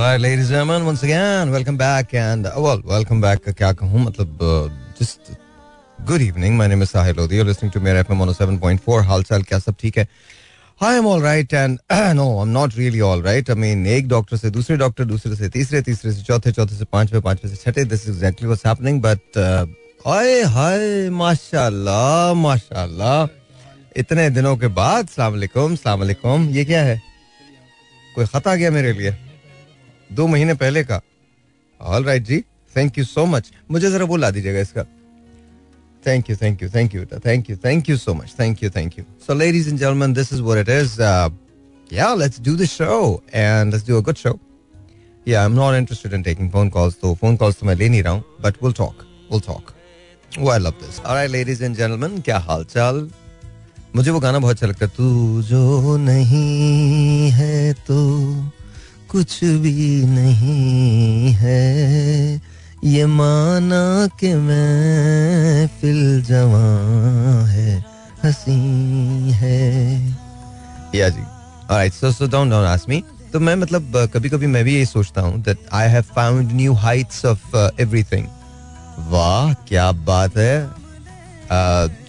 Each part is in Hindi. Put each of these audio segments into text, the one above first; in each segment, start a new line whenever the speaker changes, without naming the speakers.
Alright, ladies and gentlemen, once again, welcome back and uh, well, welcome back. uh, क्या कहूँ मतलब uh, just good evening. My name is Sahil Lodi. You're listening to मेरा FM 107.4. हाल चाल क्या सब ठीक है? I am all right and no, I'm not really all right. I mean, एक डॉक्टर से दूसरे डॉक्टर, दूसरे से तीसरे, तीसरे से चौथे, चौथे से पांचवे, पांचवे से छठे. This is exactly what's happening. But uh, हाय हाय माशाल्लाह माशाल्लाह इतने दिनों के बाद सलाम अलैकुम सलाम ये क्या है कोई खत आ गया मेरे लिए दो महीने पहले का। ऑल राइट जी। थैंक यू सो मच मुझे जरा वो दीजिएगा इसका। Thank you thank you thank you बेटा। Thank you thank you so much thank you thank you so ladies and gentleman this is what it is yeah let's do the show and let's do a good show yeah I am not interested in taking phone calls तो फ़ोन कॉल्स तो मैं ले नहीं रहा हूँ but will talk will talk वो I love this alright ladies and gentleman क्या हालचाल? मुझे वो गाना बहुत अच्छा लगता है, तू जो नहीं है तो कुछ भी नहीं है। ये माना कि मैं फिल जवां है हँसी है। या जी। Alright so so don't don't ask me. तो मैं मतलब कभी कभी मैं भी यही सोचता हूँ I have found new heights of uh, everything. वाह क्या बात है।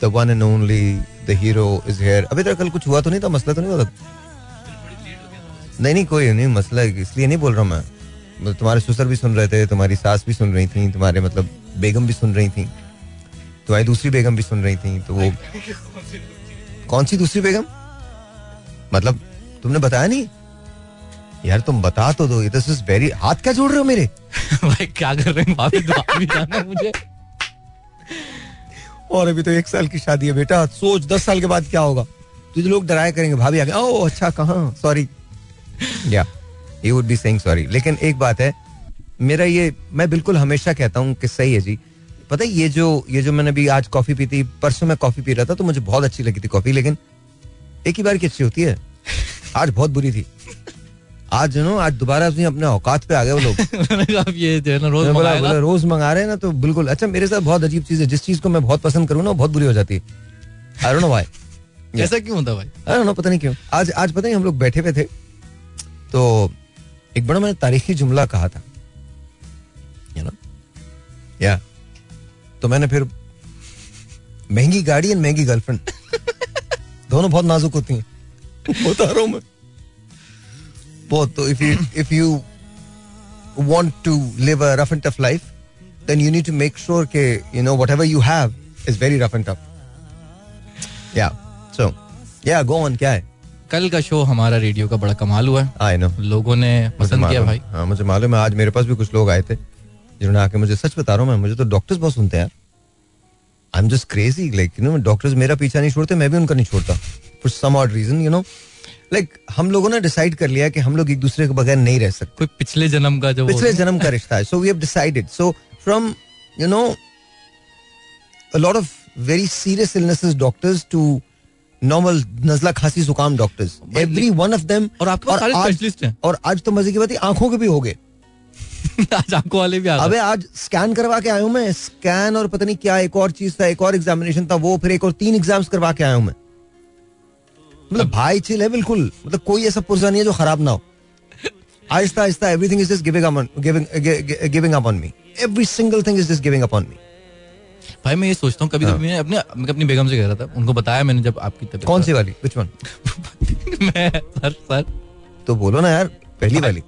The one and only the hero is here अभी तक कल कुछ हुआ तो नहीं था मसला तो नहीं हुआ था? नहीं नहीं कोई नहीं मसला इसलिए नहीं बोल रहा मैं। मतलब तुम्हारे ससुर भी सुन रहे थे तुम्हारी सास भी सुन रही थी तुम्हारे मतलब बेगम भी सुन रही थी तुम्हारी दूसरी बेगम भी सुन रही थी तो वो कौन सी दूसरी बेगम? मतलब तुमने बताया नहीं? यार तुम बता तो दो दिस इज़ वेरी हाथ क्या जोड़ रहे हो मेरे?
भाई क्या कर रहे हैं? दुआ भी जाना मुझे।
और अभी तो एक साल की शादी है बेटा सोच दस साल के बाद क्या होगा? तुझे लोग डराया करेंगे भाभी आगे ओ अच्छा कहाँ? Sorry yeah you would be saying sorry लेकिन एक बात है मेरा ये मैं बिल्कुल हमेशा कहता हूँ कि सही है जी। पता है ये जो ये जो मैंने भी आज कॉफ़ी पी थी परसों मैं कॉफ़ी पी रहा था तो मुझे बहुत अच्छी लगी थी कॉफ़ी लेकिन एक ही बार की अच्छी होती है। आज बहुत बुरी थी। आज जो नो आज दोबारा अपने अपने औकात पे आ गए वो लोग।
अब ये जो है ना रोज
मैं बोला, बोला, रोज मंगा रहे हैं ना तो बिल्कुल। अच्छा मेरे साथ बहुत अजीब चीज़ है। जिस चीज़ को मैं बहुत पसंद करूँ ना वो बहुत बुरी हो जाती है। आई डोंट नो व्हाई
ऐसा क्यों होता भाई?
आई डोंट नो पता नहीं क्यों। आज आज पता नहीं हम लोग बैठे हुए थे। तो एक बड़ा मैंने तारीखी जुमला कहा था यू नो या तो मैंने फिर महँगी गाड़ी एंड महँगी गर्लफ्रेंड दोनों बहुत नाजुक होती हैं। बता रहा हूँ बहुत तो if you if you want to live rough and tough life then you need to make sure के you know whatever you have is very rough and tough yeah so yeah go on क्या है?
कल का शो हमारा रेडियो का बड़ा कमाल हुआ है।
आई नो
लोगों ने पसंद किया भाई।
हाँ मुझे मालूम है आज मेरे पास भी कुछ लोग आए थे जिन्होंने आके मुझे सच बता रहा हूँ मैं मुझे तो डॉक्टर्स बहुत सुनते हैं I am just crazy like you know doctors मेरा पीछा नहीं छोड़ते मैं भी उनका नहीं छोड़ता। For some odd reason you know like हम लोगों ने डिसाइड कर लिया कि हम लोग एक दूसरे के बगैर नहीं रह सकते।
कोई पिछले जन्म का जो
पिछले जन्म का रिश्ता है। So we have decided so from you know a lot of very serious illnesses doctors to normal नजला खांसी जुकाम doctors every one of them
और आपके पास सारे specialist हैं।
और आज तो मज़े की बात है आँखों के भी हो गए।
आज आपको वाले भी आ गए।
अबे आज स्कैन करवा के आया हूँ मैं। स्कैन और पता नहीं क्या एक और चीज़ था एक और एग्जामिनेशन था वो फिर एक और तीन एग्ज़ाम्स करवा के आया हूँ मैं। मतलब भाई चिल है बिल्कुल। मतलब कोई ऐसा पुर्जा नहीं है जो खराब ना हो। आहिस्ता आहिस्ता everything is just giving up giving giving up on me every single thing is just giving up on me
भाई मैं ये सोचता हूँ कभी
हाँ।
कभी मैं अपने मैं अपनी बेगम से कह रहा था उनको बताया मैंने जब आपकी तबीयत
कौन सी वाली? विच वन
मैं सर सर।
तो बोलो ना यार पहली वाली।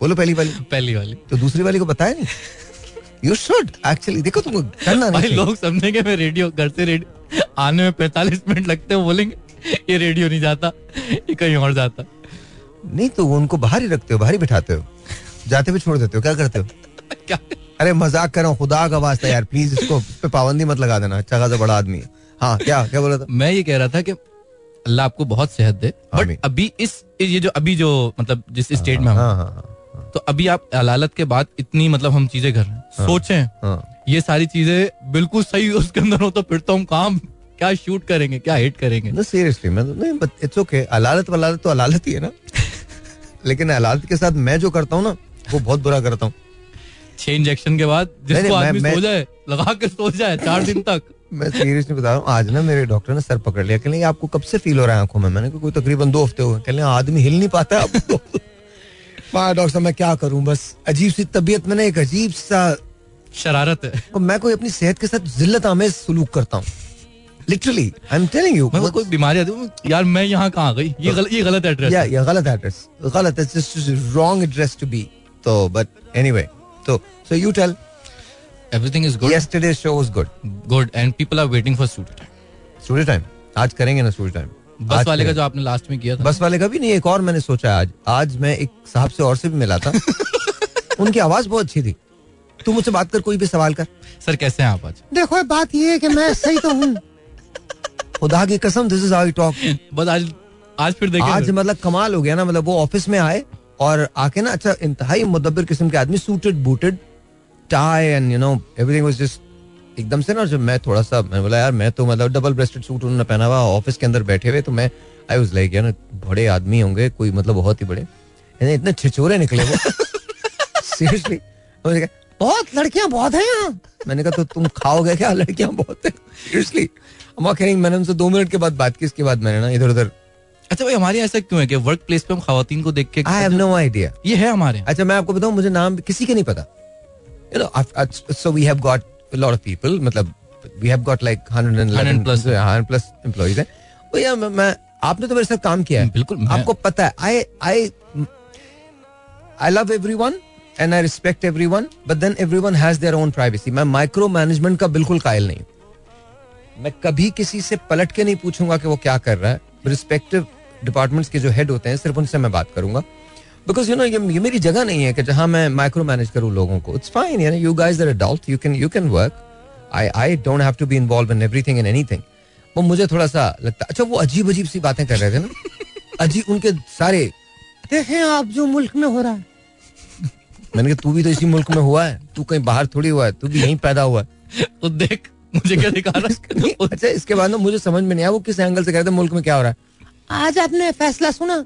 बोलो पहली वाली।
पहली वाली।
तो दूसरी वाली को बताया नहीं? यू शुड एक्चुअली देखो तुमको करना
भाई लोग समझेंगे मैं रेडियो घर से रेडियो आने में पैंतालीस मिनट लगते हैं बोलेंगे ये रेडियो नहीं जाता ये कहीं और जाता।
नहीं तो वो उनको बाहर ही रखते हो बाहर ही बिठाते हो। जाते हुए छोड़ देते हो क्या करते हो?
क्या
अरे मज़ाक कर रहा हूँ खुदा का वास्ता यार प्लीज़ इसको पे पाबंदी मत लगा देना अच्छा खासा बड़ा आदमी है। हाँ क्या क्या बोला था?
मैं ये कह रहा था कि अल्लाह आपको बहुत सेहत दे बट अभी इस ये जो अभी जो मतलब जिस स्टेट में हम
हाँ हाँ हाँ
तो अभी आप अलालत के बाद इतनी मतलब हम चीज़ें कर रहे हैं। सोचें
हाँ।
ये सारी चीज़ें बिल्कुल सही उसके अंदर हो तो फिर तो हम काम क्या शूट करेंगे क्या हिट करेंगे?
सीरियसली मैं तो नहीं बट इट्स ओके अलालत वलालत तो अलालत ही है ना। लेकिन अलालत के साथ मैं जो करता हूँ ना वो बहुत बुरा करता हूँ।
छह इंजेक्शन के बाद जिसको आदमी सो जाए लगा के सो जाए चार दिन तक।
मैं सीरियसली बता रहा हूँ। आज ना मेरे डॉक्टर ने सर पकड़ लिया। कहने आपको कब से फील हो रहा है आँखों में? मैंने कहा कोई तकरीबन दो हफ़्ते हुए। कहने आदमी हिल नहीं पाता अब तो। हाँ डॉक्टर साहब मैं क्या करूँ? बस अजीब सी तबीयत में ना एक अजीब सा
शरारत है।
और मैं कोई अपनी सेहत के साथ जिल्लत आमेज सलूक करता हूँ। Literally I am telling you
मैं कोई बीमारी आती है, यार मैं यहाँ कहाँ आ गई? ये गल, ये गलत एड्रेस
या ये गलत एड्रेस गलत है just wrong address to be तो बट एनीवे तो so you tell
everything is good
yesterday show was good
good and people are waiting for student
studio time आज करेंगे ना स्टूडियो टाइम
बस वाले का जो आपने लास्ट में किया था।
बस वाले का भी नहीं एक और मैंने सोचा आज। आज मैं एक साहब से और से भी मिला था। उनकी आवाज़ बहुत अच्छी थी। तू मुझसे बात कर कोई भी सवाल कर।
सर कैसे हैं आप आज?
देखो बात ये है कि मैं सही तो हूँ। खुदा की कसम दिस इज़ हाउ टॉक
बस आज आज फिर देखिए
आज मतलब कमाल हो गया ना मतलब वो ऑफ़िस में आए और आके ना अच्छा इंतहाई मुदब्बिर किस्म के आदमी suited booted tie and you know everything was just एकदम से ना जब मैं थोड़ा सा मैंने बोला, यार, मैं तो मतलब डबल ब्रेस्टेड सूट उन्होंने पहना हुआ ऑफ़िस के अंदर बैठे हुए तो मैं आई वाज लाइक यार, बड़े आदमी होंगे, कोई मतलब बहुत ही बड़े। इतने छिछोरे निकले वो। सीरियसली बहुत लड़कियाँ बहुत हैं यहाँ। मैंने कहा तो तुम खाओगे क्या? लड़कियाँ बहुत हैं। सीरियसली मैंने उनसे दो मिनट के बाद बात की, इसके बाद मैंने ना इधर उधर
अच्छा भाई हमारे ऐसा क्यों है कि वर्क प्लेस पे हम खातन को देख के
आई हैव नो आइडिया
ये है हमारे
अच्छा मैं आपको बताऊँ मुझे नाम किसी के नहीं पता। You know so we have got lot of people मतलब we have got like 111
100 plus.
100 plus employees हैं। तो यार मैं, आपने तो मेरे साथ काम किया है।
बिल्कुल, मैं-
आपको पता है I I I love everyone and I respect everyone but then everyone has their own privacy मैं माइक्रो मैनेजमेंट का बिल्कुल कायल नहीं मैं कभी किसी से पलट के नहीं पूछूँगा कि वो क्या कर रहा है। रिस्पेक्टिव डिपार्टमेंट्स के जो हेड होते हैं, सिर्फ़ उनसे मैं बात करूँगा। बिकॉज़ यू नो ये मेरी जगह नहीं है कि जहाँ मैं माइक्रो मैनेज करूँ लोगों को। इट्स फाइन यानी you guys are adult you can you can work I I don't have to be involve in everything in anything वो मुझे थोड़ा सा लगता अच्छा वो अजीब अजीब सी बातें कर रहे थे ना। अजीब उनके सारे देखें आप जो मुल्क में हो रहा है। मैंने कहा, तू भी तो इसी मुल्क में हुआ है, तू कहीं बाहर थोड़ी हुआ है, तू भी यहीं पैदा हुआ है।
तो देख मुझे क्या दिखा रहा है
अच्छा इसके बाद ना मुझे समझ में नहीं आया वो किस एंगल से कह रहे थे मुल्क में क्या हो रहा है? आज आपने फैसला सुना।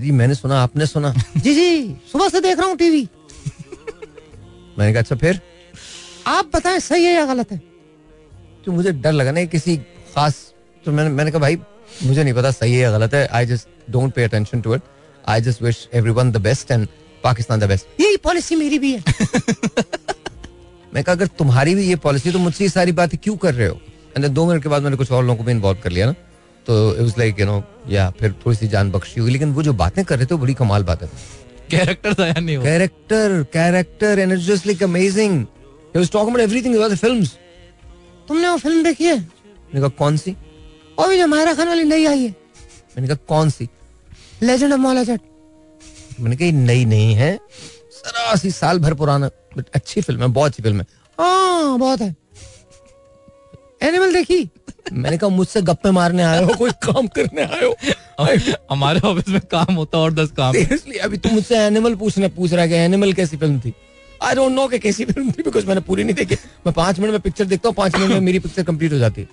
जी मैंने सुना आपने सुना। जी जी सुबह से देख रहा हूँ टीवी। मैंने कहा अच्छा फिर? आप बताएँ सही है या गलत है? तो मुझे डर लगा ना किसी खास तो मैंने मैंने कहा भाई मुझे नहीं पता सही है या गलत है। I just don't pay attention to it I just wish everyone the best and Pakistan the best यही पॉलिसी मेरी भी है। मैं कहा अगर तुम्हारी भी ये पॉलिसी तो मुझसे ये सारी बातें क्यों कर रहे हो? एंड दो मिनट के बाद मैंने कुछ और लोगों को भी इन्वॉल्व कर लिया ना। तो it was like you know या फिर थोड़ी सी जान बख्शी हुई। लेकिन वो जो बातें कर रहे थे वो बड़ी कमाल बातें
कैरेक्टर था या नहीं
character character and it's just like amazing he was talking about everything about the films तुमने वो फ़िल्म देखी है? मैंने कहा कौन सी? और भी जो मायरा खान वाली नई आई है। मैंने कहा कौन सी? लेजेंड ऑफ़ मौला जट मैंने कहा ये नई नहीं है। जरा सी साल भर पुराना बट अच्छी फ़िल्म है बहुत अच्छी फ़िल्म है हाँ बहुत है एनिमल देखी मैंने कहा मुझसे गप्पे मारने आए हो कोई काम करने आए हो
हमारे ऑफ़िस में काम होता और दस काम
सीरियसली अभी तू मुझसे एनिमल पूछना पूछ रहा है एनिमल कैसी फ़िल्म थी आई डोंट नो कि कैसी फ़िल्म थी बिकॉज़ मैंने पूरी नहीं देखी मैं पाँच मिनट में पिक्चर देखता हूँ पाँच मिनट में मेरी पिक्चर कंप्लीट हो जाती है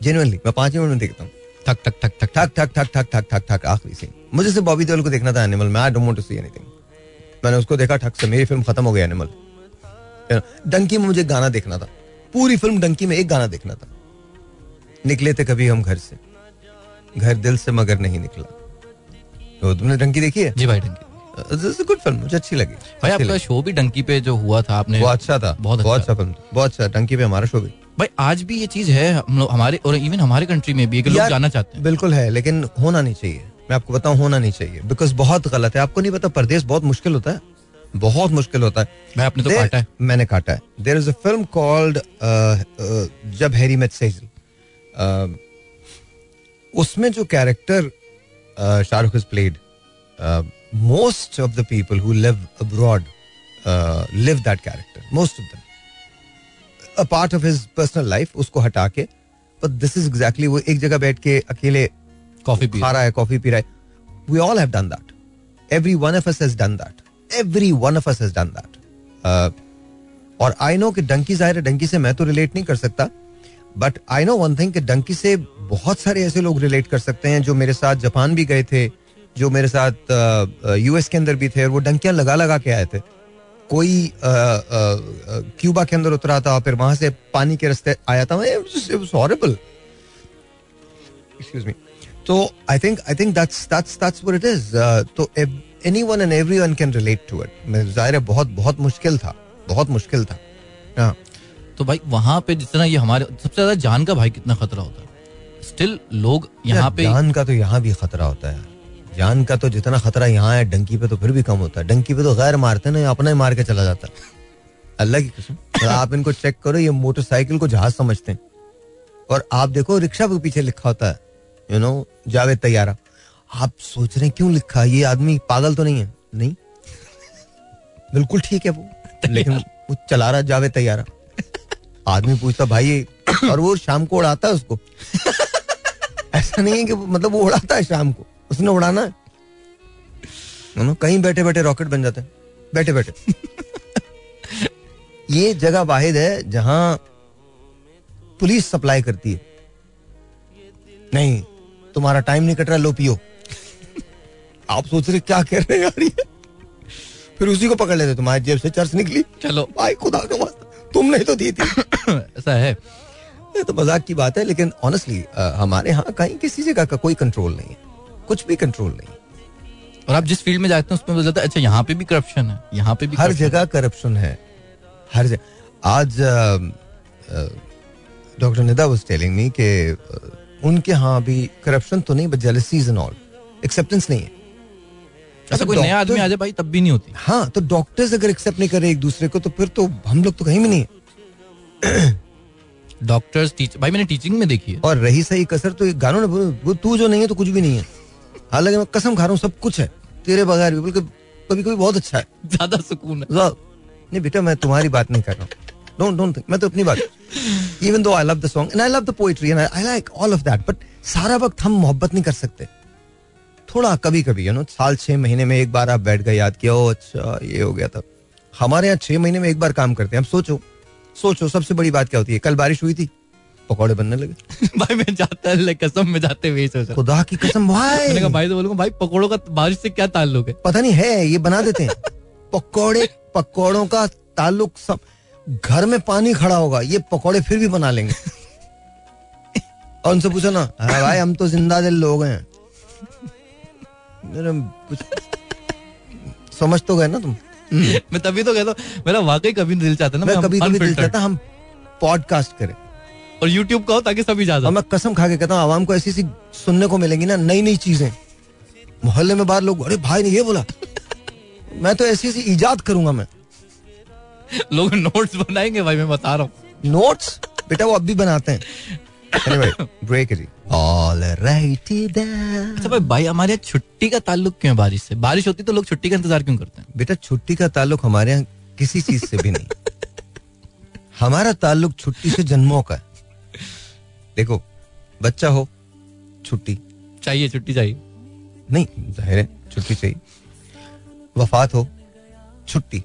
जेनुअनली मैं पाँच मिनट में देखता हूँ
ठक ठक ठक ठक
ठक ठक ठक ठक ठक ठक आखिरी सीन मुझे सिर्फ़ बॉबी देओल को देखना था एनिमल में I don't want to see anything मैंने उसको देखा ठक से मेरी फ़िल्म खत्म हो गई एनिमल। डंकी में मुझे गाना देखना था। पूरी फ़िल्म डंकी में एक गाना देखना था। निकले थे कभी हम घर से। घर दिल से मगर नहीं निकला। तो तुमने डंकी देखी है?
जी भाई डंकी।
गुड फ़िल्म मुझे अच्छी लगी।
भाई आपका
लगी।
शो भी डंकी पे जो हुआ था आपने
वो अच्छा था।
बहुत
बहुत
अच्छा।
अच्छा फ़िल्म बहुत अच्छा डंकी पे हमारा शो भी।
भाई आज भी ये चीज़ है हम लोग हमारे और इवन हमारे कंट्री में भी लोग जाना चाहते हैं।
बिल्कुल है लेकिन होना नहीं चाहिए। मैं आपको बताऊँ होना नहीं चाहिए। बिकॉज़ बहुत गलत है। आपको नहीं पता परदेश बहुत मुश्किल होता है। बहुत मुश्किल होता है।
भाई आपने तो काटा है।
मैंने काटा है। There is a film called Jab Harry Met Sejal. उसमें जो character Shahrukh is played most of the people who live abroad live that character most of them a part of his personal life उसको हटा के बट दिस इज़ एग्जैक्टली वो एक जगह बैठ के अकेले
कॉफ़ी पी
रहा है कॉफ़ी पी रहा है we all have done that every one of us has done that every one of us has done that और आई नो कि डंकी ज़ाहिर है, डंकी से मैं तो रिलेट नहीं कर सकता but I know one thing कि डंकी से बहुत सारे ऐसे लोग रिलेट कर सकते हैं जो मेरे साथ जापान भी गए थे, जो मेरे साथ यूएस के अंदर भी थे और वो डंकियाँ लगा लगा के आए थे। कोई क्यूबा के अंदर उतरा था, फिर वहाँ से पानी के रास्ते आया था। हॉरेबल एक्सक्यूज मी तो I think I think that's that's that's what it is तो anyone and everyone can relate to it ज़ाहिर है बहुत बहुत मुश्किल था बहुत मुश्किल था। हाँ।
तो भाई वहाँ पे जितना ये हमारे सबसे ज़्यादा जान का भाई कितना खतरा होता है? स्टिल लोग यहाँ पे
जान का तो यहाँ भी खतरा होता है जान का तो जितना खतरा यहाँ है डंकी पे तो फिर भी कम होता है। डंकी पे तो गैर मारते ना अपना ही मार के चला जाता है। अल्लाह की कसम। तो आप इनको चेक करो ये मोटरसाइकिल को जहाज़ समझते हैं। और आप देखो रिक्शा के पीछे लिखा होता है। यू नो जावेद तैयारा। आप सोच रहे हैं क्यों लिखा? ये आदमी पागल तो नहीं है। नहीं। बिल्कुल ठीक है वो। लेकिन वो चला रहा जावेद तैयारा। आदमी पूछता भाई और वो शाम को उड़ाता है उसको। ऐसा नहीं है कि मतलब वो उड़ाता है शाम को। उसने उड़ाना है। कहीं बैठे बैठे रॉकेट बन जाते हैं। बैठे बैठे ये जगह वाहिद है जहाँ पुलिस सप्लाई करती है। नहीं। तुम्हारा टाइम नहीं कट रहा लो पियो। आप सोच रहे क्या कह रहे हैं यार ये? फिर उसी को पकड़ लेते तुम्हारी जेब से चर्च निकली।
चलो।
भाई खुदा का वास्ता। तुमने तो दी थी।
ऐसा है।
ये तो मज़ाक की बात है लेकिन ऑनेस्टली हमारे यहाँ कहीं किसी जगह का कोई कंट्रोल नहीं है। कुछ भी कंट्रोल नहीं।
और आप जिस फ़ील्ड में जाते हैं उसमें पता चलता है अच्छा यहाँ पे भी करप्शन है यहाँ पे भी
हर जगह करप्शन है। हर जगह। आज doctor Nida was telling me कि उनके यहाँ भी करप्शन तो नहीं but jealousies and all acceptance नहीं है।
है। ऐसा कोई नया आदमी आ जाए भाई तब भी नहीं होती।
हाँ तो डॉक्टर्स अगर एक्सेप्ट नहीं कर रहे एक दूसरे को तो फिर तो हम लोग तो कहीं भी नहीं है।
डॉक्टर्स टीचर भाई मैंने टीचिंग में देखी है।
और रही सही कसर तो गानों ने वो तू जो नहीं है तो कुछ भी नहीं है। हालाँकि मैं कसम खा रहा हूँ सब कुछ है। तेरे बगैर भी बल्कि कभी कभी बहुत अच्छा है।
ज़्यादा सुकून है।
नहीं बेटा मैं तुम्हारी बात नहीं कर रहा हूँ। डोंट डोंट थिंक मैं तो अपनी बात even though I love the song and I love the poetry and I like all of that but सारा वक्त हम मोहब्बत नहीं कर सकते। थोड़ा कभी कभी यू नो साल छह महीने में एक बार आप बैठ गए याद किया ओ अच्छा ये हो गया था। हमारे यहाँ छह महीने में एक बार काम करते हैं। अब सोचो सोचो सबसे बड़ी बात क्या होती है? कल बारिश हुई थी पकौड़े बनने लगे।
भाई मैं जाता है कसम में जाते हुए सोचा।
खुदा की कसम भाई।
मैंने कहा
भाई
तो बोलूँगा भाई पकौड़ों का बारिश से क्या ताल्लुक है?
पता नहीं है ये बना देते हैं। पकौड़े पकौड़ों का ताल्लुक सब घर में पानी खड़ा होगा ये पकौड़े फिर भी बना लेंगे। और उनसे पूछो ना हाँ भाई हम तो ज़िंदा दिल लोग हैं। मेरे कुछ समझ तो गए ना तुम?
मैं तभी तो कहता हूँ मेरा वाकई कभी दिल चाहता ना
मैं कभी कभी दिल चाहता हम पॉडकास्ट करें।
और यूट्यूब का हो ताकि सभी जा
और
सकें
मैं कसम खा के कहता हूँ आवाम को ऐसी सी सुनने को मिलेंगी ना नई नई चीज़ें। मोहल्ले में बाहर लोग अरे भाई ने ये बोला। मैं तो ऐसी ऐसी इजाद करूँगा मैं।
लोग नोट्स बनाएँगे भाई मैं बता रहा हूँ।
नोट्स बेटा वो अब भी बनाते हैं। Anyway, break it. All righty
अच्छा भाई भाई हमारे यहाँ छुट्टी का ताल्लुक क्यों है बारिश से? बारिश होती तो लोग छुट्टी का इंतज़ार क्यों करते हैं?
बेटा छुट्टी का ताल्लुक हमारे यहाँ किसी चीज़ से भी नहीं। हमारा ताल्लुक छुट्टी से जन्मों का है। देखो बच्चा हो छुट्टी।
चाहिए छुट्टी चाहिए।
नहीं ज़ाहिर है छुट्टी चाहिए। वफात हो छुट्टी।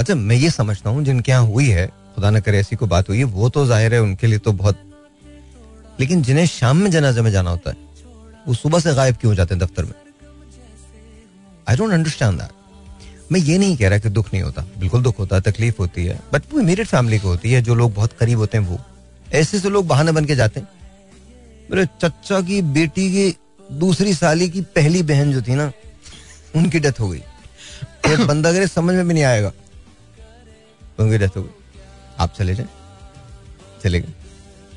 अच्छा मैं ये समझता हूँ, जिनके यहाँ हुई है, खुदा न करे ऐसी कोई बात हुई है, वो तो ज़ाहिर है उनके लिए तो बहुत लेकिन जिन्हें शाम में जनाजे में जाना होता है, वो सुबह से गायब क्यों हो जाते हैं दफ्तर में? आई डोंट अंडरस्टैंड दैट मैं ये नहीं कह रहा कि दुख नहीं होता। बिल्कुल दुख होता है, तकलीफ़ होती है बट वो इमीडिएट फैमिली को होती है, जो लोग बहुत करीब होते हैं वो। ऐसे से लोग बहाने बन के जाते हैं। मेरे चचा की बेटी की दूसरी साली की पहली बहन जो थी ना, उनकी डेथ हो गई। बंदा करे समझ में भी नहीं आएगा उनकी डेथ हो गई। आप चले जाए। चले गए।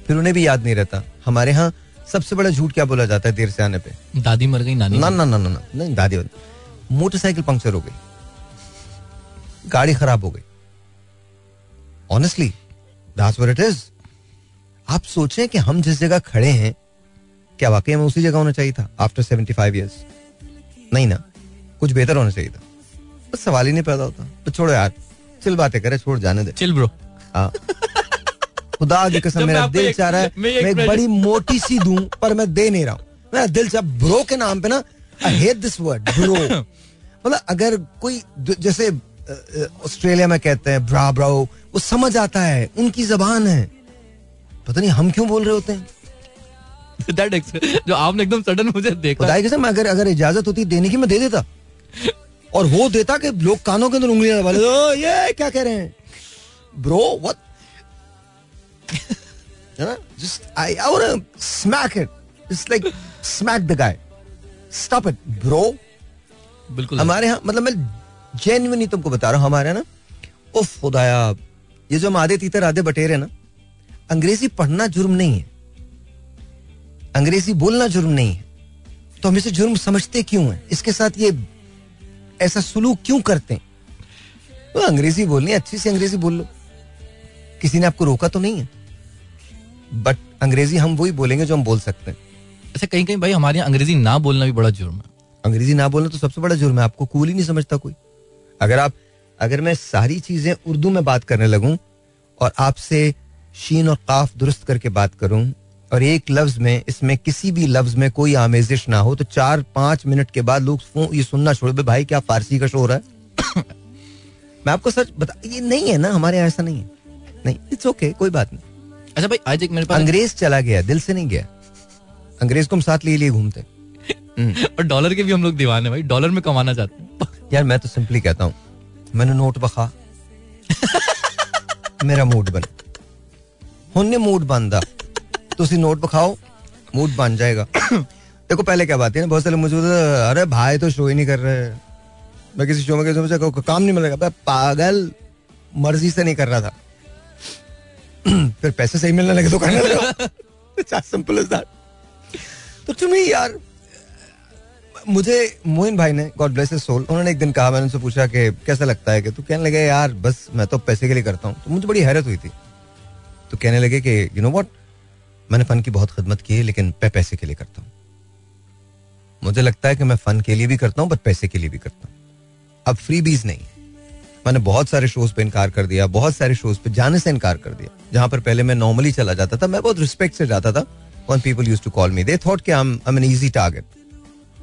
फिर उन्हें भी याद नहीं रहता। हमारे यहाँ सबसे बड़ा झूठ क्या बोला जाता है देर से आने पे?
दादी मर गई नानी
ना ना ना ना ना नहीं दादी मोटरसाइकिल पंक्चर हो गई। गाड़ी खराब हो गई। Honestly that's what it is आप सोचें कि हम जिस जगह खड़े हैं क्या वाकई हमें उसी जगह होना चाहिए था? आफ्टर सेवेंटी फाइव ईयर्स नहीं ना। कुछ बेहतर होना चाहिए था। बस सवाल ही नहीं पैदा होता। तो छोड़ो यार। चिल बातें करे छोड़ जाने दे।
चिल ब्रो
हाँ। खुदा की कसम मेरा दिल चाह रहा है
मैं
मैं
एक
बड़ी मोटी सी दूँ पर मैं दे नहीं रहा हूँ। मेरा दिल चाह ब्रो के नाम पे ना I hate this word bro मतलब अगर कोई जैसे ऑस्ट्रेलिया में कहते हैं ब्रा ब्रो वो समझ आता है उनकी जबान है। पता नहीं हम क्यों बोल रहे होते हैं?
जो आपने एकदम सडन मुझे देखा।
कसम अगर अगर इजाज़त होती देने की मैं दे देता। और वो देता कि लोग कानों के अंदर उंगलियाँ दबा लेते, ये क्या कह रहे हैं? ब्रो व्हाट है ना? Just I I want smack it it's like smack the guy stop it bro
बिल्कुल
हमारे यहाँ मतलब मैं जेन्युइनली तुमको बता रहा हूँ हमारे यहाँ ना उफ खुदाया ये जो हम आधे तीतर आधे बटेरे ना अंग्रेज़ी पढ़ना जुर्म नहीं है। अंग्रेज़ी बोलना जुर्म नहीं है। तो हम इसे जुर्म समझते क्यों है? इसके साथ ये ऐसा सुलूक क्यों करते हैं? तो अंग्रेज़ी बोलनी अच्छी सी अंग्रेज़ी बोल लो। किसी ने आपको रोका तो नहीं है? बट अंग्रेज़ी हम वही बोलेंगे जो हम बोल सकते हैं।
अच्छा कहीं कहीं भाई हमारे यहाँ अंग्रेज़ी ना बोलना भी बड़ा जुर्म है।
अंग्रेज़ी ना बोलना तो सबसे बड़ा जुर्म है आपको कूल ही नहीं समझता कोई। अगर आप अगर मैं सारी चीज़ें उर्दू में बात करने लगूं और आपसे शीन और काफ दुरुस्त करके बात करूँ और एक लफ्ज में इसमें किसी भी लफ्ज में कोई आमेजिश ना हो तो चार पाँच मिनट के बाद लोग ये सुनना छोड़ दे भाई क्या फारसी का शो हो? रहा है मैं आपको सच बता ये नहीं है ना हमारे यहाँ ऐसा नहीं है। नहीं इट्स ओके कोई बात नहीं।
अच्छा भाई आज एक मेरे पास
अंग्रेज़ चला गया दिल से नहीं गया। अंग्रेज़ को हम साथ लिए लिए घूमते।
और डॉलर के भी हम लोग दीवाने भाई डॉलर में कमाना चाहते हैं।
यार मैं तो सिंपली कहता हूँ मैंने नोट बखा। मेरा मूड बन। हुन्ने मूड बनदा ਤੁਸੀਂ नोट बखाओ मूड बन जाएगा। देखो, पहले क्या बात है ना, बहुत सारे मुझे अरे भाई तो शो ही नहीं कर रहे मैं किसी शो में किसी मुझे काम नहीं मिलेगा। पागल मर्ज़ी से नहीं कर रहा था। फिर पैसे सही मिलने लगे तो करने लगा। सिंपल इज़ दैट तो तुम्हें यार, मुझे मोइन भाई ने गॉड ब्लेस सोल उन्होंने एक दिन कहा, मैंने उनसे पूछा कि, कैसा लगता है कि? तू कहने लगे, यार, बस मैं तो पैसे के लिए करता हूँ। तो मुझे बड़ी हैरत हुई थी। तो कहने लगे कि यू नो व्हाट मैंने फन की बहुत खिदमत की है, लेकिन मैं पैसे के लिए करता हूँ। मुझे लगता है कि मैं फन के लिए भी करता हूँ बट पैसे के लिए भी करता हूँ। अब फ्री बीज नहीं मैंने बहुत सारे शोज़ पे इनकार कर दिया, बहुत सारे शोज़ पे जाने से इनकार कर दिया। जहाँ पर पहले मैं नॉर्मली चला जाता था, मैं बहुत रिस्पेक्ट से जाता था। When people use to call me they thought कि I am easy target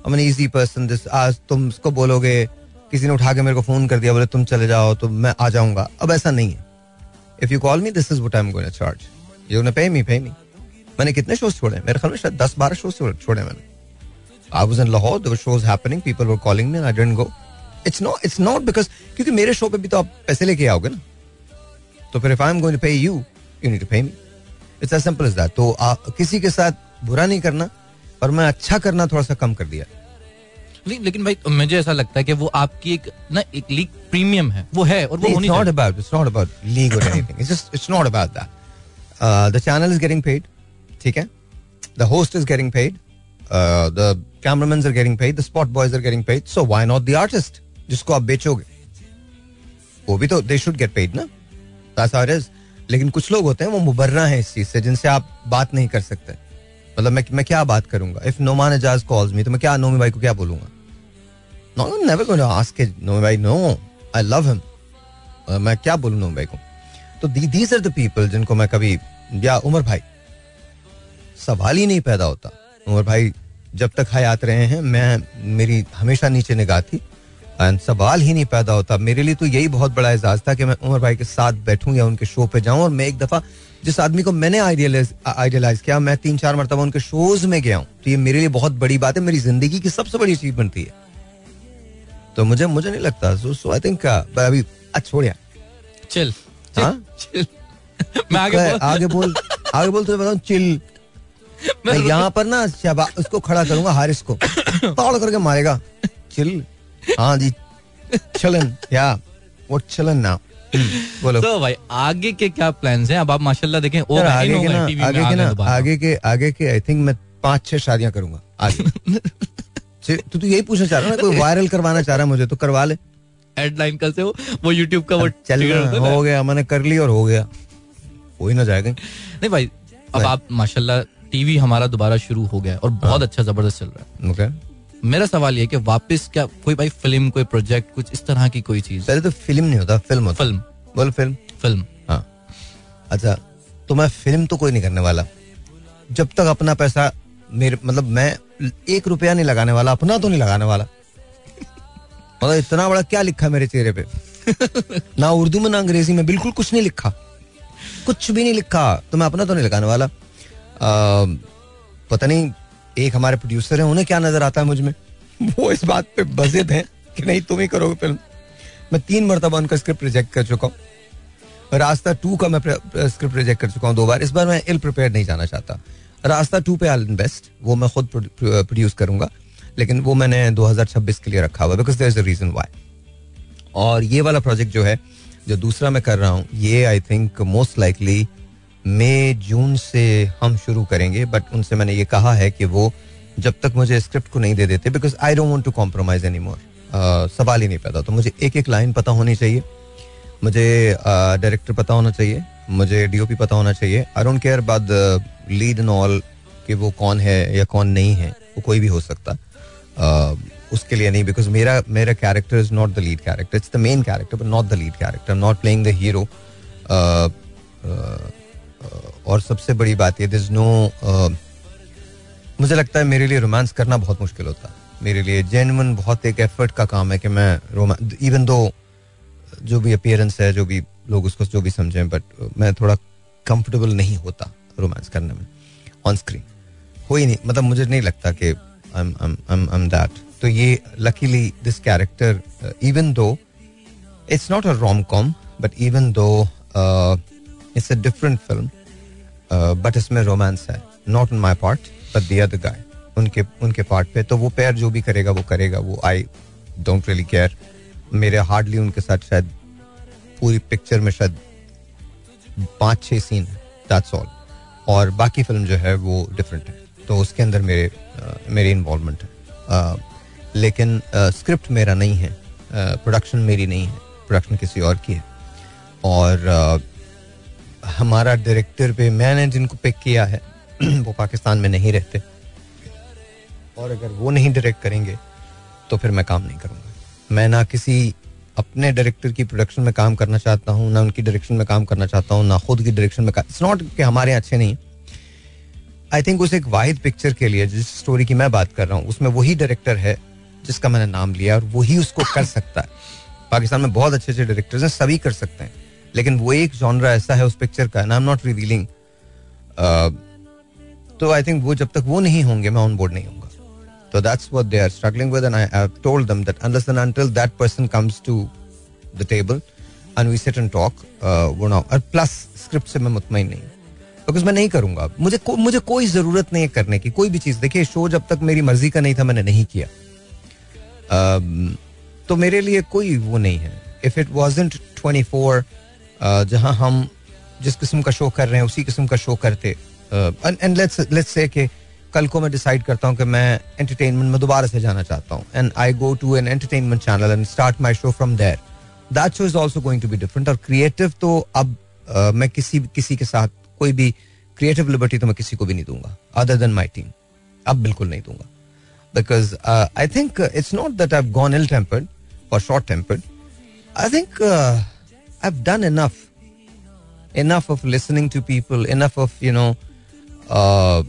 I an easy person this आज तुम उसको बोलोगे, किसी ने उठा के मेरे को फ़ोन कर दिया, बोले, तुम चले जाओ तो मैं आ जाऊँगा। अब ऐसा नहीं है। If you call me this is what I am going charge you pay me pay मी मैंने कितने शोज़ छोड़े मेरे ख्याल में शायद दस बारह शोज़ छोड़े मैंने। I was in Lahore there shows happening people were calling me I didn't go it's not it's not because क्योंकि मेरे शो पे भी तो आप पैसे लेके आओगे ना। तो फिर if I am going to pay you you need to pay me it's as simple as that तो आ, किसी के साथ बुरा नहीं करना पर मैं अच्छा करना थोड़ा सा कम कर दिया।
लेकिन लेकिन भाई मुझे ऐसा लगता है कि वो आपकी एक ना एक लीग प्रीमियम है। वो है और वो होनी चाहिए।
about it's not about league or anything. It's just it's not about that. Uh, the channel is getting paid. ठीक है? The host is getting paid the cameraman are getting paid the spot boys are getting paid so why not the artist जिसको आप बेचोगे। वो भी तो दे शुड गेट पेड ना? दैट्स हाउ इज़ लेकिन कुछ लोग होते हैं, वो मुबर्रा हैं इस चीज़ से, जिनसे आप बात नहीं कर सकते। मतलब मैं मैं क्या बात करूँगा? If Noman Ejaz calls me तो मैं क्या नोमी भाई को क्या बोलूँगा? No never going to ask Nomi भाई नो आई लव हिम मैं क्या बोलूँगा नोमी भाई को? तो दीज आर द पीपल जिनको मैं कभी, या उमर भाई सवाल ही नहीं पैदा होता। उमर भाई जब तक हयात रहे हैं मैं मेरी हमेशा नीचे निगाह थी एंड सवाल ही नहीं पैदा होता। मेरे लिए तो यही बहुत बड़ा एजाज था कि मैं उमर भाई के साथ बैठूं या उनके शो पे जाऊँ और मैं एक दफ़ा जिस आदमी को मैंने आइडियलाइज आइडियलाइज किया मैं तीन चार मरतबा उनके शोज़ में गया हूँ। तो ये मेरे लिए बहुत बड़ी बात है मेरी ज़िंदगी की सबसे बड़ी अचीवमेंट थी। तो मुझे मुझे नहीं लगता। सो सो आई थिंक अभी अच्छा छोड़िया
चिल
हाँ?
मैं आगे
आगे
बोल-
आगे बोल आगे बोल तुझे बताऊँ चिल मैं यहाँ पर ना शबा उसको खड़ा करूँगा हारिस को। तोड़ करके मारेगा। चिल। हाँ जी। चलन। या। वो चलन ना। बोलो।
तो भाई आगे के क्या प्लान्स हैं? अब आप माशाल्लाह देखें ओ
आगे के ना आगे के ना आगे के आगे के आई थिंक मैं पाँच छह शादियाँ करूँगा आगे। तू तो यही पूछना चाह रहा है कोई वायरल करवाना चाह रहा है मुझे तो करवा ले।
हेडलाइन कल से वो वो YouTube का वो
चल
है।
हो गया मैंने कर ली और हो गया। हो ही ना जाएगा।
नहीं भाई अब आप माशाल्लाह टीवी हमारा दोबारा शुरू हो गया है और बहुत अच्छा ज़बरदस्त चल रहा है।
ओके।
मेरा सवाल ये है कि वापस क्या कोई भाई फ़िल्म कोई प्रोजेक्ट कुछ इस तरह की कोई चीज़?
पहले तो फ़िल्म नहीं होता फ़िल्म होता।
फ़िल्म।
बोल फ़िल्म।
फ़िल्म।
हाँ। अच्छा तो मैं फ़िल्म तो कोई नहीं करने वाला। जब तक अपना पैसा मेरे मतलब मैं एक रुपया नहीं लगाने वाला अपना तो नहीं लगाने वाला। मतलब इतना बड़ा क्या लिखा मेरे चेहरे पे? ना उर्दू में ना अंग्रेज़ी में बिल्कुल कुछ नहीं लिखा। कुछ भी नहीं लिखा तो मैं अपना तो नहीं लगाने वाला। पता नहीं, एक हमारे प्रोड्यूसर हैं, उन्हें क्या नज़र आता है मुझमें? वो इस बात पे बजिद हैं कि नहीं, तुम ही करोगे फ़िल्म मैं तीन मरतबा उनका स्क्रिप्ट रिजेक्ट कर चुका हूँ। रास्ता टू का मैं स्क्रिप्ट रिजेक्ट कर चुका हूँ दो बार। इस बार मैं इल प्रिपेयर नहीं जाना चाहता। रास्ता टू पे आई इन्वेस्ट वो मैं खुद प्रोड्यूस करूँगा। लेकिन वो मैंने 2026 के लिए रखा हुआ because there is a reason why और ये वाला प्रोजेक्ट जो है, जो दूसरा मैं कर रहा हूँ, ये आई थिंक मोस्ट लाइकली मई जून से हम शुरू करेंगे बट उनसे मैंने ये कहा है कि वो जब तक मुझे स्क्रिप्ट को नहीं दे देते because I don't want to compromise any more सवाल ही नहीं पैदा तो मुझे एक एक लाइन पता होनी चाहिए। मुझे डायरेक्टर uh, पता होना चाहिए मुझे डीओपी पता होना चाहिए। आई डोंट केयर बाद लीड एंड ऑल कि वो कौन है या कौन नहीं है वो कोई भी हो सकता। uh, उसके लिए नहीं बिकॉज़ मेरा मेरा character is not the lead character it's the main character but not the lead character not playing the hero और सबसे बड़ी बात ये दिस नो मुझे लगता है मेरे लिए रोमांस करना बहुत मुश्किल होता है। मेरे लिए जेनवन बहुत एक एफर्ट का काम है कि मैं रोमांस इवन दो जो भी अपियरेंस है, जो भी लोग उसको, जो भी समझें बट मैं थोड़ा कंफर्टेबल नहीं होता रोमांस करने में ऑन स्क्रीन हो ही नहीं मतलब मुझे नहीं लगता कि दैट तो ये luckily this character even though it's not a rom com but even though it's a different film but इसमें रोमांस है. Not in my part but the other guy उनके उनके पार्ट पे. तो वो पैर जो भी करेगा, वो करेगा. वो आई डोंट रियली केयर मेरे हार्डली उनके साथ शायद पूरी पिक्चर में शायद पाँच, छह सीन है. दैट्स ऑल और बाकी फ़िल्म जो है, वो डिफरेंट है. तो उसके अंदर मेरे मेरी इन्वॉलमेंट है. लेकिन स्क्रिप्ट मेरा नहीं है. प्रोडक्शन मेरी नहीं है. प्रोडक्शन किसी और की है. और हमारा डायरेक्टर पे, मैंने जिनको पिक किया है, वो पाकिस्तान में नहीं रहते। और अगर वो नहीं डायरेक्ट करेंगे तो फिर मैं काम नहीं करूँगा। मैं ना किसी अपने डायरेक्टर की प्रोडक्शन में काम करना चाहता हूँ, ना उनकी डायरेक्शन में काम करना चाहता हूँ, ना खुद की डायरेक्शन में इट्स नॉट कि हमारे अच्छे नहीं। आई थिंक उस एक वाहिद पिक्चर के लिए, जिस स्टोरी की मैं बात कर रहा हूँ, उसमें वही डायरेक्टर है, जिसका मैंने नाम लिया और वही उसको कर सकता है। पाकिस्तान में बहुत अच्छे अच्छे डायरेक्टर्स हैं, सभी कर सकते हैं। लेकिन वो एक जॉनरा ऐसा है उस पिक्चर का आई एम नॉट रिवीलिंग तो आई थिंक वो जब तक वो नहीं होंगे मैं ऑन बोर्ड नहीं होऊँगा। तो that's what they are struggling with and I have told them that unless and until that person comes to the table and we sit and talk वो नाउ और प्लस स्क्रिप्ट से मैं मुतमिन नहीं बिकॉज़ मैं नहीं करूँगा। मुझे को, मुझे कोई ज़रूरत नहीं है करने की कोई भी चीज़। देखिए शो जब तक मेरी मर्ज़ी का नहीं था मैंने नहीं किया। Uh, तो मेरे लिए कोई वो नहीं है। If it wasn't twenty four जहाँ हम जिस किस्म का शो कर रहे हैं उसी किस्म का शो करते एंड लेट्स लेट्स से कि कल को मैं डिसाइड करता हूँ कि मैं एंटरटेनमेंट में दोबारा से जाना चाहता हूँ and I go to an entertainment channel and start my show from there that show is also going to be different और क्रिएटिव तो अब uh, मैं किसी किसी के साथ कोई भी क्रिएटिव लिबर्टी तो मैं किसी को भी नहीं दूँगा अदर देन माई टीम अब बिल्कुल नहीं दूँगा। Because I think it's not that I gone ill tempered और short tempered I think I done enough enough of listening to people, enough of, you know, uh,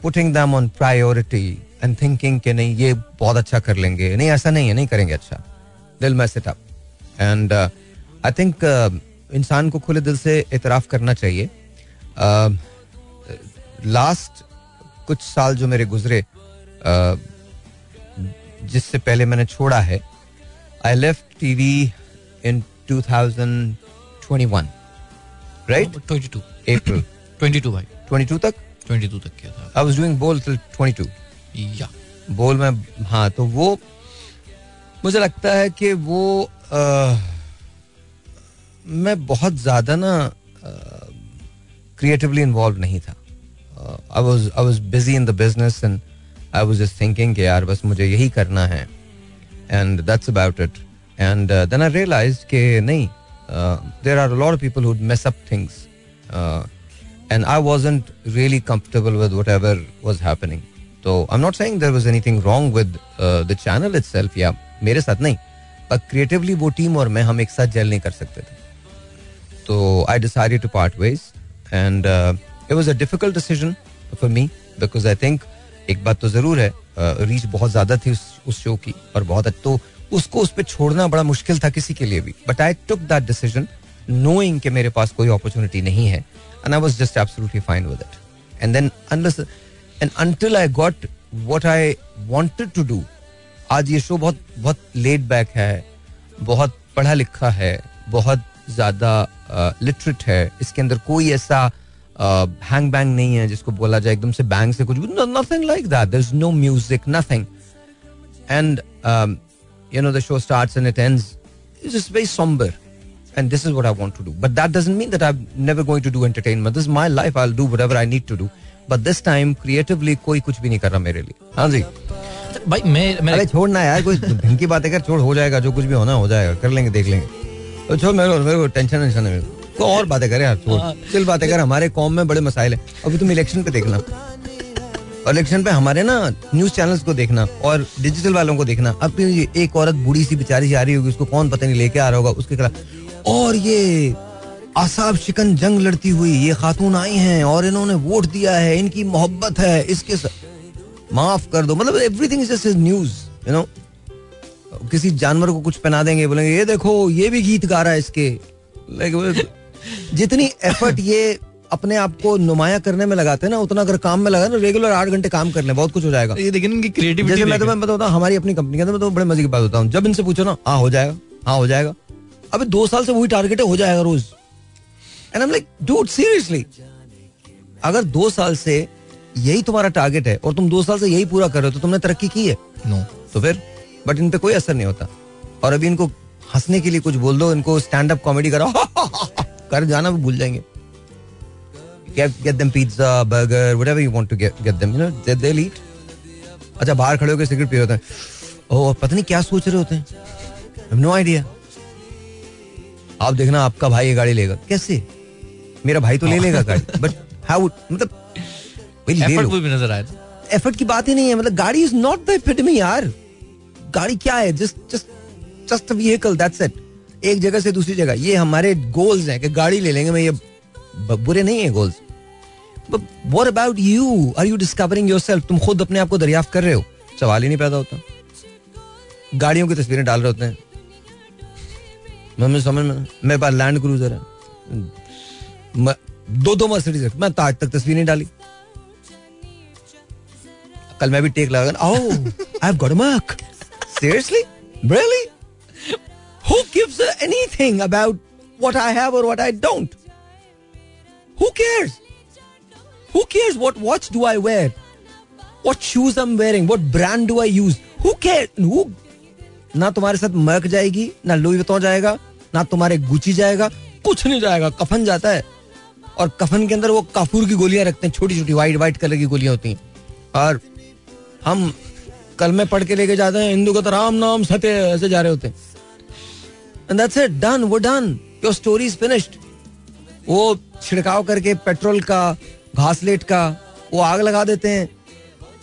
putting them on priority and thinking नहीं ये बहुत अच्छा कर लेंगे। नहीं ऐसा नहीं है नहीं करेंगे अच्छा। दिल में set up and I think इंसान को खुले दिल से इतराफ करना चाहिए। लास्ट uh, कुछ साल जो मेरे गुजरे uh, जिससे पहले मैंने छोड़ा है I left TV in 2021 right
22
April
22 भाई
22 तक?
22 तक किया था।
I was doing Bol till 22
या।
बोल में हाँ तो वो मुझे लगता है कि वो आ, मैं बहुत ज़्यादा ना क्रिएटिवली इन्वॉल्व नहीं था। I was I was busy in the business and I was just thinking कि यार बस मुझे यही करना है। And that's about it and then I realise कि नहीं there are lot of people who'd mess up things and I wasn't really comfortable with whatever was happening. So I'm not saying there was anything wrong with uh, the channel itself. Yeah, मेरे साथ नहीं पर क्रिएटिवली वो टीम और मैं हम एक साथ जेल नहीं कर सकते थे तो I decided to part ways and it was a difficult decision for me because I think एक बात तो ज़रूर है रीच uh, बहुत ज़्यादा थी उस, उस शो की और बहुत तो उसको उस पर छोड़ना बड़ा मुश्किल था किसी के लिए भी। But I took that decision knowing कि मेरे पास कोई अपॉर्चुनिटी नहीं है I was just absolutely fine with it. And then unless and until I got what I wanted to do, आज ये शो बहुत बहुत लेट बैक है बहुत पढ़ा लिखा है बहुत ज़्यादा लिटरेट uh, है इसके अंदर कोई ऐसा हैंग बैंग नहीं है जिसको बोला जाए एकदम से बैंग से कुछ nothing like that there is no music nothing and you know the show starts and it ends it's just very somber. And this is what I want to do. But that doesn't mean that I'm never going to do entertainment. This is my life. I'll do whatever I need to do. But this time creatively कोई कुछ भी नहीं कर रहा मेरे लिए हाँ जी
भाई मैं मैं
अरे छोड़ना यार कोई ढंग बातें कर छोड़ हो जाएगा। जो कुछ भी होना हो जाएगा। कर लेंगे देख लेंगे। तो छोड़ मेरे मेरे को टेंशन टेंशन है मेरे को और बातें करे यार छोड़। चिल बातें कर। हमारे कौम में बड़े मसाइल है। अभी तुम इलेक्शन पे देखना इलेक्शन पे हमारे ना न्यूज़ चैनल्स को देखना और डिजिटल वालों को देखना। अब ये एक औरत बूढ़ी सी बेचारी सी आ रही होगी उसको कौन पता नहीं लेके आ रहा होगा उसके खिलाफ। और ये आसाब शिकन जंग लड़ती हुई ये खातून आई हैं और इन्होंने वोट दिया है इनकी मोहब्बत है इसके. माफ़ कर दो। मतलब everything is news you know किसी जानवर को कुछ पहना देंगे बोलेंगे ये देखो ये भी गीत गा रहा है इसके। Like, जितनी एफर्ट ये अपने आप को नुमाया करने में लगाते हैं ना उतना अगर काम में लगा ना रेगुलर आठ घंटे काम कर ले बहुत कुछ हो जाएगा।
ये देखिए इनकी क्रिएटिविटी
जैसे मैं तुम्हें बताता हूँ हमारी अपनी कंपनी के अंदर मैं तो बड़े मज़े की बात होता हूँ जब इनसे पूछो ना हाँ हो जाएगा हाँ हो जाएगा। अबे दो साल से वही टारगेट है हो जाएगा रोज। And I like dude seriously अगर दो साल से यही तुम्हारा टारगेट है और तुम दो साल से यही पूरा कर रहे हो तो तुमने तरक्की की है?
नो
तो फिर बट इन पे कोई असर नहीं होता। और अभी इनको हंसने के लिए कुछ बोल दो इनको स्टैंड अप कॉमेडी करो। कर जाना भी भूल जाएँगे। Get get them pizza burger whatever you want to get get them you know they, they'll eat. अच्छा बाहर खड़े होकर सिगरेट पी होते हैं। ओह पता नहीं क्या सोच रहे होते हैं? नो आइडिया आप देखना आपका भाई ये गाड़ी लेगा। कैसे? मेरा भाई तो ले लेगा गाड़ी। बट हाउ मतलब
एफर्ट भी नज़र आया
एफर्ट की बात ही नहीं है। मतलब गाड़ी इज़ नॉट द एपिटमी यार। गाड़ी क्या है? Just just just vehicle that's it एक जगह से दूसरी जगह। ये हमारे गोल्स हैं कि गाड़ी ले लेंगे मैं ये बुरे नहीं है goals what about you are you discovering yourself तुम खुद अपने आप को दरियाफ्त कर रहे हो? सवाल ही नहीं पैदा होता। गाड़ियों की तस्वीरें डाल रहे होते हैं। मैं समझ में मेरे पास लैंड क्रूजर है। दो दो मर्सिडीज मैं तो आज तक तस्वीर नहीं डाली। कल मैं भी टेक लगा। ओह I have got a mark seriously really who gives anything about what I have और what I don't cares who cares what watch do I wear what shoes I am wearing what brand do I use who care who ना तुम्हारे साथ मर्क जाएगी, ना लुई वितौं जाएगा, ना तुम्हारे गुची जाएगा, कुछ नहीं जाएगा, कफन जाता है। और कफन के अंदर वो काफूर की गोलियाँ रखते हैं छोटी छोटी वाइट वाइट कलर की गोलियाँ होती हैं। और हम कल में पढ़ के लेके जाते हैं, हिंदू का तो राम नाम सत्य, ऐसे जा रहे होते हैं। एंड दैट्स इट डन वो done your story is finished वो छिड़काव करके पेट्रोल का घासलेट का वो आग लगा देते हैं।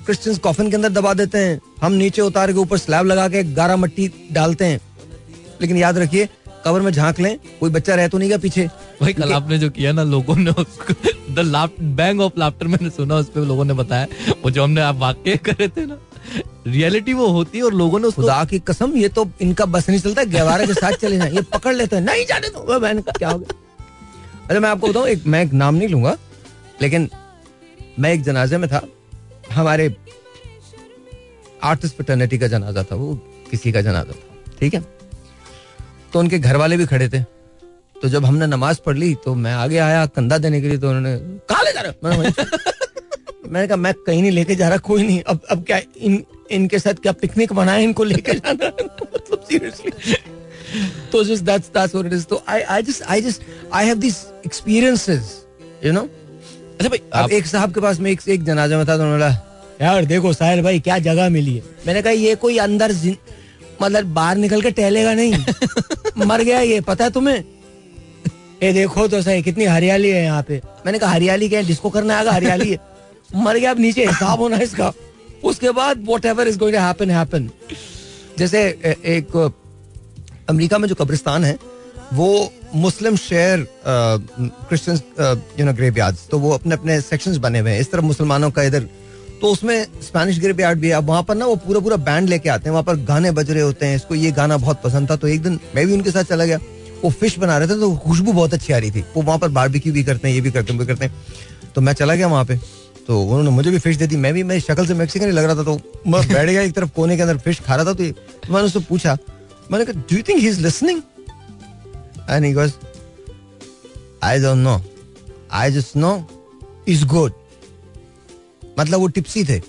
क्रिश्चियंस कॉफिन के अंदर दबा देते हैं। हम नीचे उतार के ऊपर स्लैब लगा के गारा मट्टी डालते हैं। लेकिन याद रखिए कवर में झाँक लें कोई बच्चा रह तो नहीं गया पीछे।
भाई कल आपने जो किया ना लोगों ने द बैंग ऑफ़ लाफ्टर मैंने सुना उस पर लोगों ने बताया। वो जो हमने आप वाक्य करे थे ना रियलिटी वो होती है और लोगों ने
खुदा की कसम ये तो इनका बस नहीं चलता गवारे के साथ चले जाए। ये पकड़ लेते हैं। नहीं जाने तो बहन क्या हो गया? अरे, मैं आपको बताऊँ, एक, मैं एक नाम नहीं लूँगा, लेकिन मैं एक जनाजे में था। हमारे आर्टिस्ट फटर्निटी का जनाजा था, वो किसी का जनाजा था, ठीक है? तो उनके घर वाले भी खड़े थे। तो जब हमने नमाज़ पढ़ ली तो मैं आगे आया कंधा देने के लिए तो उन्होंने, कहा ले जा रहे हो?" मैंने मैंने कहा, मैं कहीं नहीं लेके जा रहा, कोई नहीं। अब अब क्या इन, इनके साथ क्या पिकनिक बनाए इनको लेके जाना मतलब सीरियसली तो just that's that's what it is तो I I just I just I have this experiences you know
अच्छा भाई
अब एक साहब के पास में एक एक जनाजा में था तो उन्होंने बोला यार देखो साहिर भाई क्या जगह मिली है? मैंने कहा ये कोई अंदर मतलब बाहर निकल के टहलेगा नहीं। मर गया ये पता है तुम्हें? ये देखो तो सही कितनी हरियाली है यहाँ पे। मैंने कहा हरियाली क्या है? जिसको करना आएगा हरियाली है। मर गया अब नीचे हिसाब होना इसका। उसके बाद whatever is going happen happen जैसे एक अमेरिका में जो कब्रिस्तान है, वो मुस्लिम share Christians you know grave तो वो अपने अपने सेक्शंस बने हुए हैं। इस तरफ़ मुसलमानों का इधर तो उसमें स्पेनिश ग्रेव यार्ड भी है। अब वहाँ पर ना वो पूरा पूरा बैंड लेके आते हैं। वहाँ पर गाने बज रहे होते हैं। इसको ये गाना बहुत पसंद था। तो एक दिन मैं भी उनके साथ चला गया। वो फ़िश बना रहे थे तो खुशबू बहुत अच्छी आ रही थी। वो वहाँ पर बारबेक्यू भी करते हैं, ये भी करते हैं, वो करते हैं। तो मैं चला गया वहाँ पे। तो उन्होंने मुझे भी फ़िश दे दी। मैं भी, मैं शक्ल से मैक्सिकन लग रहा था तो मैं बैठ गया एक तरफ़ कोने के अंदर फ़िश खा रहा था तो मैंने उससे पूछा मैंने कहा do think he is listening and he goes I don't know I just know is good मतलब वो टिप्सी थे।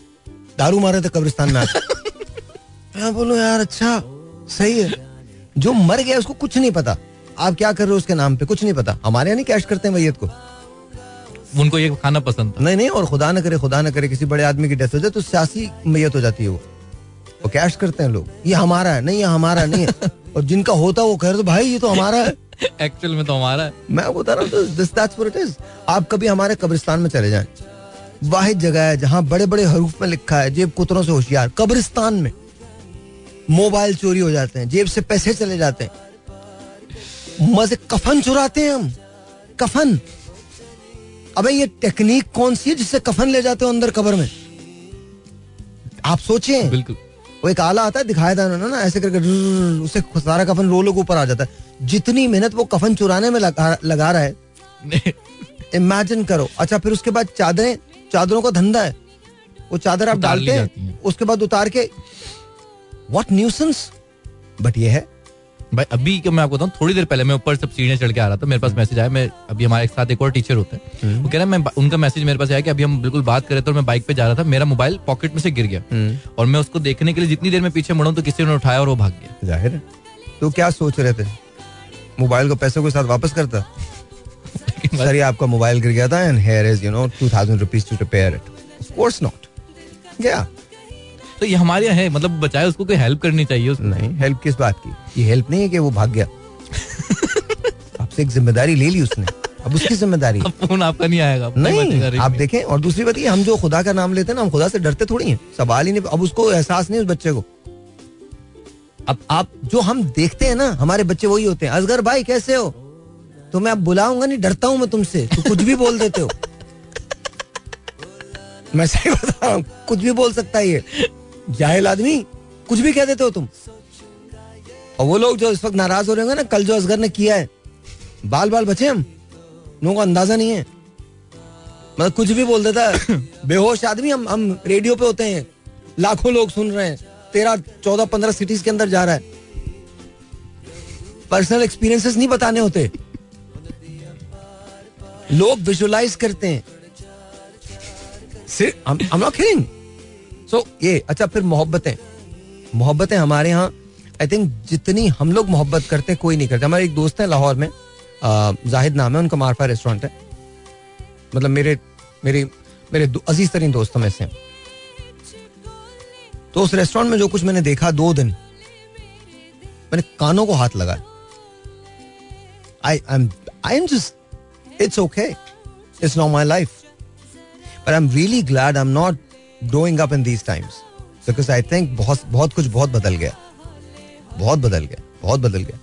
दारू मारे थे कब्रिस्तान में आके। मैं बोलो यार अच्छा सही है। जो मर गया उसको कुछ नहीं पता। आप क्या कर रहे हो उसके नाम पे? कुछ नहीं पता। हमारे यहाँ नहीं कैश करते हैं मैयत को
उनको ये खाना पसंद था।
नहीं नहीं और खुदा न करे खुदा ना करे किसी बड़े आदमी की डेथ हो जाए तो सियासी मैयत हो जाती है वो। वो कैश करते हैं लोग। ये हमारा है नहीं ये हमारा नहीं है। और जिनका होता है वो कह रहे तो भाई ये तो हमारा है।
एक्चुअल में तो हमारा है।
मैं बता रहा हूँ this that's what it is आप कभी हमारे कब्रिस्तान में चले जाएँ। वाहिद जगह है जहाँ बड़े बड़े हरूफ में लिखा है जेब कुतरों से होशियार। कब्रिस्तान में मोबाइल चोरी हो जाते हैं जेब से पैसे चले जाते हैं। मज़े कफन चुराते हैं हम। कफन। अबे ये टेक्निक कौन सी है जिससे कफन ले जाते हो अंदर कबर में? आप सोचें
बिल्कुल।
वो एक आला आता है दिखाया था उन्होंने ना ऐसे करके उससे सारा कफन रोलों के ऊपर आ जाता है। जितनी मेहनत वो कफन चुराने में लगा, लगा रहा है इमेजिन करो। अच्छा फिर उसके बाद चादरें चादरों का धंधा है। वो चादर आप डालते हैं
हैं।
उसके बाद उतार के वॉट न्यूसेंस बट ये है
भाई अभी क्या मैं आपको बताऊँ थोड़ी देर पहले मैं ऊपर सब सीढ़ियाँ चढ़ के आ रहा था मेरे पास मैसेज आया मैं अभी हमारे एक साथ एक और टीचर होते हैं। वो कह रहे हैं मैं उनका मैसेज मेरे पास आया कि अभी हम बिल्कुल बात कर रहे थे और मैं बाइक पे जा रहा था मेरा मोबाइल पॉकेट में से गिर गया। और मैं उसको देखने के लिए जितनी देर में पीछे मुड़ा तो किसी ने उठाया और वो भाग गया।
ज़ाहिर है। तो क्या सोच रहे थे? मोबाइल को पैसों के साथ वापस करता? सर ये आपका मोबाइल गिर गया था and here is you know two thousand rupees to repair it of course not क्या
तो ये हमारे यहाँ है मतलब बचाए उसको कोई हेल्प करनी चाहिए उसको।
नहीं हेल्प किस बात की? ये हेल्प नहीं है कि वो भाग गया। आपसे एक ज़िम्मेदारी ले ली उसने। अब उसकी ज़िम्मेदारी।
अब फ़ोन आपका नहीं आएगा
नहीं आप देखें और दूसरी बात ये हम जो खुदा का नाम लेते हैं ना हम खुदा से डरते थोड़ी हैं। सवाल ही नहीं अब उसको एहसास नहीं उस बच्चे को। अब आप जो हम देखते हैं ना हमारे बच्चे वही होते हैं। असगर भाई कैसे हो? तो मैं अब बुलाऊँगा नहीं डरता हूँ मैं तुमसे। तो कुछ भी बोल देते हो। मैं सही बता रहा हूँ कुछ भी बोल सकता है ये। जाहिल आदमी, कुछ भी कह देते हो तुम। और वो लोग जो इस वक्त नाराज़ हो रहे होंगे ना, कल जो असगर ने किया है बाल बाल बचे हम, लोगों को अंदाज़ा नहीं है। मतलब कुछ भी बोल देता बेहोश आदमी हम हम रेडियो पे होते हैं, लाखों लोग सुन रहे हैं, तेरह, चौदह, पंद्रह सिटीज़ के अंदर जा रहा है। पर्सनल एक्सपीरियंसेस नहीं बताने होते। लोग विजुलाइज करते हैं। किडिंग सो ये अच्छा फिर मोहब्बतें। मोहब्बतें हमारे यहाँ आई थिंक जितनी हम लोग मोहब्बत करते हैं, कोई नहीं करते। हमारे एक दोस्त है लाहौर में। जाहिद नाम है, उनका मारफा रेस्टोरेंट है। मतलब मेरे मेरे मेरे अज़ीज़ तरीन दोस्तों में से। तो उस रेस्टोरेंट में जो कुछ मैंने देखा दो दिन, मैंने कानों को हाथ लगाया। I I I am just it's okay it's not my life I am really glad I am not growing up in these times because I think बहुत बहुत कुछ बहुत बदल गया। बहुत बदल गया बहुत बदल गया।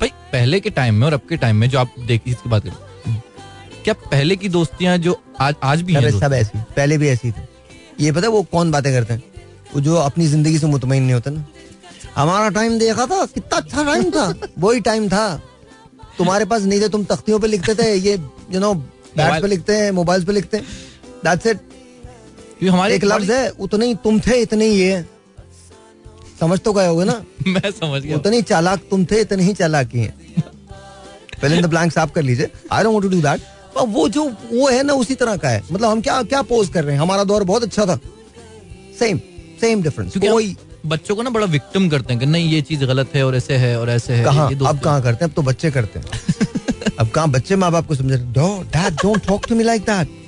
भाई पहले के टाइम में और अब के टाइम में जो आप देख इसकी बात करें क्या पहले की दोस्तियाँ जो आज आज भी हैं
सब ऐसी पहले भी ऐसी थी। ये पता वो कौन बातें करते हैं? वो जो अपनी ज़िंदगी से मुतमईन नहीं होते ना। हमारा टाइम देखा था कितना अच्छा टाइम था। वही टाइम था। तुम्हारे पास नहीं थे तुम तख्तियों पे लिखते थे ये यू नो बैट पे लिखते हैं मोबाइल पे लिखते हैं। दैट्स इट
क्योंकि हमारे
एक लफ्ज है उतने ही तुम थे इतने ही ये समझ तो गए होगे ना?
मैं समझ गया।
उतने ही चालाक तुम थे इतने ही चालाकी हैं। पहले द ब्लैंक्स आप कर लीजिए। I don't want to do that पर वो जो वो है ना उसी तरह का है। मतलब हम क्या क्या पोज कर रहे हैं? हमारा दौर बहुत अच्छा था। सेम सेम डिफरेंस कोई
बच्चों को ना बड़ा विक्टिम करते हैं कि नहीं ये चीज़ गलत है और ऐसे है और ऐसे है।
कहाँ?
ये
अब कहाँ करते हैं? अब तो बच्चे करते हैं। अब कहाँ बच्चे माँ बाप को समझ dad don't talk to me like that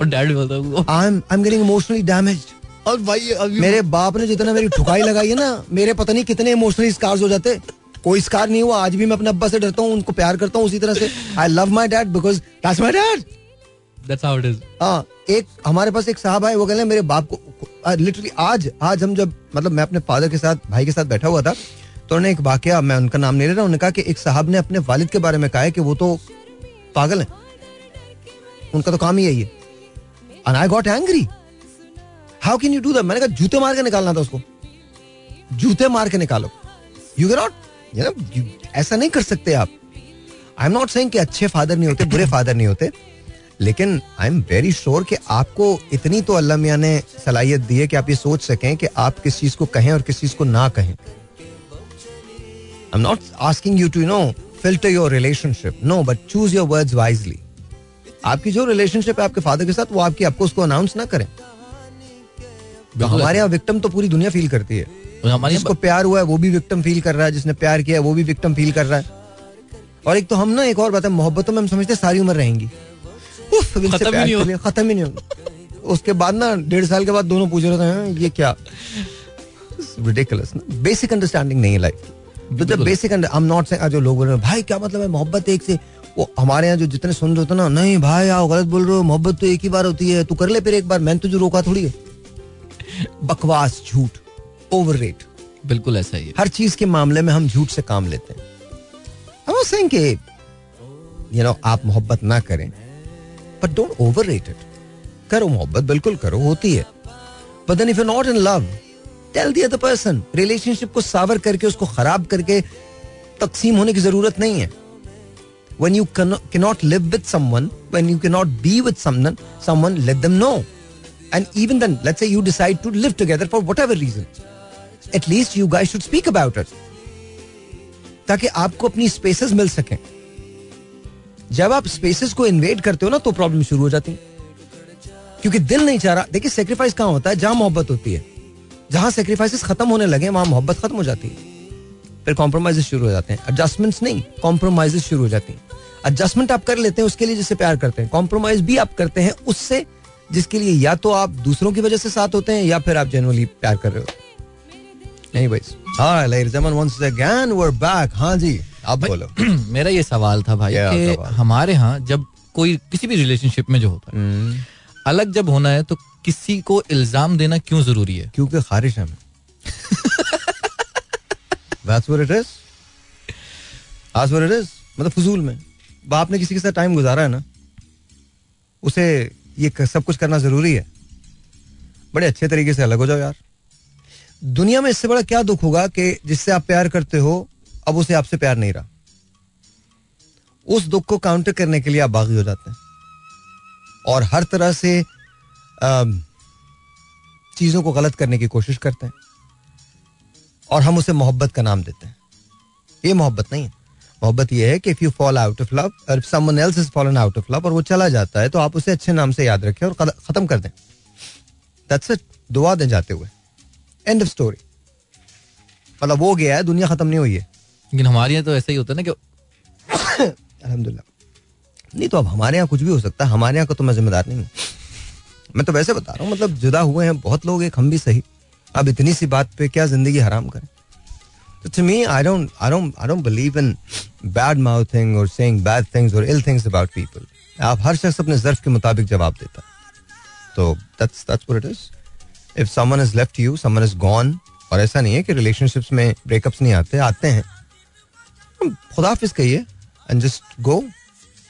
और डैड बोलता है
I am I am getting emotionally damaged
और भाई अभी
मेरे बाप ने जितना मेरी ठुकाई लगाई है ना मेरे पता नहीं कितने इमोशनली स्कार्स हो जाते। कोई स्कार नहीं हुआ आज भी मैं अपने अब्बा से डरता हूँ उनको प्यार करता हूँ उसी तरह से। I love my dad because that's my dad
that's how it is
हाँ एक हमारे पास एक साहब आए वो कहते हैं मेरे बाप को लिटरली आज आज हम जब मतलब मैं अपने फादर के साथ भाई के साथ बैठा हुआ था तो उन्होंने एक वाक्य मैं उनका नाम नहीं ले रहा उन्होंने कहा कि एक साहब ने अपने वालिद के बारे में कहा है कि वो तो पागल है। उनका तो काम ही यही है। I got angry how can you do that मैंने कहा, जूते मार के निकालना था उसको। जूते मार के निकालो। You can not you know ऐसा नहीं कर सकते आप। आई एम नॉट सेइंग कि अच्छे फादर नहीं होते, बुरे फादर नहीं होते, लेकिन आई एम वेरी श्योर कि आपको इतनी तो अल्लाह मियाँ ने सलाहियत दी है कि आप ये सोच सकें कि आप किस चीज़ को कहें और किस चीज़ को ना कहें। I am not asking you to no filter your relationship no but choose your words wisely आपकी जो रिलेशनशिप है आपके फादर के साथ वो आपकी आपको उसको अनाउंस ना करें। तो हमारे यहाँ विक्टम तो पूरी दुनिया फील करती है।
हमारे
जिसको प्यार हुआ है वो भी विक्टम फील कर रहा है जिसने प्यार किया है वो भी विक्टम फील कर रहा है। और एक तो हम ना एक और बात है मोहब्बतों में हम समझते हैं सारी उम्र रहेंगी।
खत्म ही नहीं
खत्म ही होगा उसके बाद ना डेढ़ साल के बाद दोनों पूछ रहे हैं ये क्या? रिडिकुलस ना। बेसिक अंडरस्टैंडिंग नहीं है लाइफ तो जब बेसिक आई एम नॉट से जो लोग बोल रहे हैं भाई क्या मतलब है मोहब्बत एक से वो हमारे यहाँ जो जितने सुन रहे होते ना नहीं भाई आओ गलत बोल रहे हो मोहब्बत तो एक ही बार होती है तू कर ले फिर एक बार मैंने तुझे रोका थोड़ी है। बकवास झूठ ओवर रेट
बिल्कुल ऐसा ही है।
हर चीज़ के मामले में हम झूठ से काम लेते हैं। saying कि you know, आप मोहब्बत ना करें but don't overrate it करो मोहब्बत बिल्कुल करो होती है। But then if you not in love tell the other person relationship को सावर करके उसको खराब करके तकसीम होने की ज़रूरत नहीं है। When you cannot, cannot live with someone when you cannot be with someone someone let them know and even then let's say you decide to live together for whatever reason at least you guys should speak about it ताकि आपको अपनी स्पेसेस मिल सकें जब आप स्पेसेस को इन्वेट करते हो ना तो प्रॉब्लम शुरू हो जाती है क्योंकि दिल नहीं चाह रहा देखिए सेक्रीफाइस कहाँ होता है जहाँ मोहब्बत होती है जहाँ सेक्रीफाइसेस खत्म होने लगे वहाँ मोहब्बत खत्म हो जाती है फिर कॉम्प्रोमाइजेस शुरू हो जाते हैं। एडजस्टमेंट्स नहीं कॉम्प्रोमाइजेस शुरू हो जाती हैं। एडजस्टमेंट आप कर लेते हैं उसके लिए जिससे प्यार करते हैं। कॉम्प्रोमाइज भी आप करते हैं उससे जिसके लिए या तो आप दूसरों की वजह से साथ होते हैं या फिर आप जनरली प्यार कर रहे हो। Anyways, हाँ and gentlemen, once again we're back. हाँ जी आप बोलो।
मेरा ये सवाल था भाई कि हमारे यहाँ जब कोई किसी भी रिलेशनशिप में जो होता है अलग जब होना है तो किसी को इल्ज़ाम देना क्यों ज़रूरी है?
क्योंकि खारिश है That's what it is. That's what it is. मतलब फजूल में। बाप ने किसी के साथ टाइम गुजारा है ना, उसे ये सब कुछ करना ज़रूरी है। बड़े अच्छे तरीके से अलग हो जाओ यार। दुनिया में इससे बड़ा क्या दुख होगा कि जिससे आप प्यार करते हो, अब उसे आपसे प्यार नहीं रहा। उस दुख को काउंटर करने के लिए आप बागी हो जाते हैं। और हर तरह से चीज़ों को गलत करने की कोशिश करते हैं। और हम उसे मोहब्बत का नाम देते हैं। ये मोहब्बत नहीं है। मोहब्बत ये है कि if you fall out of love और someone else is fallen out of love और वो चला जाता है तो आप उसे अच्छे नाम से याद रखें और खत्म कर दें। दैट्स इट दुआ दें जाते हुए। एंड ऑफ़ स्टोरी मतलब वो गया है दुनिया खत्म नहीं हुई है।
लेकिन हमारे यहाँ तो ऐसा ही होता है ना कि
अल्हम्दुलिल्लाह। नहीं तो अब हमारे यहाँ कुछ भी हो सकता है। हमारे यहाँ का तो मैं जिम्मेदार नहीं हूँ। मैं तो वैसे बता रहा हूँ मतलब जुदा हुए हैं बहुत लोग एक हम भी सही। अब इतनी सी बात पे क्या ज़िंदगी हराम करें? तो to me I don't I don't I don't believe in bad mouthing और सेइंग बैड थिंग्स और इल थिंग्स अबाउट पीपल आप हर शख्स अपने ज़र्फ के मुताबिक जवाब देता है। तो that's that's what it is if someone is left you someone is gone और ऐसा नहीं है कि रिलेशनशिप्स में ब्रेकअप्स नहीं आते आते हैं। खुदा हाफिज कहिए and just go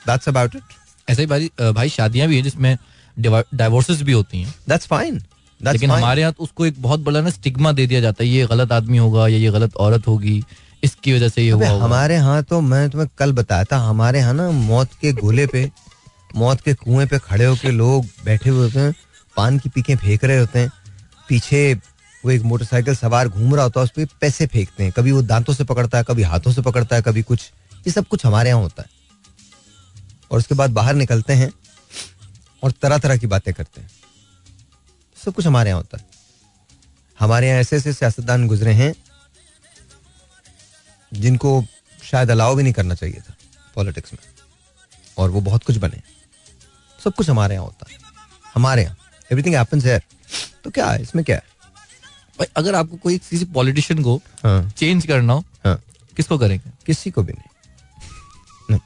that's about it
ऐसे ही भाई भाई शादियाँ भी हैं जिसमें डाइवोर्सेस भी होती हैं।
दैट्स फाइन
लेकिन हमारे यहाँ तो उसको एक बहुत बड़ा ना स्टिग्मा दे दिया जाता है ये गलत आदमी होगा या ये गलत औरत होगी इसकी वजह से ये हुआ
हमारे यहाँ तो मैं तुम्हें कल बताया था हमारे यहाँ ना मौत के गोले पे मौत के कुएँ पे खड़े होके लोग बैठे हुए होते हैं पान की पीके फेंक रहे होते हैं पीछे वो एक मोटरसाइकिल सवार घूम रहा होता है उस पर पैसे फेंकते हैं कभी वो दांतों से पकड़ता है कभी हाथों से पकड़ता है कभी कुछ ये सब कुछ हमारे यहाँ होता है। और उसके बाद बाहर निकलते हैं और तरह तरह की बातें करते हैं। सब कुछ हमारे यहाँ होता है। हमारे यहाँ ऐसे ऐसे सियासतदान गुजरे हैं जिनको शायद अलाउ भी नहीं करना चाहिए था पॉलिटिक्स में। और वो बहुत कुछ बने। सब कुछ हमारे यहाँ होता है। हमारे यहाँ। एवरीथिंग हैपेंस हियर तो क्या है? इसमें क्या है?
भाई अगर आपको कोई किसी पॉलिटिशियन को
हाँ।
चेंज करना हो
हाँ।
किसको करेंगे?
किसी को भी नहीं। नहीं।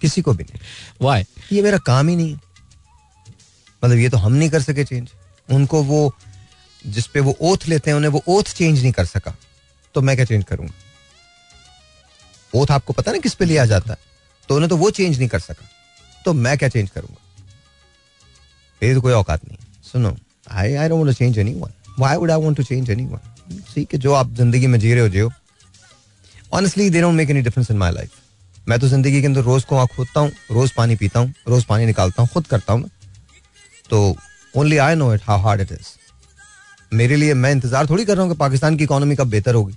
किसी को भी नहीं।
वाई
ये मेरा काम ही नहीं मतलब ये तो हम नहीं कर सके चेंज उनको वो, जिस पे वो ओथ लेते हैं, उन्हें वो ओथ चेंज नहीं कर सका। तो मैं क्या चेंज करूँगा? ओथ आपको पता ना किस पे लिया जाता है? तो उन्हें तो वो चेंज नहीं कर सका। तो मैं क्या चेंज करूँगा? ये तो कोई औकात नहीं। सुनो I I don't change anyone why would I want to change anyone ठीक है जो आप ज़िंदगी में जी रहे हो, जियो। Honestly they don't make any difference in my life मैं तो ज़िंदगी के अंदर रोज को आँख खोदता हूँ, रोज पानी पीता हूँ, रोज पानी निकालता हूँ, खुद करता हूँ तो only I know it how hard it is मेरे लिए मैं इंतज़ार थोड़ी कर रहा हूँ कि पाकिस्तान की इकोनॉमी कब बेहतर होगी।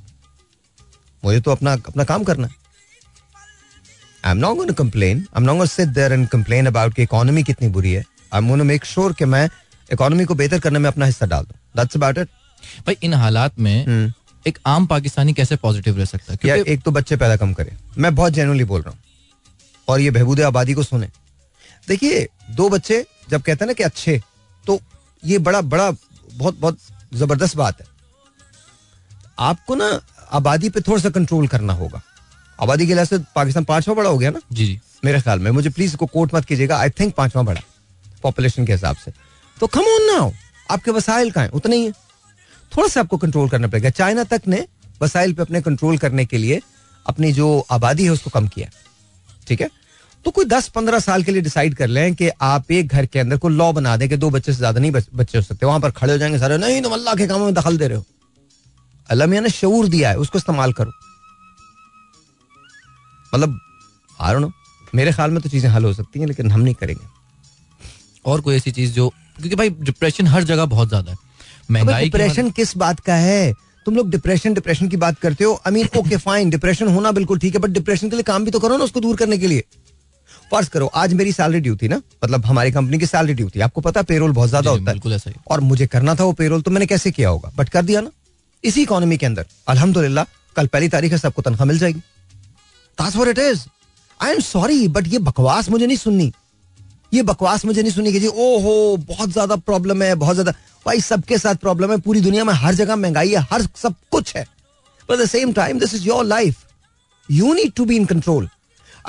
मुझे तो अपना अपना काम करना है। I am not going to complain I am not going sit there and complain about कि इकोनॉमी कितनी बुरी है। आई एम गोइंग टू मेक श्योर कि मैं इकोनॉमी को बेहतर करने में अपना हिस्सा डाल दूँ। दैट्स अबाउट इट
भाई इन हालात में एक आम पाकिस्तानी कैसे पॉजिटिव रह सकता है?
यार एक तो बच्चे पैदा कम करे। मैं बहुत जेनुअनली बोल रहा हूँ। और ये बहबूद आबादी को सुने। देखिए दो बच्चे जब कहते हैं ना कि अच्छे तो ये बड़ा बड़ा बहुत बहुत ज़बरदस्त बात है। आपको ना आबादी पे थोड़ा सा कंट्रोल करना होगा। आबादी के लिहाज से पाकिस्तान पांचवा बड़ा हो गया ना?
जी जी।
मेरे ख्याल में। मुझे प्लीज़ इसको कोट मत कीजिएगा। आई थिंक पांचवा बड़ा पॉपुलेशन के हिसाब से। तो कम ऑन हो आपके वसाइल का है? उतने ही है। थोड़ा सा आपको कंट्रोल करना पड़ेगा। चाइना तक ने वसाइल पे अपने कंट्रोल करने के लिए अपनी जो आबादी है उसको कम किया ठीक है? तो कोई दस पंद्रह साल के लिए डिसाइड कर लें कि आप एक घर के अंदर को लॉ बना दें कि दो बच्चे से ज़्यादा नहीं बच्चे हो सकते वहाँ पर खड़े हो जाएँगे सारे नहीं तुम अल्लाह के कामों में दखल दे रहे हो। अल्लाह मियाँ ने शऊर दिया है उसको इस्तेमाल करो। मतलब आई डोंट नो मेरे ख्याल में तो चीज़ें हल हो सकती हैं लेकिन हम नहीं करेंगे।
और कोई ऐसी चीज़ जो क्योंकि भाई डिप्रेशन हर जगह बहुत ज़्यादा है। महँगाई
डिप्रेशन किस बात का है? तुम लोग डिप्रेशन डिप्रेशन की बात करते हो। I mean okay fine depression होना बिल्कुल ठीक है बट डिप्रेशन के लिए काम भी तो करो ना उसको दूर करने के लिए। फ़र्ज़ करो आज मेरी सैलरी ड्यू थी ना? मतलब हमारी कंपनी की सैलरी ड्यू थी। आपको पता पेरोल बहुत ज़्यादा होता है। और मुझे करना था वो पेरोल तो मैंने कैसे किया होगा? बट कर दिया ना। इसी इकोनॉमी के अंदर। अल्हम्दुलिल्लाह कल पहली तारीख है सबको तनख्वाह मिल जाएगी। It is. I am sorry but ये बकवास मुझे नहीं सुननी। ये बकवास मुझे नहीं सुनी कि जी ओहो बहुत ज़्यादा प्रॉब्लम है बहुत ज़्यादा। भाई सबके साथ प्रॉब्लम है पूरी दुनिया में हर जगह महँगाई है हर सब कुछ है। But the same time this is your life you need to be in control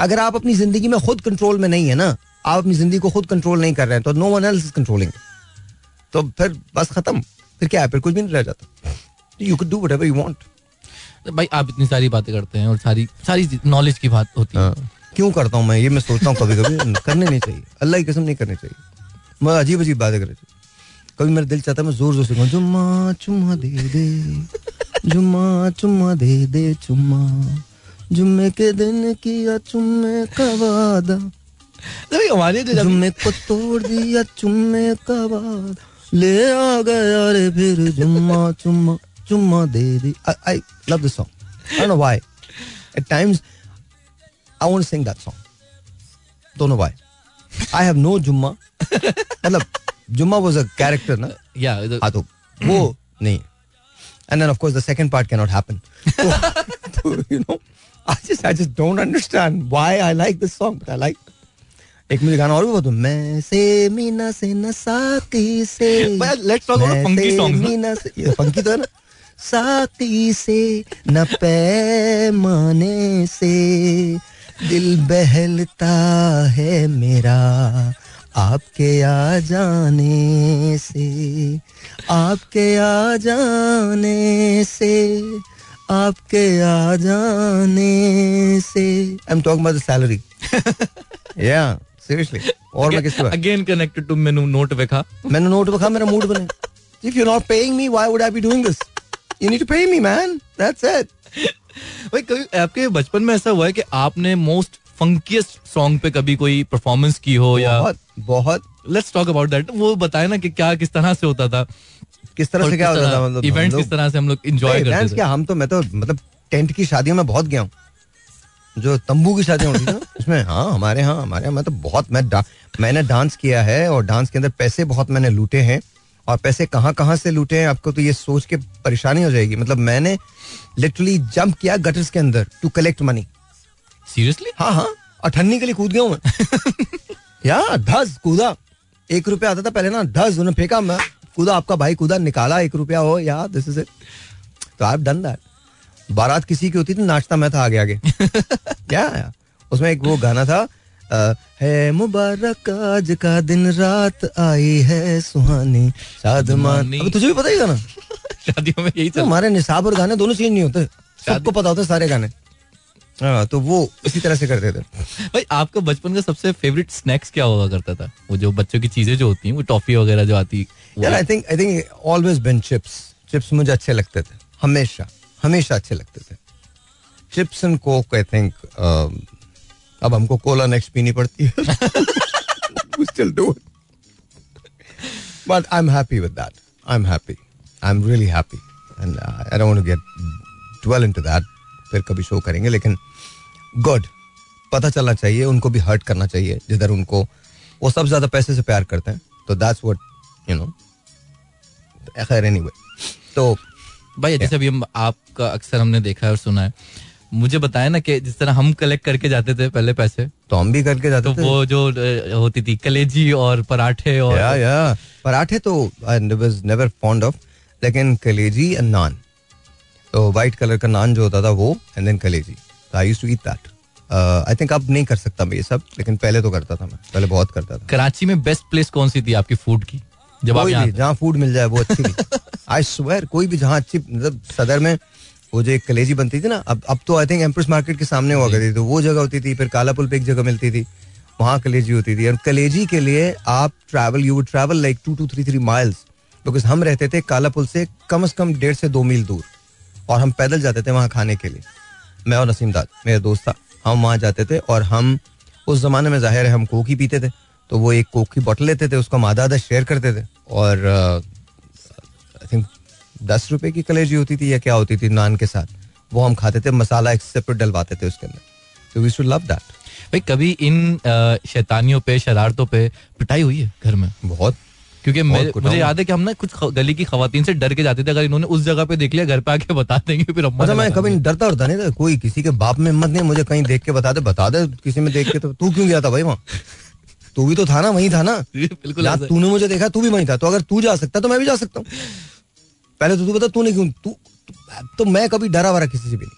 अगर आप अपनी ज़िंदगी में खुद कंट्रोल में नहीं है ना आप अपनी ज़िंदगी को खुद कंट्रोल नहीं कर रहे हैं तो no one else is controlling तो फिर बस खत्म। फिर क्या है? फिर कुछ भी नहीं रह जाता। You could do what you want
भाई आप इतनी सारी बातें करते हैं और सारी सारी नॉलेज की बात होती है।
क्यों करता हूँ मैं? ये मैं सोचता हूँ कभी कभी करने नहीं चाहिए। अल्लाह की कसम नहीं करनी चाहिए। मैं अजीब अजीब बातें करनी चाहिए कभी मेरा दिल चाहता है मैं ज़ोर ज़ोर से कहूँ जुम्मा चुम्मा दे दे जुम्मा चुम्मा दे दे चुम्मा। जुम्मे के दिन किया चुम्मे का वादा।
भाई हमारे जो
जुम्मे को तोड़ दिया चुम्मे का वादा। ले आ गया रे फिर जुम्मा चुम्मा चुम्मा दे दी। I love this song I don't know why at times I want to sing that song don't know why I have no जुम्मा मतलब जुम्मा वाज अ कैरेक्टर ना
या
हाँ तो वो नहीं। And then of course the second part can not happen तो you know I just I just don't understand why I like this song I like एक मुझे गाना और भी बता मैं से मीना से न साकी से
let's talk about funky songs
Meena से ये फंकी तो है ना? साकी से न पैमाने से दिल बहलता है मेरा आपके आ जाने से आपके आ जाने से आपके आ जाने से। I am talking about the salary या सीरियसली और मैं किसके
अगेन कनेक्टेड टू मेनू नोट देखा।
मैंने नोट रखा मेरा मूड बने। If you not paying me why would I be doing this you need to pay me man that's it
भाई कभी आपके बचपन में ऐसा हुआ है कि आपने मोस्ट फंकीस्ट सॉन्ग पे कभी कोई परफॉर्मेंस की हो या
बहुत बहुत।
लेट्स टॉक अबाउट दैट वो बताए ना कि क्या किस तरह से होता था।
किस तरह से क्या होता था मतलब
इवेंट्स किस तरह से हम लोग एंजॉय करते थे?
क्या हम तो मैं तो मतलब टेंट की शादियों में बहुत गया हूँ। जो तंबू की शादियाँ होती थी ना उसमें हाँ हमारे यहाँ हमारे यहाँ मैं तो बहुत मैं डा, मैंने डांस किया है और डांस के अंदर पैसे बहुत मैंने लूटे हैं और पैसे कहाँ कहाँ से लूटे हैं आपको तो ये सोच के परेशानी हो जाएगी। मतलब मैंने लिटरली जंप किया गटर्स के अंदर टू कलेक्ट मनी
सीरियसली
हाँ हाँ अठन्नी के लिए कूद गया हूँ मैं। या धस कूदा। एक रुपया आता था पहले ना धस उन्हें फेंका मैं कूदा आपका भाई कूदा निकाला एक रुपया हो या दिस इज़ इट तो आई डन दैट बारात किसी की होती थी नाचता मैं था आगे आगे। क्या? या? उसमें एक वो गाना था है मुबारक आज का दिन रात आई है सुहानी शादमान। अबे तुझे भी पता ही गाना?
शादियों में यही
तो
चल
हमारे निसाब और गाने दोनों चेंज नहीं होते। सबको पता होता सारे गाने। हाँ तो वो इसी तरह से करते थे
भाई आपका बचपन का सबसे फेवरेट स्नैक्स क्या हुआ करता था वो जो बच्चों की चीज़ें जो होती हैं वो टॉफी वगैरह जो आती
यार I think I think always been chips chips मुझे अच्छे लगते थे हमेशा हमेशा अच्छे लगते थे chips and coke I think अब हमको कोला नेक्स्ट पीनी पड़ती है do it. But I'm happy with that. I'm happy. I'm really happy. And uh, I don't want to get dwell into that. फिर कभी शो करेंगे लेकिन गुड पता चलना चाहिए उनको भी हर्ट करना चाहिए जिधर उनको वो सब ज़्यादा पैसे से प्यार करते हैं। तो दैट्स व्हाट यू नो खैर एनीवे तो
भाई जैसे अभी हम आपका अक्सर हमने देखा है और सुना है। मुझे बताया ना कि जिस तरह हम कलेक्ट करके जाते थे पहले पैसे
तो हम भी करके जाते
तो
थे।
वो जो होती थी कलेजी और पराठे और
या या पराठे तो I was never fond of लेकिन कलेजी एंड नान तो वाइट कलर का नान जो होता था वो एंड देन कलेजी। I used to eat that I think अब नहीं कर सकता मैं ये सब लेकिन पहले तो करता था मैं। पहले बहुत करता था।
कराची में बेस्ट प्लेस कौन सी थी आपकी फ़ूड की? जब आप यहाँ
जहाँ फ़ूड मिल जाए वो अच्छी आई स्वेयर कोई भी जहाँ अच्छी मतलब सदर में वो जो एक कलेजी बनती थी ना अब अब तो आई थिंक एम्प्रेस मार्केट के सामने हुआ करती थी तो वो जगह होती थी फिर काला पुल पे एक जगह मिलती थी वहाँ कलेजी होती थी। और कलेजी के लिए आप travel you would travel like two two three three miles because हम रहते थे काला पुल से कम अज कम डेढ़ से दो मील दूर और हम पैदल जाते थे वहाँ खाने के लिए। मैं और नसीम दाद मेरा दोस्त था हम वहाँ जाते थे और हम उस जमाने में ज़ाहिर है हम कोक ही पीते थे। तो वो एक कोक की बोतल लेते थे उसको हम आधा आधा शेयर करते थे। और आई थिंक दस रुपए की कलेजी होती थी या क्या होती थी नान के साथ वो हम खाते थे मसाला एक सेपरेट डलवाते थे उसके अंदर। तो वी शुड लव दैट
भाई कभी इन शैतानियों पे शरारतों पे पिटाई हुई है घर में?
बहुत।
क्योंकि। मुझे याद है कि हम ना कुछ गली की खवातीन से डर के जाते थे अगर इन्होंने उस जगह पे देख लिया घर पे आके बता देंगे फिर अम्मा
अच्छा मैं कभी डरता उड़ता नहीं था? कोई किसी के बाप में हिम्मत नहीं मुझे कहीं देख के बता दे बता दे किसी में देख के तो तू क्यों गया था भाई वहाँ? तू भी तो था ना वहीं था ना।
बिल्कुल
तूने मुझे देखा तू भी वहीं था तो अगर तू जा सकता तो मैं भी जा सकता हूँ। पहले तो तू बता तूने क्यों तू तू- तो मैं कभी डरा वरा किसी से भी नहीं।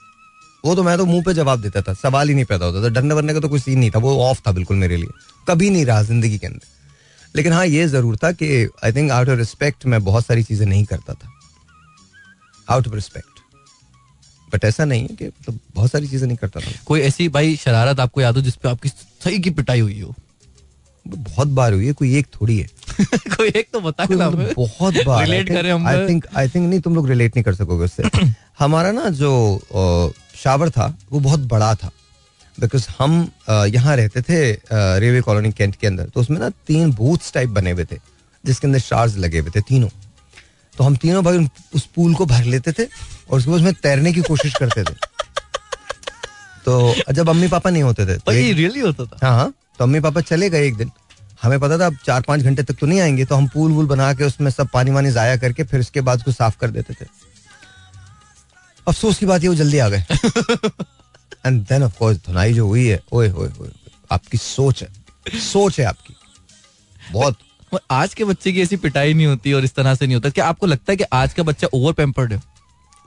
वो तो मैं तो मुँह पे जवाब देता था सवाल ही नहीं पैदा होता था डरने वरने का तो कोई सीन नहीं था वो ऑफ़ था बिल्कुल मेरे लिए कभी नहीं रहा ज़िंदगी के अंदर। लेकिन हाँ ये ज़रूर था कि I think out of respect मैं बहुत सारी चीज़ें नहीं करता था। आउट ऑफ़ रिस्पेक्ट बट ऐसा नहीं है कि मतलब बहुत सारी चीज़ें नहीं करता था।
कोई ऐसी भाई शरारत आपको याद हो जिसपे आपकी सही की पिटाई हुई हो?
बहुत बार हुई है कोई एक थोड़ी है।
कोई एक तो बता
मतलब बहुत बार
करें हम।
आई थिंक आई थिंक नहीं तुम लोग रिलेट नहीं कर सकोगे उससे। हमारा ना जो शावर था वो बहुत बड़ा था। बिकॉज़ हम यहाँ रहते थे रेलवे कॉलोनी कैंट के अंदर। तो उसमें ना तीन बूथ्स टाइप बने हुए थे जिसके अंदर शार्स लगे हुए थे तीनों। तो हम तीनों भाई उस पूल को भर लेते थे और उसके बाद उसमें तैरने की कोशिश करते थे। तो जब अम्मी पापा नहीं होते थे तो एक-
रियली होता था?
हाँ हाँ। तो अम्मी पापा चले गए एक दिन। हमें पता था अब चार पाँच घंटे तक तो नहीं आएँगे तो हम पूल वूल बना के उसमें सब पानी वानी जाया करके फिर उसके बाद उसको साफ़ कर देते थे। अफसोस की बात ये वो जल्दी आ गए। एंड देन ऑफ़ कोर्स धुनाई जो हुई है ओए होए होए आपकी सोच है। सोच है आपकी। बहुत।
आज के बच्चे की ऐसी पिटाई नहीं होती और इस तरह से नहीं होता। क्या आपको लगता है कि आज का बच्चा ओवर पेम्पर्ड है?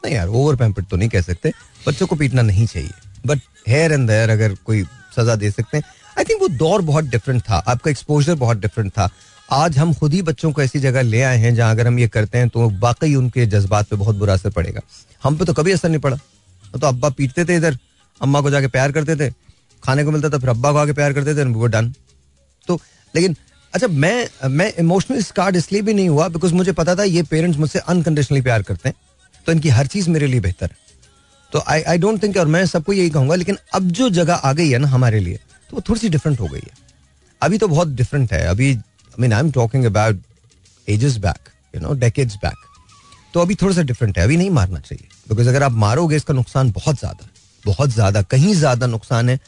नहीं यार ओवर पेम्पर्ड तो नहीं कह सकते। बच्चों को पीटना नहीं चाहिए। बट हेयर एंड देयर अगर कोई सजा दे सकते हैं। आई थिंक वो दौर बहुत डिफरेंट था। आपका एक्सपोजर बहुत डिफरेंट था। आज हम खुद ही बच्चों को ऐसी जगह ले आए हैं जहाँ अगर हम ये करते हैं तो वाकई उनके जज्बात पे बहुत बुरा असर पड़ेगा। हम पे तो कभी असर नहीं पड़ा। तो अब्बा पीटते थे इधर अम्मा को जाके प्यार करते थे, खाने को मिलता था, फिर अब्बा को आके प्यार करते थे वो डन तो लेकिन अच्छा मैं मैं इमोशनल स्कार्ड इसलिए भी नहीं हुआ बिकॉज़ मुझे पता था ये पेरेंट्स मुझसे अनकंडीशनली प्यार करते हैं तो इनकी हर चीज़ मेरे लिए बेहतर तो आई आई डोंट थिंक और मैं सबको यही कहूँगा, लेकिन अब जो जगह आ गई है ना हमारे लिए तो वो थोड़ी सी डिफरेंट हो गई है। अभी तो बहुत डिफरेंट है, अभी I mean I am talking about ages back you know decades back तो अभी थोड़ा सा डिफरेंट है, अभी नहीं मारना चाहिए बिकॉज़ अगर आप मारोगे, इसका नुकसान बहुत ज़्यादा बहुत ज़्यादा कहीं ज़्यादा नुकसान है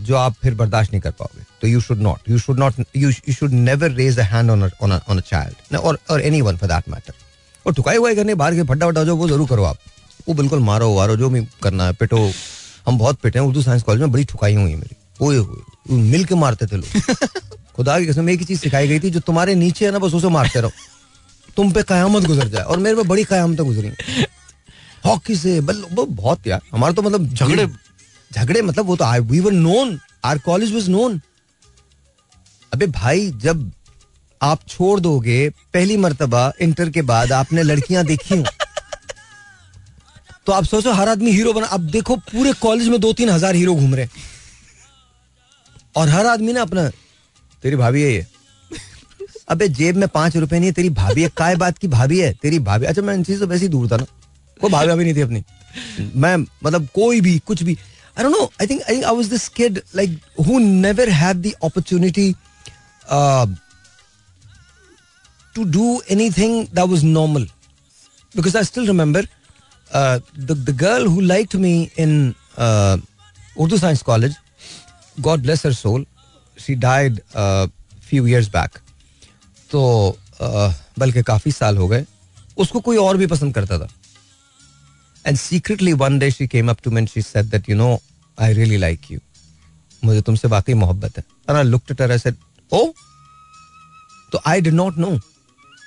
जो आप फिर बर्दाश्त नहीं कर पाओगे। तो you should not you should not you should never raise a hand on on a child और और anyone for that matter और ठुकाई हुआ करने बाहर के फट्टा वट्टा जो वो ज़रूर करो आप। वो बिल्कुल मारो वारो जो भी करना है पिटो। हम बहुत पिटे हैं उर्दू साइंस कॉलेज में बड़ी ठुकाई हुई है मेरी। ओए होए मिल के मारते थे लोग। खुदा की कसम एक ही चीज़ सिखाई गई थी जो तुम्हारे नीचे है ना बस उसे मारते रहो। तुम पे कयामत गुजर जाए और मेरे पे बड़ी कयामतें गुजरी हॉकी से वो बहुत यार, हमारा तो मतलब
झगड़े-
झगड़े मतलब वो तो we were known our college was known अबे भाई, जब आप छोड़ दोगे, पहली मर्तबा इंटर के बाद आपने लड़कियाँ देखी हूँ तो आप सोचो हर आदमी हीरो बना, अब देखो पूरे कॉलेज में दो तीन हज़ार हीरो घूम रहे और हर आदमी ना अपना, तेरी भाभी है ये। अबे जेब में पाँच रुपए नहीं है, तेरी भाभी है, काय बात की भाभी है, तेरी भाभी अच्छा मैं इन चीज़ों से वैसे ही दूर था ना। कोई भाभी भाभी नहीं थी अपनी। मैं मतलब कोई भी कुछ भी। I don't know I think I I was this kid like who never had the opportunity do anything that was normal. Because I still remember uh, the the girl who liked me in uh, Urdu God bless her soul she died few years back तो uh, बल्कि काफ़ी साल हो गए उसको कोई और भी पसंद करता था। And secretly one day she came up to me she said that you know I really like you मुझे तुमसे वाकई मोहब्बत है. And I looked at said oh तो आई डिड नॉट नो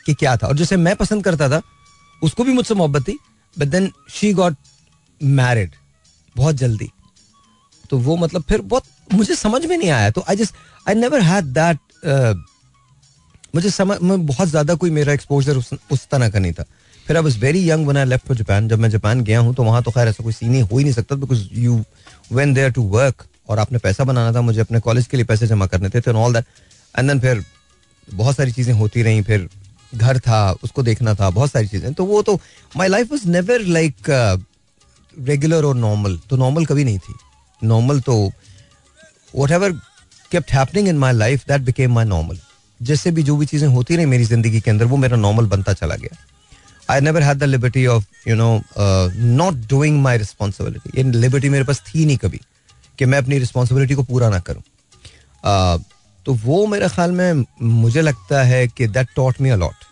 कि क्या था। और जैसे मैं पसंद करता था उसको भी मुझसे मोहब्बत थी but then she got married बहुत जल्दी। तो वो मतलब फिर बहुत मुझे समझ में नहीं आया। तो I just I never had that मुझे समझ मैं बहुत ज़्यादा कोई मेरा एक्सपोजर उस, उस तरह का नहीं था। फिर I was very young when I left for Japan जब मैं जापान गया हूँ तो वहाँ तो खैर ऐसा कोई सीन ही हो ही नहीं सकता because you went there to work और आपने पैसा बनाना था, मुझे अपने कॉलेज के लिए पैसे जमा करने थे ऑल दैट एंड देन फिर बहुत सारी चीज़ें होती रहीं, फिर घर था, उसको देखना था, बहुत सारी चीज़ें। तो वो तो my life was never like regular और नॉर्मल तो नॉर्मल कभी नहीं थी। नॉर्मल तो whatever kept happening in my life that became my normal जैसे भी जो भी चीज़ें होती रही मेरी ज़िंदगी के अंदर, वो मेरा नॉर्मल बनता चला गया। I never had the liberty of you know not doing my responsibility ये लिबर्टी मेरे पास थी नहीं कभी कि मैं अपनी रिस्पॉन्सिबिलिटी को पूरा ना करूँ। Uh, तो वो मेरे ख्याल में मुझे लगता है कि that taught me a lot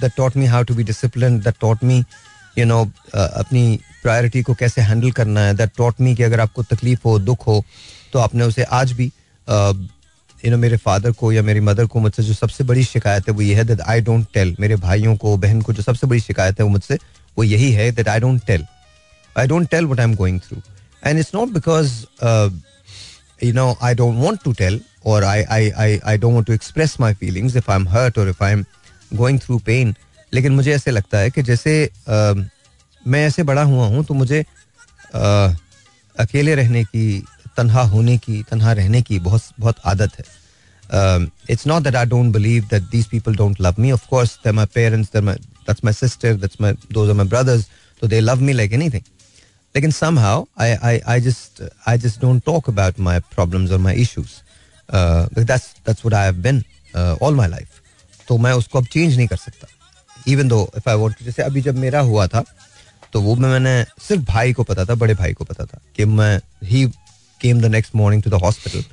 that taught me how to be discipline that taught me you know अपनी प्रायोरिटी को कैसे हैंडल करना है। दैट टॉट मी कि अगर आपको तकलीफ़ हो दुख हो तो आपने उसे आज भी यू नो मेरे फादर को या मेरी मदर को मुझसे जो सबसे बड़ी शिकायत है वो ये है दैट आई डोंट टेल मेरे भाइयों को बहन को जो सबसे बड़ी शिकायत है वो मुझसे वो यही है that I don't tell I don't tell what I am going through and it's not because you know I don't want to tell और I I I I I, I to express my feelings if I am hurt और if I am going through pain लेकिन मुझे ऐसे लगता है कि जैसे आ, मैं ऐसे बड़ा हुआ हूँ तो मुझे आ, अकेले रहने की तनहा होने की, तनहा रहने की बहुत बहुत आदत है। It's not that I don't believe that these people don't love me of course they my parents they my that's my sister that's my those are my brothers तो they love me like anything लेकिन somehow, I I I just I just don't talk about my problems or my issues. That's that's what I have been all my life तो मैं उसको अब चेंज नहीं कर सकता। Even though if I want जैसे अभी जब मेरा हुआ था तो वो में, मैंने सिर्फ़ भाई को पता था, बड़े भाई को पता था कि मैं ही came the next morning to the hospital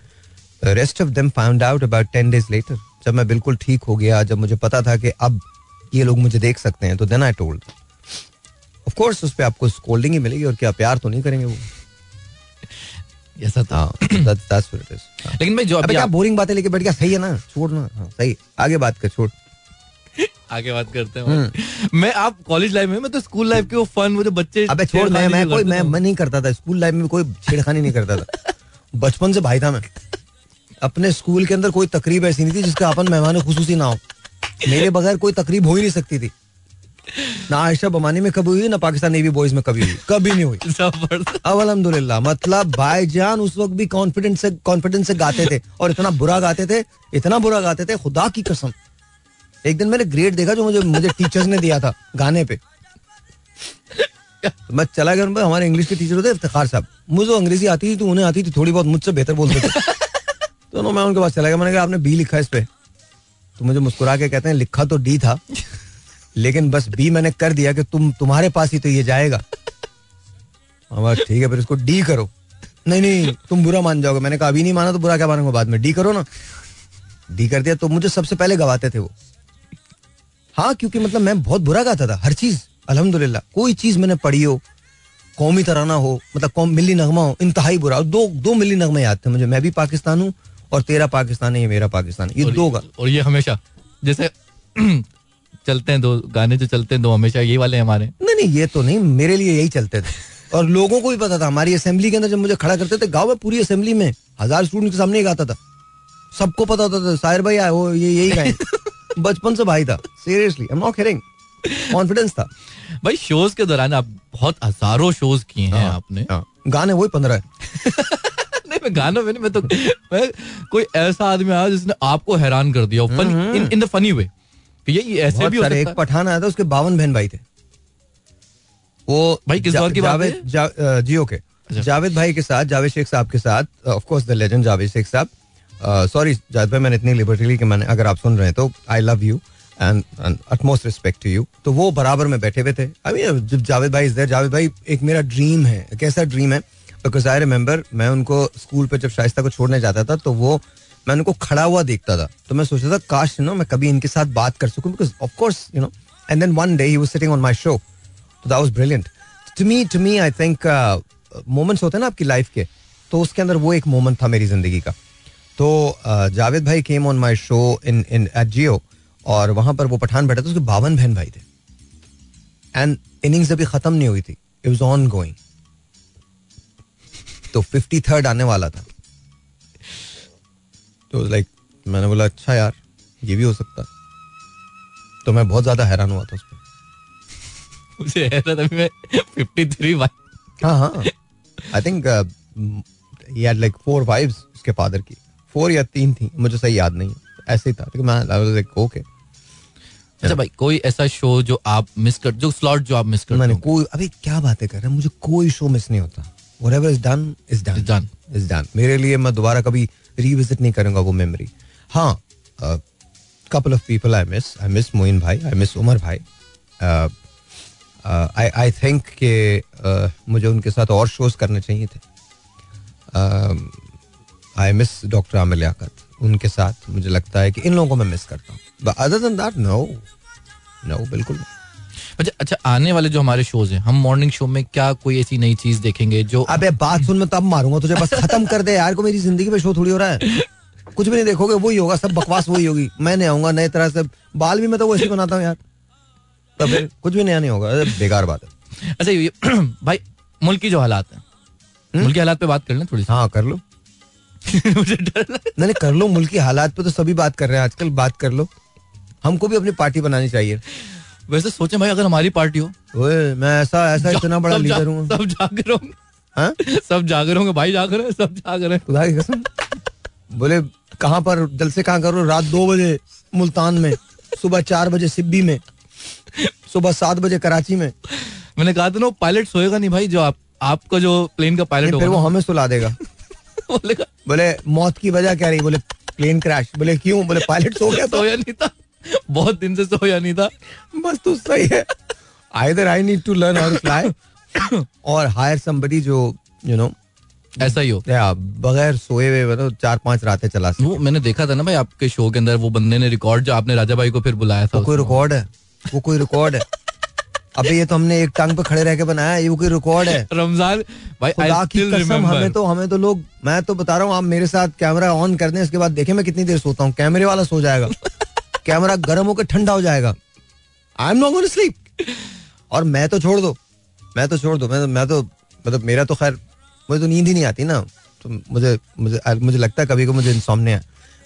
rest of them found out about ten days later जब मैं बिल्कुल ठीक हो गया जब मुझे पता था कि अब ये लोग मुझे देख सकते हैं तो then I told of course उस पर आपको स्कोल्डिंग ही मिलेगी और क्या प्यार तो नहीं करेंगे वो?
ऐसा था।
That's, that's what it is.
लेकिन भाई जो अभी
क्या बोरिंग बातें लेके बैठ गया? सही है ना? छोड़ ना हाँ, सही। आगे बात कर छोड़।
आगे बात करते हैं मैं आप कॉलेज लाइफ में मैं तो स्कूल लाइफ के वो फन जो बच्चे
अबे छोड़ मैं मैं कोई मैं मैं नहीं करता था। स्कूल लाइफ में कोई छेड़खानी नहीं करता था। बचपन से भाई था मैं। अपने स्कूल के अंदर कोई तकरीब ऐसी नहीं थी जिसका अपन मेहमान खुसूसी ना हो। मेरे बगैर कोई तकरीब हो ही नहीं सकती थी। ना आयशा बमानी में कभी हुई ना पाकिस्तान नेवी बॉयज़ में कभी हुई। कभी नहीं हुई। अब अल्हम्दुलिल्लाह मतलब भाई जान उस वक्त भी कॉन्फिडेंस से कॉन्फिडेंस से गाते थे। और इतना बुरा गाते थे इतना बुरा गाते थे खुदा की कसम। एक दिन मैंने ग्रेड देखा जो मुझे मुझे टीचर्स ने दिया था गाने पे। मैं चला गया उन पे, हमारे इंग्लिश के टीचर होते इफ्तिखार साहब। मुझे अंग्रेज़ी आती थी तो उन्हें आती थी थोड़ी बहुत मुझसे बेहतर बोलते थे। तो ना मैं उनके पास चला गया मैंने कहा आपने बी लिखा इस पे। तो मुझे मुस्कुरा के कहते हैं लिखा तो डी था लेकिन बस बी मैंने कर दिया कि तुम तुम्हारे पास ही तो ये जाएगा। हमारा ठीक है फिर इसको डी करो। नहीं नहीं तुम बुरा मान जाओगे। मैंने कहा अभी नहीं माना तो बुरा क्या मानूँगा बाद में? डी करो ना। डी कर दिया तो मुझे सबसे पहले गवाते थे वो। हाँ क्योंकि मतलब मैं बहुत बुरा गाता था हर चीज़ अल्हम्दुलिल्लाह कोई चीज़ मैंने पढ़ी हो कौमी तराना हो मतलब कौम मिली नगमा हो इंतहाई बुरा दो दो मिली नगमे याद थे मुझे मैं भी पाकिस्तान हूँ और तेरा पाकिस्तान है ये मेरा पाकिस्तान ये दो गा
और ये हमेशा जैसे चलते हैं दो गाने जो चलते हैं दो हमेशा ये वाले हमारे।
नहीं नहीं ये तो नहीं मेरे लिए यही चलते थे। और लोगों को भी पता था हमारी असेंबली के अंदर जब मुझे खड़ा करते थे गाँव में पूरी असेंबली में हज़ार स्टूडेंट के सामने ही गाता था। सबको पता होता था साहिर भाई आए वो ये यही गाए। बचपन से भाई था seriously I am not kidding confidence था.
भाई शोज़ के दौरान आप बहुत हज़ारों शोज़ किए हैं आपने।
हाँ, गाने वही पंद्रह
नहीं मैं गानों में नहीं मैं तो मैं कोई ऐसा आदमी आया जिसने आपको हैरान कर दिया fun in in the funny way. ये ये ऐसे भी हो सकता
एक पठान आया था उसके बावन बहन भाई थे। वो
भाई, किस दौर की बात
जावेद
है?
जा, जियो के।
अच्छा।
जावेद भाई के साथ जावेद शेख साहब के साथ of course the legend Javed Sheikh साहब। सॉरी जावेद भाई मैंने इतनी लिबर्टी ली कि मैंने अगर आप सुन रहे हैं तो I love you and utmost respect to you तो वो बराबर में बैठे हुए थे। अभी जब जावेद भाई इज़ जावेद भाई एक मेरा ड्रीम है। कैसा ड्रीम है बिकॉज़ आई रिमेम्बर मैं उनको स्कूल पे जब शाइस्ता को छोड़ने जाता था तो वो मैं उनको खड़ा हुआ देखता था। तो मैं सोचता था, काश नो मैं कभी इनके साथ बात कर सकूँ because of course you know and then one day he was sitting on my show तो that was brilliant to me to me I think moments होते हैं ना आपकी लाइफ के तो उसके अंदर वो एक मोमेंट था मेरी ज़िंदगी का। तो जावेद भाई came on my show in in at Geo और वहाँ पर वो पठान बैठा था उसके बावन बहन भाई थे। एंड इनिंग्स अभी खत्म नहीं हुई थी। इट वाज ऑन गोइंग तो फिफ्टी थर्ड आने वाला था। तो लाइक मैंने बोला अच्छा यार ये भी हो सकता तो मैं बहुत ज़्यादा हैरान हुआ था उस पर।
मुझे था मैं 53 भाई।
हाँ हाँ। I think he had like four wives उसके फादर की। फोर या तीन थी मुझे सही याद नहीं ऐसे ही था। लेकिन मैं ओके
अच्छा भाई कोई ऐसा शो जो आप मिस कर जो स्लॉट जो आप मिस कर
मैंने कोई अभी क्या बातें कर रहे हैं? मुझे कोई शो मिस नहीं होता। Whatever is done is done
Is done.
is done मेरे लिए मैं दोबारा कभी रिविजिट नहीं करूँगा वो मेमोरी हाँ couple of people I miss I miss Moin भाई आई मिस उमर भाई। आई आई थिंक कि uh, मुझे उनके साथ और शोज़ करने चाहिए थे। I miss doctor Aamir Liaquat उनके साथ मुझे लगता है कि इन लोगों को मैं मिस करता हूँ। Other than that no no बिल्कुल
अच्छा अच्छा आने वाले जो हमारे शोज़ हैं हम मॉर्निंग शो में क्या कोई ऐसी नई चीज़ देखेंगे जो
अबे बात सुन मैं तब मारूँगा तुझे बस खत्म कर दे यार को मेरी ज़िंदगी में शो थोड़ी हो रहा है। कुछ भी नहीं देखोगे वही होगा सब बकवास वही होगी। मैं नहीं आऊँगा नए तरह से बाल भी मैं तो वैसे ही बनाता हूँ यार। तो फिर कुछ भी नया नहीं होगा बेकार बात है।
अच्छा भाई मुल्क की जो हालात है मुल्क के हालात पे बात कर लें थोड़ी सी।
हाँ कर लो।
मुझे डर
नहीं कर लो मुल्क की हालात पे तो सभी बात कर रहे हैं आजकल बात कर लो। हमको भी अपनी पार्टी बनानी चाहिए।
वैसे सोचे भाई अगर हमारी पार्टी हो।
ओए मैं ऐसा ऐसा इतना बड़ा लीडर हूँ।
सब जाग रहे होंगे।
हाँ?
सब जाग रहे होंगे भाई जाग रहे हैं सब जाग रहे हैं।
खुदा की कसम। बोले कहाँ पर जलसे कहाँ करो? रात दो बजे मुल्तान में सुबह चार बजे सिब्बी में सुबह सात बजे कराची में।
मैंने कहा था ना पायलट सोएगा नहीं भाई जो आप आपका जो प्लेन का पायलट
फिर वो हमें सुला देगा। बोले मौत की वजह क्या रही? बोले प्लेन क्रैश बोले क्यों? बोले पायलट सो गया तो
सोया नहीं था। बहुत दिन से सोया नहीं था।
बस तो सही है। Either I need to learn to fly और हायर somebody जो यू नो
ऐसा ही हो।
बगैर सोए हुए मतलब चार पाँच रातें चला सके।
वो मैंने देखा था ना भाई आपके शो के अंदर वो बंदे ने रिकॉर्ड जो आपने राजा भाई को फिर बुलाया था
वो कोई रिकॉर्ड है। वो कोई रिकॉर्ड है। अबे ये तो हमने एक टांग पे खड़े रह के बनाया ये कोई रिकॉर्ड है।
रमज़ान भाई
खुदा की कसम हमें तो हमें तो लोग मैं तो बता रहा हूँ आप मेरे साथ कैमरा ऑन कर दें इसके बाद देखें मैं कितनी देर सोता हूँ। कैमरे वाला सो जाएगा। कैमरा गर्म होकर ठंडा हो जाएगा। I am not going sleep और मैं तो छोड़ दो मैं तो छोड़ दो मैं तो मैं तो मतलब मेरा तो खैर मुझे तो नींद ही नहीं आती ना। तो मुझे मुझे मुझे लगता है कभी को मुझे इंसोमने है।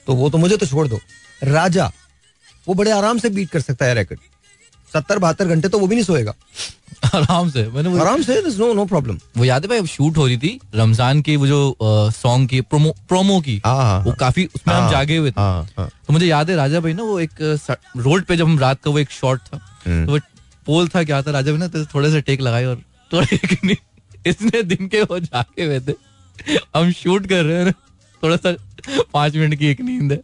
तो वो तो मुझे तो छोड़ दो। राजा वो बड़े आराम से बीट कर सकता है रैकेट सत्तर बहत्तर घंटे तो वो भी नहीं सोएगा।
आराम से। मैंने
आराम से नो नो प्रॉब्लम
वो याद है भाई शूट हो रही थी रमज़ान की वो जो सॉन्ग की प्रोमो प्रोमो की।
हाँ, हाँ,
वो काफ़ी उसमें हम
हाँ,
जागे हुए थे।
हाँ हाँ।
तो मुझे याद है राजा भाई ना वो एक रोड पे जब हम रात का वो एक शॉट था
हम्म।
तो वो पोल था क्या था राजा भाई ना तो थोड़े से टेक लगाए और थोड़े इसने दिन के वो जागे हुए थे। हम शूट कर रहे हैं थोड़ा सा पाँच मिनट की एक नींद है।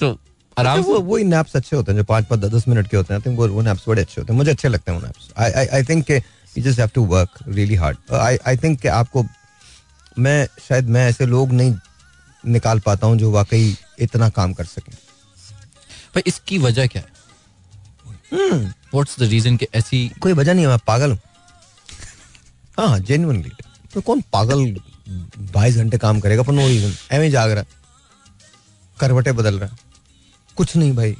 सो आराम
अच्छा, वो
से
वही नैप्स अच्छे होते हैं जो पाँच पाँच दस दस मिनट के होते हैं आई थिंक वो वो नैप्स बड़े अच्छे होते हैं। मुझे अच्छे लगते हैं वो naps I I I think you just have to work really hard I I think कि आपको मैं शायद मैं ऐसे लोग नहीं निकाल पाता हूँ जो वाकई इतना काम कर सकें।
भाई इसकी वजह क्या है? व्हाट्स द रीजन कि ऐसी
कोई वजह नहीं है मैं पागल हूँ। हाँ जेन्युइनली तो कौन पागल बाईस घंटे काम करेगा? पर नो रीजन एवं जाग रहा करवटे बदल रहा है। कुछ नहीं भाई।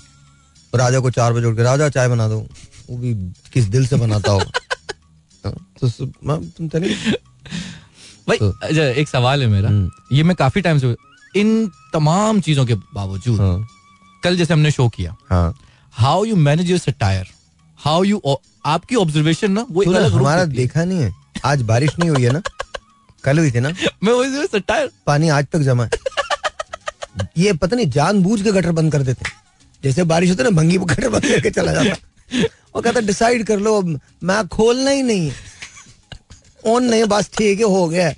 राजा को चार बजे उठ के राजा चाय बना दो। वो भी किस दिल से बनाता हो? तो तुम
भाई
तो-
अच्छा एक सवाल है मेरा।
हम्म।
ये मैं काफ़ी टाइम से इन तमाम चीज़ों के बावजूद
हाँ।
कल जैसे हमने शो किया how you manage your satire how you आपकी ऑब्जर्वेशन ना वो अलग
हमारा देखा नहीं है। आज बारिश नहीं हुई है ना? कल हुई थी ना?
मैं वही सटायर
पानी आज तक जमा है। ये पता नहीं जानबूझ के गटर बंद कर देते जैसे बारिश होती है ना भंगी गटर बंद करके चला जाता वो कहता डिसाइड कर लो मैं खोलना ही नहीं है। ऑन नहीं बस ठीक है हो गया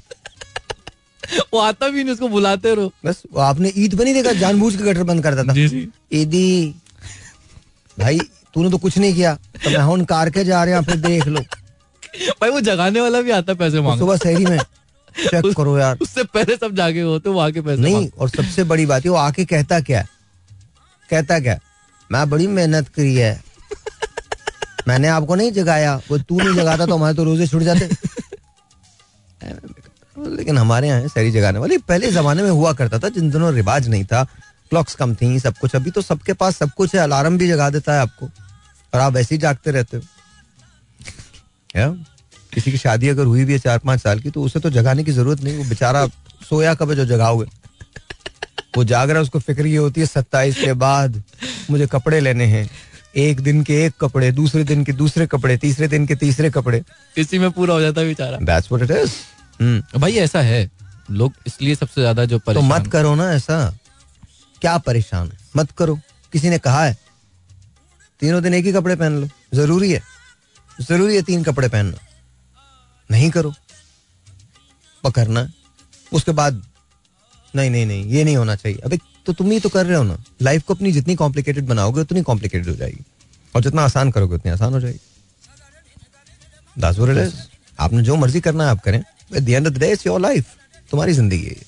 वो आता भी नहीं उसको बुलाते रहो।
बस वो आपने ईद पर नहीं देखा जानबूझ के गटर बंद करता था
जी जी।
ईदी भाई तूने तो कुछ नहीं किया। तो मैं हूँ कार के जा रहे हैं फिर देख लो।
भाई वो जगाने वाला भी आता पैसे मांग
सुबह शहरी में। चेक करो यार।
उससे पहले सब जागे होते वो आके पैसे
नहीं और सबसे बड़ी बात है वो आके कहता क्या है? कहता क्या मैं बड़ी मेहनत करी है। मैंने आपको नहीं जगाया। वो तू नहीं जगाता तो हमारे तो रोज़े छुट जाते। लेकिन हमारे यहाँ है सारी जगाने वाली पहले जमाने में हुआ करता था जिन दिनों रिवाज नहीं था क्लॉक्स कम थी सब कुछ। अभी तो सबके पास सब कुछ है अलार्म भी जगा देता है आपको। और आप वैसे ही जागते रहते हो? किसी की शादी अगर हुई भी है चार पाँच साल की तो उसे तो जगाने की ज़रूरत नहीं वो बेचारा सोया कब जो जगाओगे? वो जाग रहा है उसको फ़िक्र ये होती है सत्ताईस के बाद मुझे कपड़े लेने हैं। एक दिन के एक कपड़े दूसरे दिन के दूसरे कपड़े तीसरे दिन के तीसरे कपड़े।
इसी में पूरा हो जाता है बेचारा।
दैट्स व्हाट इट इज़
भाई ऐसा है। लोग इसलिए सबसे ज़्यादा जो
तो मत करो ना ऐसा। क्या परेशान है? मत करो। किसी ने कहा है तीनों दिन एक ही कपड़े पहन लो। ज़रूरी है। ज़रूरी है तीन कपड़े पहनना। नहीं करो। पकड़ना। उसके बाद नहीं नहीं नहीं ये नहीं होना चाहिए। अबे तो तुम ही तो कर रहे हो ना। लाइफ को अपनी जितनी कॉम्प्लिकेटेड बनाओगे उतनी कॉम्प्लिकेटेड हो जाएगी। और जितना आसान करोगे उतनी आसान हो जाएगी। It is. आपने जो मर्ज़ी करना है आप करें। Your life. तुम्हारी ज़िंदगी है। ये।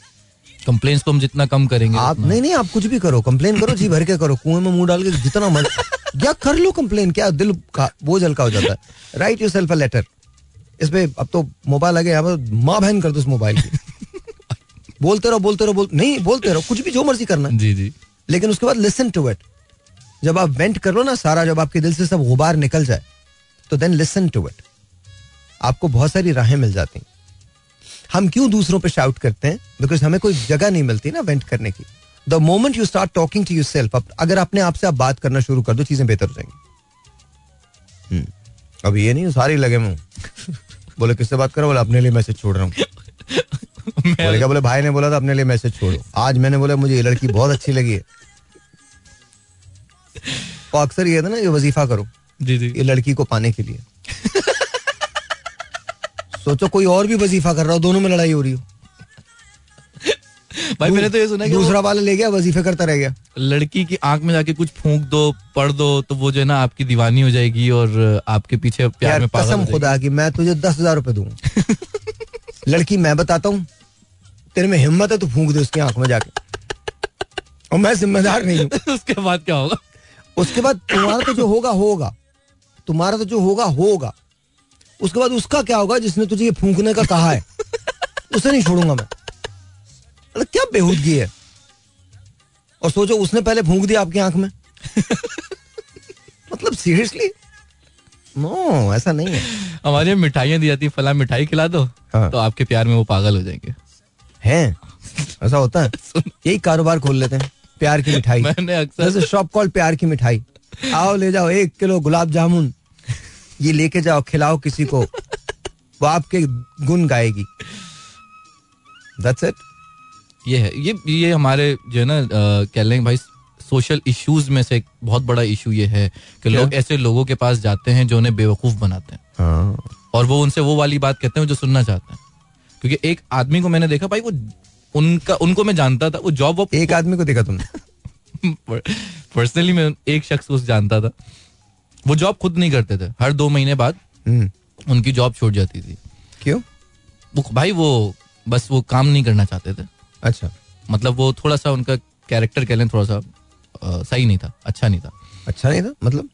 कंप्लेन्स को हम जितना कम करेंगे
आप नहीं नहीं आप कुछ भी करो। कंप्लेन करो जी भर के करो। कुएँ में मुँह डाल के जितना मन या कर लो कंप्लेन क्या दिल का बोझ हल्का हो जाता है। Write yourself a letter इस पे अब तो मोबाइल आ गया पर माँ बहन कर दो इस मोबाइल की। बोलते रहो बोलते रहो बोल नहीं बोलते रहो कुछ भी जो मर्ज़ी करना।
जी जी।
लेकिन उसके बाद लिसन टू इट जब आप वेंट कर लो ना सारा जब आपके दिल से सब गुबार निकल जाए तो देन लिसन टू इट आपको बहुत सारी राहें मिल जाती हैं। हम क्यों दूसरों पे शाउट करते हैं? बिकॉज़ हमें कोई जगह नहीं मिलती ना वेंट करने की। The moment you start talking to yourself अगर अपने आप से आप बात करना शुरू कर दो चीज़ें बेहतर हो जाएँगी। हम्म, अब ये नहीं सारे लगे मुँह। बोले किससे बात करो? बोले अपने लिए मैसेज छोड़ रहा हूँ। बोले क्या? बोले भाई ने बोला था अपने लिए मैसेज छोड़ो। आज मैंने बोला मुझे ये लड़की बहुत अच्छी लगी है। और अक्सर ये था ना ये वजीफा करो
जी जी।
ये लड़की को पाने के लिए। सोचो कोई और भी वजीफा कर रहा हो दोनों में लड़ाई हो रही हो।
भाई मैंने तो ये सुना
दूसरा वाला ले गया वजीफे करता रह गया।
लड़की की आँख में जाके कुछ फूंक दो पढ़ दो तो वो जो है ना आपकी दीवानी हो जाएगी और आपके पीछे प्यार में
कसम खुदा की मैं तुझे दस हज़ार रुपए दूँगा। लड़की मैं बताता हूँ तेरे में हिम्मत है तो फूंक दे उसकी आँख में जाके। और मैं जिम्मेदार नहीं हूँ।
उसके बाद क्या होगा?
उसके बाद तुम्हारा तो जो होगा होगा। तुम्हारा तो जो होगा होगा। उसके बाद उसका क्या होगा जिसने तुझे ये फूंकने का कहा है? उसे नहीं छोड़ूँगा मैं। क्या बेहूदगी है? और सोचो उसने पहले फूंक दिया आपकी आँख में। मतलब सीरियसली नो ऐसा नहीं है।
हमारे यहाँ मिठाइयाँ दी जाती है फला मिठाई खिला दो
हाँ।
तो आपके प्यार में वो पागल हो जाएँगे।
हैं? ऐसा होता है? यही कारोबार खोल लेते हैं प्यार की मिठाई।
मैंने अक्सर
शॉप कॉल प्यार की मिठाई। आओ ले जाओ एक किलो गुलाब जामुन। ये लेके जाओ खिलाओ किसी को। वो आपके गुण गाएगी। That's it.
ये है ये ये हमारे जो है ना कह लें भाई सोशल इश्यूज़ में से एक बहुत बड़ा इशू ये है कि लोग ऐसे लोगों के पास जाते हैं जो उन्हें बेवकूफ़ बनाते हैं।
हाँ।
और वो उनसे वो वाली बात कहते हैं जो सुनना चाहते हैं। क्योंकि एक आदमी को मैंने देखा भाई वो उनका उनको मैं जानता था वो जॉब वो
एक आदमी को देखा तुमने?
पर्सनली मैं एक शख्स को जानता था। वो जॉब खुद नहीं करते थे। हर दो महीने बाद
हम्म,
उनकी जॉब छोड़ जाती थी।
क्यों?
वो भाई वो बस वो काम नहीं करना चाहते थे।
अच्छा।
मतलब वो थोड़ा सा उनका कैरेक्टर कह लें थोड़ा सा अ, सही नहीं था अच्छा नहीं था।
अच्छा नहीं था? मतलब?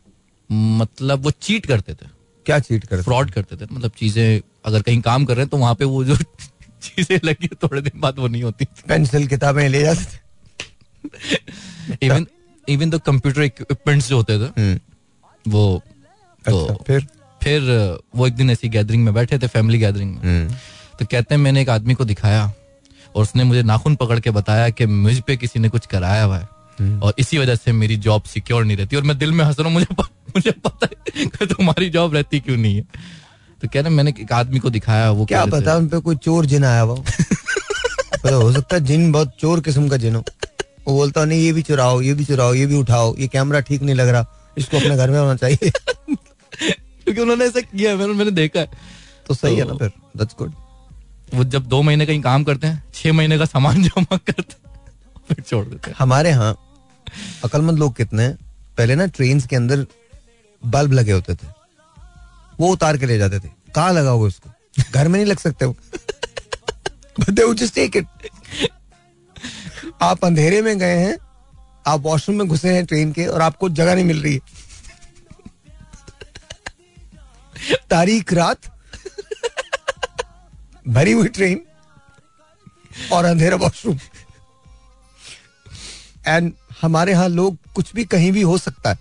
मतलब वो चीट करते थे।
क्या चीट कर
फ्रॉड करते थे। मतलब चीज़ें अगर कहीं काम कर रहे हैं तो वहाँ पे वो जो चीज़ें लगी थोड़े दिन बाद वो नहीं होती
पेंसिल किताबें ले जाते
even even the computer equipments जो होते थे
हम्म,
वो तो
अच्छा फिर?
फिर वो एक दिन ऐसी गैदरिंग में बैठे थे फैमिली गैदरिंग में।
हम्म,
तो कहते हैं मैंने एक आदमी को दिखाया। और उसने मुझे नाखून पकड़ के बताया कि मुझ पे किसी ने कुछ कराया हुआ है। और इसी वजह से मेरी जॉब सिक्योर नहीं रहती। और मैं दिल में हंस रहा हूँ मुझे मुझे पता है कि तुम्हारी जॉब रहती क्यों नहीं है। तो कह रहे मैंने एक आदमी को दिखाया वो
क्या पता उन पे कोई चोर जिन आया हुआ हो। हो सकता है जिन बहुत चोर किस्म का जिन हो। वो बोलता नहीं ये भी चुराओ ये भी चुराओ ये भी उठाओ ये कैमरा ठीक नहीं लग रहा इसको अपने घर में होना चाहिए।
क्योंकि उन्होंने ऐसा किया मैंने मैंने देखा है।
तो सही है ना फिर दैट्स गुड
वो जब दो महीने कहीं काम करते हैं, छह महीने का सामान जमा करते हैं, फिर छोड़ देते हैं।
हमारे यहाँ अकलमंद लोग कितने पहले ना ट्रेन के अंदर बल्ब लगे होते थे। वो उतार के ले जाते थे। कहाँ लगाओगे उसको? घर में नहीं लग सकते वो. आप अंधेरे में गए हैं, आप वॉशरूम में घुसे हैं ट्रेन के और आपको जगह नहीं मिल रही है। तारीख, रात भरी हुई ट्रेन और अंधेरा वॉशरूम एंड हमारे यहाँ लोग कुछ भी कहीं भी हो सकता है।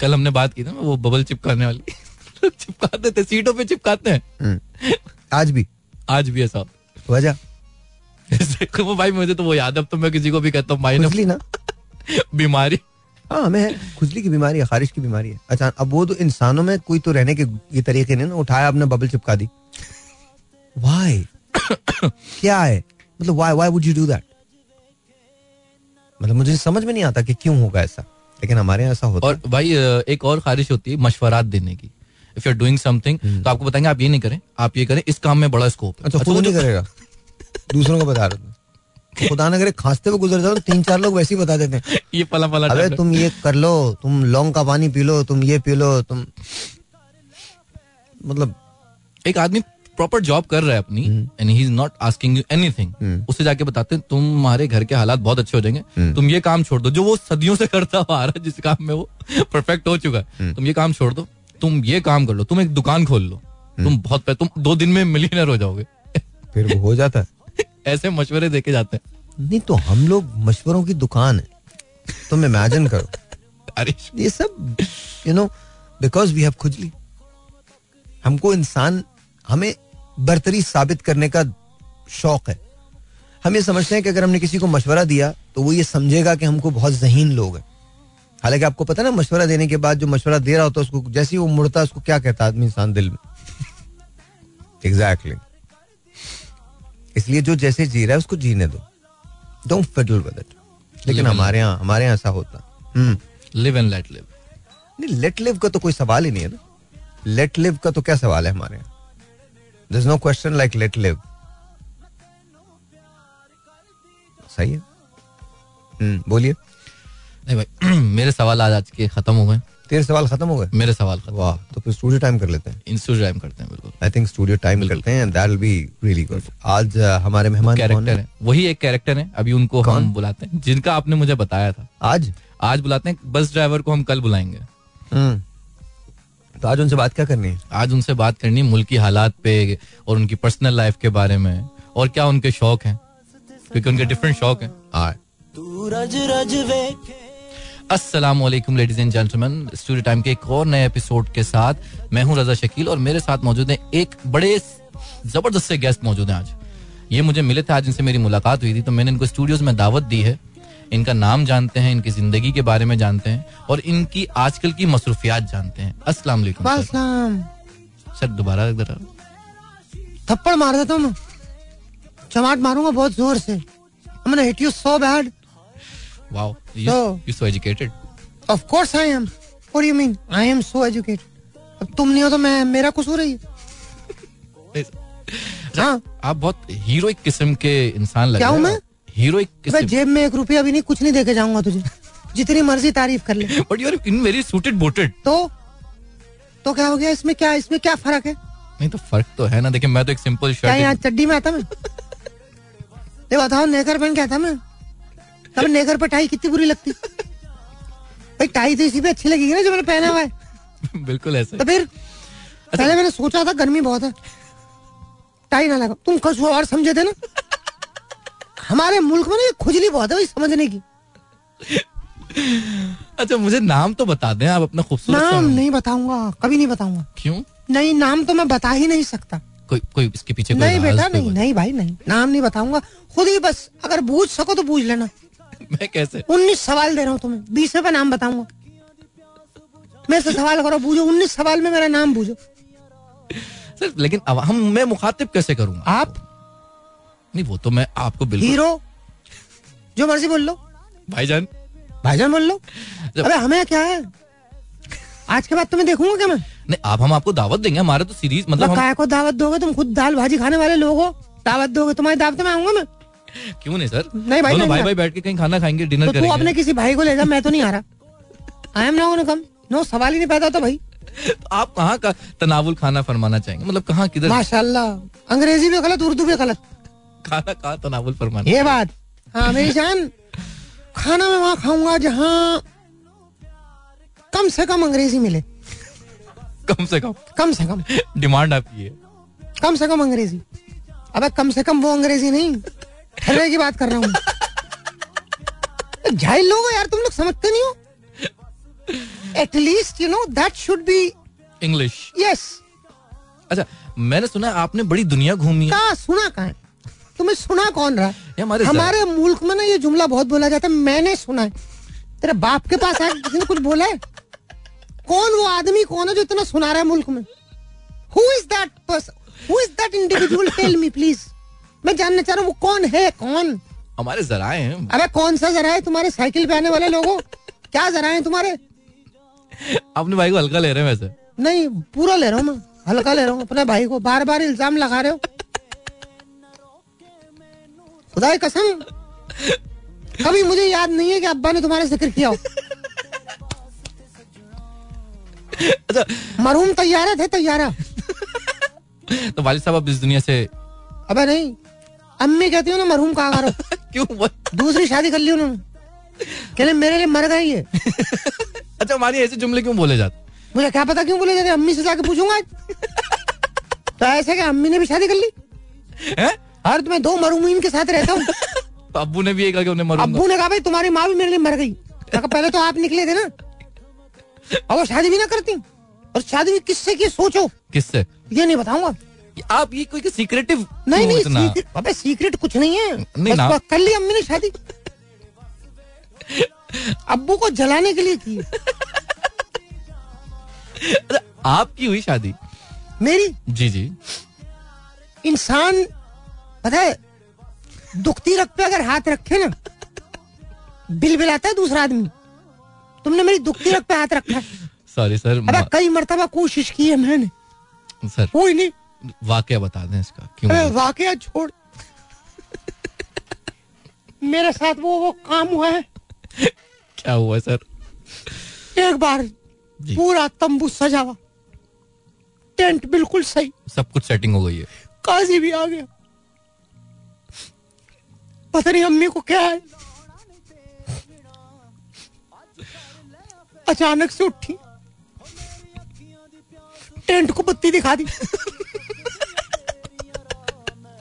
कल हमने बात की ना वो बबल चिपकाने वाली। चिपकाते थे सीटों पे चिपकाते हैं।
हम्म। आज भी।
आज भी ऐसा।
वजह?
वो भाई मुझे तो वो याद है अब तो मैं किसी को भी कहता हूँ माइनस
ना?
बीमारी।
हाँ हमें खुजली की बीमारी है खारिश की बीमारी है। अच्छा अब वो तो इंसानों में कोई तो रहने के ये तरीके नहीं ना उठाया आपने बबल चिपका दी। वाई क्या है? मतलब why why would you do that मतलब मुझे समझ में नहीं आता कि क्यों होगा ऐसा। लेकिन हमारे यहाँ ऐसा होता
और भाई एक और खारिश होती है मशवरात देने की। If you are doing something तो आपको बताएँगे आप ये नहीं करें आप ये करें इस काम में बड़ा स्कोप है।
अच्छा खुद नहीं करेगा। दूसरों को बता रहे तो खुदा न करे खांसते हुए गुजर जाओ तो तीन चार लोग वैसे ही बता देते हैं।
ये पला पला
अबे तुम ये कर लो तुम लौंग का पानी पी लो तुम ये पी लो तुम मतलब
एक आदमी प्रॉपर जॉब कर रहा है अपनी and he is not asking you anything उसे जाके बताते हैं तुम्हारे घर के हालात बहुत अच्छे हो जाएँगे। तुम ये काम छोड़ दो। जो वो सदियों से करता हुआ आ रहा है जिस काम में वो परफेक्ट हो चुका है। तुम ये काम छोड़ दो। तुम ये काम कर लो। तुम एक दुकान खोल लो। तुम बहुत तुम दो दिन में मिलीनर हो जाओगे।
फिर वो हो जाता है।
ऐसे मशवरे देके जाते हैं।
नहीं तो हम लोग मशवरों की दुकान है। तुम इमेजिन करो।
अरे
ये सब you know because we have खुजली। हमको इंसान हमें बर्तरी साबित करने का शौक है। हम ये समझते हैं कि अगर हमने किसी को मशवरा दिया तो वो ये समझेगा कि हमको बहुत जहीन लोग हैं। हालाँकि आपको पता ना मशवरा देने के बाद जो मशवरा दे रहा होता है उसको जैसे ही वो मुड़ता है उसको क्या कहता है आदमी इंसान दिल में? Exactly exactly. इसलिए जो जैसे जी रहा है उसको जीने दो। डोंट फिडल विद इट लेकिन हमारे यहाँ हमारे यहाँ ऐसा होता।
लिव एंड लेट लिव
नहीं लेट लिव का तो कोई सवाल ही नहीं है ना। लेट लिव का तो क्या सवाल है हमारे यहाँ? There's no question like let live सही है। हम्म बोलिए।
नहीं भाई मेरे सवाल आज आज के खत्म हो गए।
तेरे सवाल खत्म हो गए?
मेरे सवाल खत्म।
वाह तो फिर स्टूडियो टाइम कर लेते हैं।
इंस्टू टाइम करते हैं बिल्कुल।
आई थिंक स्टूडियो टाइम करते हैं that will be really good आज uh, हमारे मेहमान कौन
कैरेक्टर
है?
है। वही एक कैरेक्टर है अभी उनको हम बुलाते हैं। जिनका आपने मुझे बताया था।
आज?
आज बुलाते हैं बस ड्राइवर को हम कल बुलाएँगे।
हम्म। तो आज उनसे बात क्या करनी है?
आज उनसे बात करनी है मुल्क की हालात पे और उनकी पर्सनल लाइफ के बारे में। और क्या उनके शौक हैं? क्योंकि उनके डिफरेंट शौक हैं। अस्सलाम वालेकुम ladies and gentleman studio time के एक और नए एपिसोड के साथ मैं हूँ रजा शकील और मेरे साथ मौजूद हैं एक बड़े ज़बरदस्त से गेस्ट मौजूद हैं आज। ये मुझे मिले थे आज इनसे मेरी मुलाकात हुई थी तो मैंने इनको स्टूडियोज में दावत दी है। इनका नाम जानते हैं इनकी ज़िंदगी के बारे में जानते हैं और इनकी आजकल की मसरूफियात जानते हैं अस्सलाम वालेकुम सर। दोबारा जरा
थप्पड़ मार देता हूँ चमाट मारूँगा बहुत ज़ोर से I'm gonna hit you so bad.
Wow
So-
you so educated
Of course I am. What do you mean? I am so educated. अब तुम नहीं हो तो मैं मेरा कसूर है ये हाँ
आप बहुत हीरोइक किस्म के इंसान लग
क्या हैं मैं?
हीरोइक
जेब में एक रुपया भी नहीं कुछ नहीं देके जाऊँगा तुझे। जितनी मर्ज़ी तारीफ़ कर ले।
But you are in very suited booted
तो तो क्या हो गया? इसमें क्या इसमें क्या फ़र्क है?
नहीं तो फ़र्क तो है ना। देखिए मैं तो एक सिंपल
क्या यहाँ चड्डी में आता मैं? ये बताओ नेकर पहन के आता मैं? तब नेकर पे टाई कितनी बुरी लगती। भाई टाई तो इसी पे अच्छी लगेगी ना जो मैंने पहना हुआ है।
बिल्कुल ऐसे।
तो फिर पहले मैंने सोचा था गर्मी बहुत है। टाई ना लगा तुम कुछ और समझे थे ना? हमारे मुल्क में ना ये खुजली बहुत है भाई समझने की।
अच्छा मुझे नाम तो बता दें आप अपना खूबसूरत
नाम नहीं बताऊँगा कभी नहीं बताऊँगा।
क्यों?
नहीं नाम तो मैं बता ही नहीं सकता।
कोई कोई इसके पीछे कोई
नहीं बेटा नहीं नहीं भाई नहीं नाम नहीं बताऊँगा। खुद ही बस अगर बूझ सको तो पूछ लेना।
मैं कैसे?
उन्नीस सवाल दे रहा हूँ तुम्हें बीसवें पे नाम बताऊँगा। मेरे से सवाल करो बूझो उन्नीस सवाल में मेरा नाम बूझो
सर लेकिन अब हम मैं मुखातिब कैसे करूँगा?
आप?
नहीं वो तो मैं आपको बिल्कुल
हीरो? जो मर्ज़ी बोल लो।
भाईजान।
भाईजान बोल लो। अबे हमें क्या है? आज के बाद तुम्हें देखूँगा क्या मैं?
नहीं आप हम आपको दावत देंगे हमारे तो सीरीज़ मतलब हम
काय को दावत दोगे तुम खुद दाल भाजी खाने वाले लोग हो। दावत दोगे तुम्हारी दावत में आऊँगा मैं।
क्यों नहीं सर?
नहीं भाई,
भाई भाई बैठ के कहीं खाना खाएँगे डिनर
तो तू अपने किसी भाई को ले जा मैं तो नहीं आ रहा। I am not come no सवाल ही नहीं पैदा होता भाई।
तो आप कहाँ का तनावुल खाना फरमाना चाहेंगे? मतलब कहाँ किधर
माशाल्लाह। अंग्रेज़ी भी गलत उर्दू भी गलत।
खाना कहाँ तनावुल फरमाना?
ये बात। हाँ मेरी जान खाना मैं वहाँ खाऊँगा जहाँ कम से कम अंग्रेज़ी मिले।
कम से कम।
कम से कम।
डिमांड आपकी है।
कम से कम अंग्रेज़ी। अबे कम से कम वो अंग्रेज़ी नहीं। ठर्रे की बात कर रहा हूँ। झाइल लोग यार तुम लोग समझते नहीं हो? At least you know that should be
English
yes
अच्छा मैंने सुना आपने बड़ी दुनिया घूमी
कहा? सुना कहा तुम्हें सुना कौन रहा
हमारे
हमारे मुल्क में ना ये जुमला बहुत बोला जाता है मैंने सुना है। तेरे बाप के पास आके किसी ने कुछ बोला है? कौन वो आदमी कौन है जो इतना सुना रहा है मुल्क में? Who is that person who is that individual tell me please मैं जानना चाह रहा हूँ वो कौन है? कौन?
हमारे जराए हैं।
अबे कौन सा जरा है तुम्हारे साइकिल पे आने वाले लोगों? क्या जरा है तुम्हारे?
अपने भाई को हल्का ले रहे हैं वैसे।
नहीं पूरा ले रहा हूँ मैं। हल्का ले रहा हूँ अपने भाई को। बार बार इल्ज़ाम लगा रहे हो। खुदा कसम कभी मुझे याद नहीं है कि अब्बा ने तुम्हारा ज़िक्र किया हो।
अच्छा।
मरहूम तैयारा थे तैयारा।
तो वालिद साहब अब इस दुनिया से
अबे नहीं अम्मी कहती हो ना मरहूम कहा करो।
क्यों
दूसरी शादी कर ली उन्होंने। कहने मेरे लिए मर गई है
अच्छा हमारी ऐसे जुमले क्यों बोले जाते?
मुझे क्या पता क्यों बोले जाते? अम्मी से जाके पूछूँगा। आज। तो ऐसे क्या अम्मी ने भी शादी कर ली?
हैं?
हर मैं दो मरहूमीन के साथ रहता हूँ।
तो अब्बू ने भी ये कहा कि उन्हें
अब्बू ने कहा भाई तुम्हारी माँ भी मेरे लिए मर गई। पहले तो आप निकले थे ना। और वो शादी भी ना करती। और शादी भी किससे की सोचो?
किससे?
ये नहीं बताऊँगा।
आप ये कोई सीक्रेटिव
नहीं नहीं सीक्रेट अबे सीक्रेट कुछ नहीं है।
नहीं ना।
कर ली अम्मी ने शादी। अब्बू को जलाने के लिए की।
आपकी हुई शादी?
मेरी?
जी जी।
इंसान पता है दुखती रख पे अगर हाथ रखे ना बिल बिलाता है दूसरा आदमी। तुमने मेरी दुखती रख पे हाथ रखा है।
सॉरी सर
अबे कई मरतबा कोशिश की है मैंने।
सर
कोई नहीं।
वाकया बता दें इसका क्यों
वाकया छोड़। मेरे साथ वो वो काम हुआ है।
क्या हुआ सर
एक बार पूरा तंबू सजा हुआ। टेंट बिल्कुल सही।
सब कुछ सेटिंग हो गई है।
काजी भी आ गया। पता नहीं अम्मी को क्या है। अचानक से उठी। टेंट को बत्ती दिखा दी।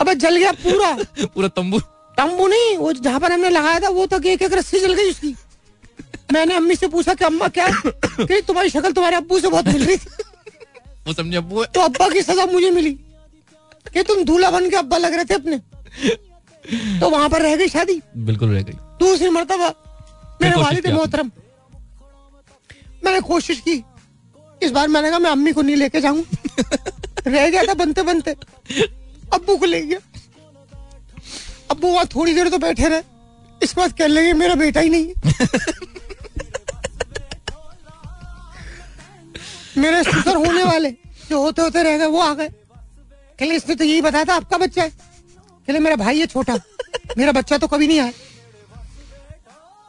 अबे जल गया पूरा।
पूरा तंबू।
तंबू नहीं वो जहाँ पर हमने लगाया था वो तक एक एक रस्सी जल गई उसकी। मैंने अम्मी से पूछा कि अम्मा क्या कि तुम्हारी शक्ल तुम्हारे अब्बू से बहुत मिल रही थी।
वो समझे अब्बू
तो अब्बा की सजा मुझे मिली कि तुम दूल्हा बन के अब्बा लग रहे थे अपने। तो वहाँ पर रह गई शादी?
बिल्कुल रह गई।
दूसरी मर्तबा। मेरे वालिद मोहतरम। मैंने कोशिश की। इस बार मैंने कहा मैं अम्मी को नहीं लेके जाऊँ। रह गया था बनते बनते। अब्बू को ले गया अब्बू वहाँ थोड़ी देर तो बैठे रहे। इसके बाद कह लगे मेरा बेटा ही नहीं मेरे ससुर होने वाले जो होते होते रह गए वो आ गए। कहले इसने तो यही बताया था आपका बच्चा है। कहले मेरा भाई है छोटा। मेरा बच्चा तो कभी नहीं आया।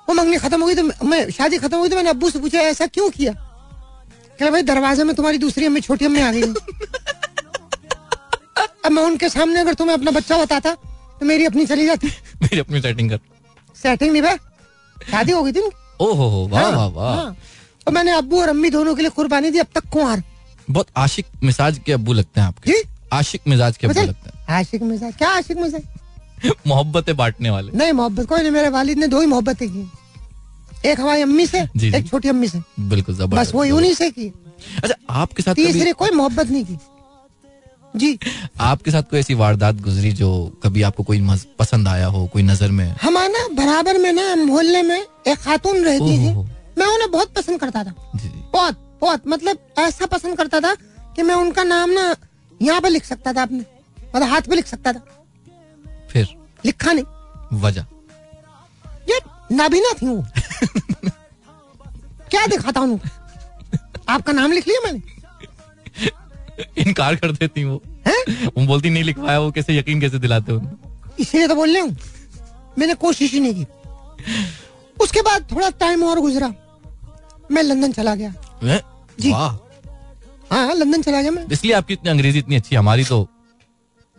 वो मंगनी खत्म हो गई तो मैं- शादी खत्म हो गई तो मैंने अब्बू से पूछा ऐसा क्यों किया? कहले भाई दरवाजे में तुम्हारी दूसरी अम्मी छोटी अम्मी आ गई अब मैं उनके सामने अगर तुम्हें अपना बच्चा बताता तो मेरी अपनी चली जाती।
मेरी अपनी सेटिंग कर।
सेटिंग नहीं भाई। शादी हो गई थी उनकी।
ओ हो वाह
हाँ,
वाह वाह।
हाँ। और मैंने अब्बू और अम्मी दोनों के लिए कुर्बानी दी अब तक कुंवर।
बहुत आशिक मिजाज के अब्बू लगते हैं आपके। आशिक मिजाज के अब्बू
मतलब
लगते हैं।
आशिक मिजाज क्या आशिक मिजाज
मोहब्बतें बांटने वाले।
नहीं मोहब्बत कोई नहीं मेरे वालिद ने दो ही मोहब्बतें की। एक हमारी अम्मी से
जी।
एक छोटी अम्मी से।
बिल्कुल ज़बरदस्त
बस वही उन्हीं से की।
अच्छा आपके साथ
तीसरी कोई मोहब्बत नहीं की। जी।
आपके साथ कोई ऐसी वारदात गुजरी जो कभी आपको कोई पसंद आया हो कोई नज़र में?
हमारा बराबर में ना मोहल्ले में एक खातून रहती थी। मैं उन्हें बहुत पसंद करता था। बहुत बहुत मतलब ऐसा पसंद करता था कि मैं उनका नाम ना यहाँ पे लिख सकता था अपने। मतलब हाथ पे लिख सकता था।
फिर?
लिखा नहीं।
वजह?
ये नाबीना थी वो। क्या दिखाता हूँ? आपका नाम लिख लिया मैंने।
इनकार कर देती वो।
हैं?
वो बोलती नहीं लिखवाया वो कैसे यकीन कैसे दिलाते हो?
इसीलिए तो बोल रहा हूँ। मैंने कोशिश ही नहीं की। उसके बाद थोड़ा टाइम और गुजरा। मैं लंदन चला गया।
हैं?
जी। हाँ लंदन चला गया मैं।
इसलिए आपकी इतनी अंग्रेज़ी इतनी अच्छी हमारी तू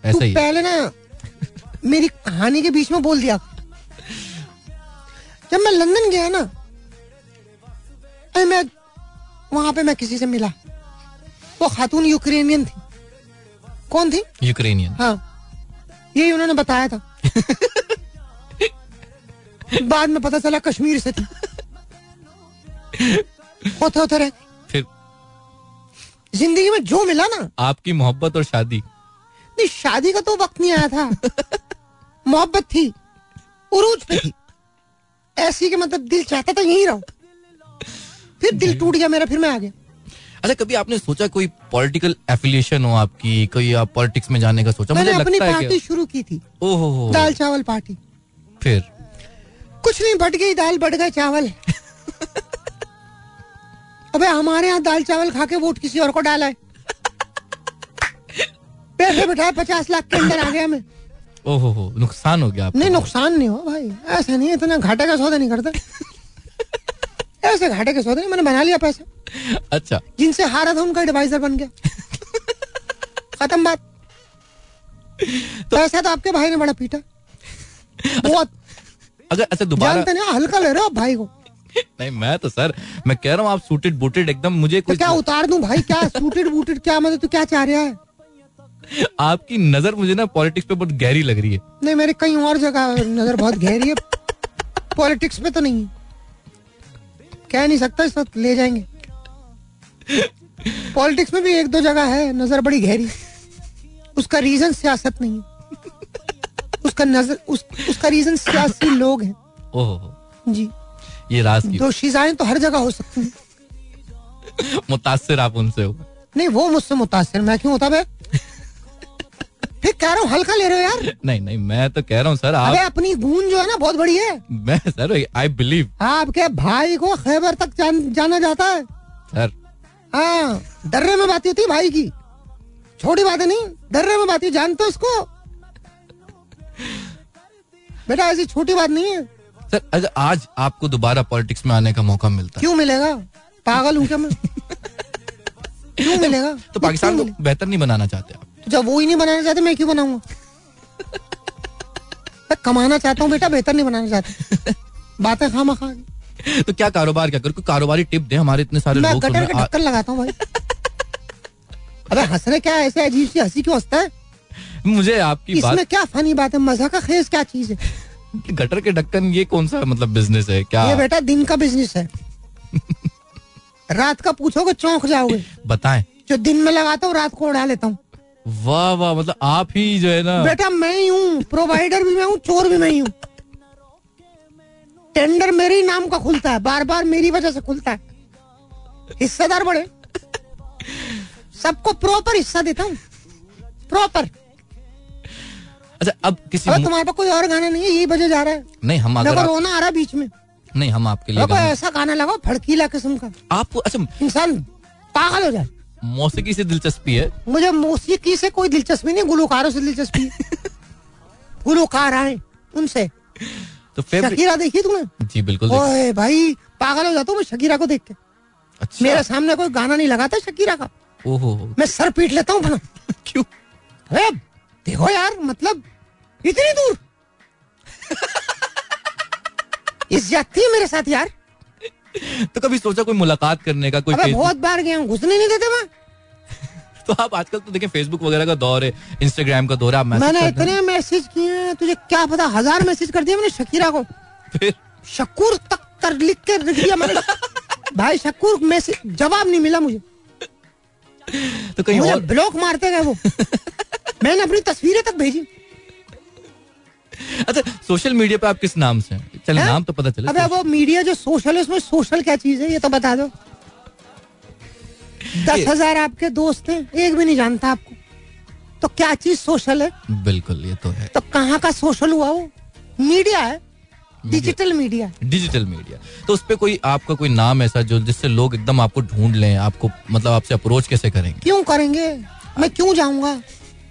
ऐसा ही
पहले ना मेरी कहानी के बीच में बोल दिया। जब मैं लंदन गया ना मैं वहाँ पे मैं किसी से मिला। वो खातून यूक्रेनियन थी। कौन थी?
यूक्रेनियन।
हाँ। यही उन्होंने बताया था। बाद में पता चला कश्मीर से थी। होते होते रह।
फिर
ज़िंदगी में जो मिला ना
आपकी मोहब्बत और शादी।
नहीं शादी का तो वक्त नहीं आया था। मोहब्बत थी उरूज पे थी। ऐसी कि मतलब दिल चाहता था यहीं रहो। फिर दिल टूट गया मेरा फिर मैं आ गया।
अच्छा कभी आपने सोचा कोई पॉलिटिकल एफिलिएशन हो आपकी कोई आप पॉलिटिक्स में जाने का सोचा?
मैंने
मुझे
अपनी
लगता है
पार्टी शुरू की थी
ओहो
दाल चावल पार्टी।
फिर?
कुछ नहीं बढ़ गई दाल बढ़ गए चावल। अबे हमारे यहाँ दाल चावल खा के वोट किसी और को डाला है। पैसे बिठाए पचास लाख के अंदर आ गया मैं।
ओहो हो नुकसान हो गया आपको।
नहीं नुकसान नहीं हो भाई। ऐसा नहीं इतना घाटे का सौदा नहीं करता। ऐसे घाटे के सौदे नहीं मैंने बना लिया पैसा।
अच्छा।
जिनसे हारा था उनका एडवाइजर बन गया। खत्म बात। तो पैसा तो आपके भाई ने बड़ा पीटा। बहुत।
अगर अच्छा दोबारा
जानते नहीं हल्का ले रहे हो भाई को।
नहीं मैं तो सर मैं कह रहा हूँ आप सूटेड बूटेड एकदम मुझे
तो क्या उतार दूँ भाई? क्या सूटेड बूटेड क्या मतलब तू क्या चाह रहा है?
आपकी नज़र मुझे ना पॉलिटिक्स पे बहुत गहरी लग रही है।
नहीं मेरी कहीं और जगह नज़र बहुत गहरी है। पॉलिटिक्स में तो नहीं कह नहीं सकता इस वक्त ले जाएँगे। पॉलिटिक्स में भी एक दो जगह है नज़र बड़ी गहरी। उसका रीजन सियासत नहीं उसका नज़र उस, उसका रीजन सियासी लोग हैं।
ओहो।
जी।
ये राज की
दोषीजाएँ तो हर जगह हो सकती हैं।
मुतासिर आप उनसे हो।
नहीं वो मुझसे मुतासिर मैं क्यों होता फिर कह रहा हूँ हल्का ले रहे हो यार।
नहीं नहीं मैं तो कह रहा हूँ सर आप
अपनी गूंज जो है ना बहुत बड़ी है।
मैं सर आई बिलीव
आपके भाई को खैबर तक जान, जाना जाता है।
सर।
हाँ दर्रे में बात होती भाई की। छोटी बात है नहीं दर्रे में बात जानते हो इसको। बेटा ऐसी छोटी बात नहीं है।
सर अगर आज आपको दोबारा पॉलिटिक्स में आने का मौका मिलता। है
क्यों मिलेगा? पागल हूँ क्या मैं? क्यों मिलेगा?
तो पाकिस्तान को बेहतर नहीं बनाना चाहते आप?
तो जब वो ही नहीं बनाना चाहते मैं क्यों बनाऊँगा? मैं कमाना चाहता हूँ बेटा बेहतर नहीं बनाना चाहता। बातें खामा खा
तो क्या कारोबार क्या करो? कारोबारी टिप दे हमारे इतने सारे
मैं गटर के। ढक्कन लगाता हूँ भाई। अबे हंसने क्या ऐसे अजीब सी हँसी क्यों हंसता है?
मुझे आपकी
इसमें
बात
क्या फनी बात है? मज़ा का खेज क्या चीज़ है?
गटर के ढक्कन ये कौन सा मतलब बिज़नेस है? क्या
ये बेटा दिन का बिज़नेस है। रात का पूछोगे चौंक जाओगे।
बताएँ।
जो दिन में लगाता हूँ रात को उड़ा लेता हूँ।
वाह वाह मतलब आप ही जो है ना
बेटा मैं ही हूँ। प्रोवाइडर भी मैं हूँ चोर भी मैं ही हूँ। टेंडर मेरे ही नाम का खुलता है। बार बार मेरी वजह से खुलता है। हिस्सेदार बड़े। सबको प्रॉपर हिस्सा देता हूँ। प्रॉपर
अच्छा अब किसी
अबे तुम्हारे पास कोई और गाना नहीं है? यही बजे जा रहा है।
नहीं हम अगर
को
आप,
रोना आ रहा है बीच में।
नहीं हम आपके लिए
ऐसा गाना लगाओ फड़कीला किस्म का।
आपको अच्छा
इंसान पागल हो जाए।
मौसीकी से दिलचस्पी है।
मुझे मौसीकी से कोई दिलचस्पी नहीं गुलकारों से दिलचस्पी। गुलकार आए उनसे।
तो
शकीरा देखी तूने
जी बिल्कुल
ओए भाई पागल हो जाता हूँ मैं शकीरा को देख के।
अच्छा।
मेरे सामने कोई गाना नहीं लगाता शकीरा का।
ओहो।
मैं सर पीट लेता हूँ
क्यों?
अरे देखो यार मतलब इतनी दूर। इस जाती है मेरे साथ यार।
तो कभी सोचा कोई मुलाकात करने का कोई
बहुत बार गया हूँ घुसने नहीं देते मैं
तो आप आजकल तो देखें फेसबुक वगैरह का दौर है इंस्टाग्राम का दौर है मैसेज
मैंने इतने मैसेज किए हैं तुझे क्या पता हज़ार मैसेज कर दिया मैंने शकीरा को।
फिर?
शक्कूर तक कर लिख के रख दिया मैंने। भाई शक्कूर मैसेज जवाब नहीं मिला मुझे।
तो कहीं
मुझे
और
ब्लॉक मारते गए वो। मैंने अपनी तस्वीरें तक भेजी।
अच्छा सोशल मीडिया पे आप किस नाम से हैं? चले? नाम तो पता चले
अबे वो मीडिया जो सोशल है उसमें सोशल क्या चीज़ है ये तो बता दो। दस हज़ार आपके दोस्त हैं एक भी नहीं जानता आपको। तो क्या चीज़ सोशल है?
बिल्कुल ये तो है।
तो कहाँ का सोशल हुआ वो? मीडिया है। डिजिटल मीडिया
डिजिटल मीडिया तो उस पे कोई आपका कोई नाम ऐसा जो जिससे लोग एकदम आपको ढूंढ लें आपको मतलब आपसे अप्रोच कैसे करेंगे?
क्यों करेंगे? मैं क्यों जाऊँगा?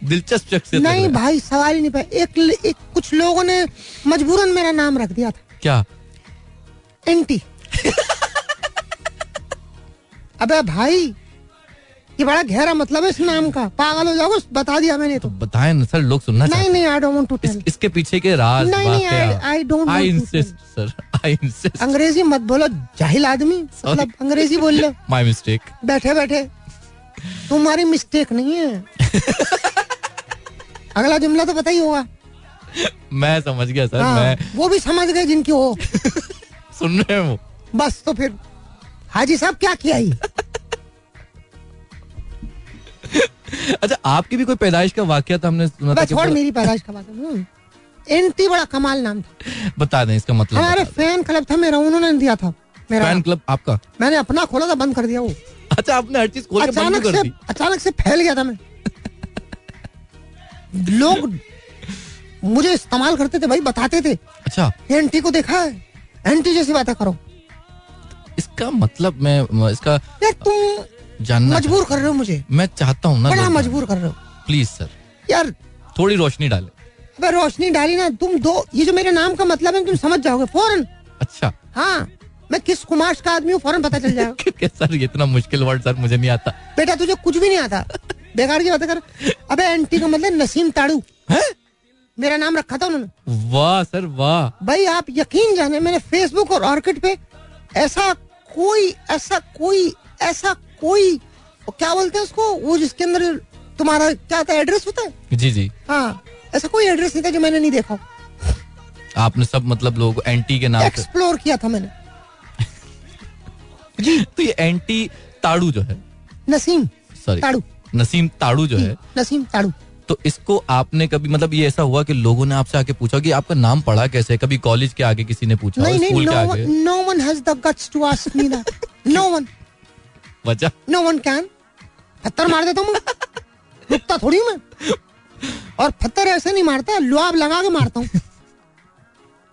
दिलचस्प शख्सियत
नहीं भाई सवाल ही नहीं पाया एक, एक कुछ लोगों ने मजबूरन मेरा नाम रख दिया था।
क्या?
एंटी। अबे भाई ये बड़ा गहरा मतलब है इस नाम का। पागल हो जाओ बता दिया मैंने तो।
बताएँ ना सर लोग सुनना
नहीं नहीं आई डोंट टू
इस,
टेल
इसके पीछे के राज
नहीं, नहीं, don't want
I insist sir I insist
अंग्रेज़ी मत बोलो जाहिल आदमी। मतलब अंग्रेज़ी बोल लो।
माय मिस्टेक
बैठे बैठे। तुम्हारी मिस्टेक नहीं है। अगला जुमला तो पता ही होगा।
मैं समझ गया सर
हाँ,
मैं
वो भी समझ गए जिनकी हो
सुन रहे हैं। वो
बस तो फिर हाजी साहब क्या किया ही?
अच्छा आपकी भी कोई पैदाइश का वाक्य था हमने सुना था
छोड़ मेरी पैदाइश का बात है एंटी बड़ा कमाल नाम था।
बता दें इसका मतलब
हमारे फ़ैन क्लब था मेरा उन्होंने दिया था मेरा
फ़ैन क्लब आपका?
मैंने अपना खोला था बंद कर दिया वो।
अच्छा आपने हर चीज़ खोल के बंद
अचानक से
कर दी।
अचानक से फैल गया था मैं। लोग मुझे इस्तेमाल करते थे भाई बताते थे।
अच्छा।
एंटी को देखा है। एंटी जैसी बातें करो।
इसका मतलब मैं इसका
यार तुम
जानना
मजबूर कर रहे हो मुझे।
मैं चाहता हूँ ना
बड़ा मजबूर कर रहे हो।
Please sir.
यार
थोड़ी रोशनी डाले।
अबे रोशनी डाली ना तुम दो ये जो मेरे नाम का मतलब है तुम समझ जाओगे फ़ौरन।
अच्छा।
हाँ मैं किस कुमार का आदमी हूँ फ़ौरन पता चल जाएगा।
सर ये इतना मुश्किल वर्ड सर मुझे नहीं आता।
बेटा तुझे कुछ भी नहीं आता। बेकार की बातें कर। अबे एंटी का मतलब नसीम ताड़ू।
है?
मेरा नाम रखा था उन्होंने।
वाह सर वाह।
भाई आप यकीन जाने मैंने फेसबुक और ऑर्किड पे ऐसा कोई ऐसा कोई ऐसा कोई क्या बोलते हैं उसको वो जिसके अंदर तुम्हारा क्या है एड्रेस होता है?
जी जी।
हाँ ऐसा कोई एड्रेस नहीं था जो मैंने नहीं देखा।
आपने सब मतलब लोग एंटी के नाम
एक्सप्लोर किया था मैंने। जी।
तो ये एंटी ताड़ू जो है
नसीम
सॉरी
ताड़ू।
नसीम ताड़ू जो है
नसीम ताड़ू।
तो इसको आपने कभी मतलब ये ऐसा हुआ कि लोगों ने आपसे आके पूछा कि आपका नाम पढ़ा कैसे? कभी कॉलेज के आगे किसी ने पूछा?
नहीं नहीं
आगे?
No one has the guts to ask me that no one
वजह
नो वन कैन पत्थर मार देता हूँ रुकता थोड़ी हूँ मैं। और पत्थर ऐसे नहीं मारता लुआब लगा के मारता हूँ।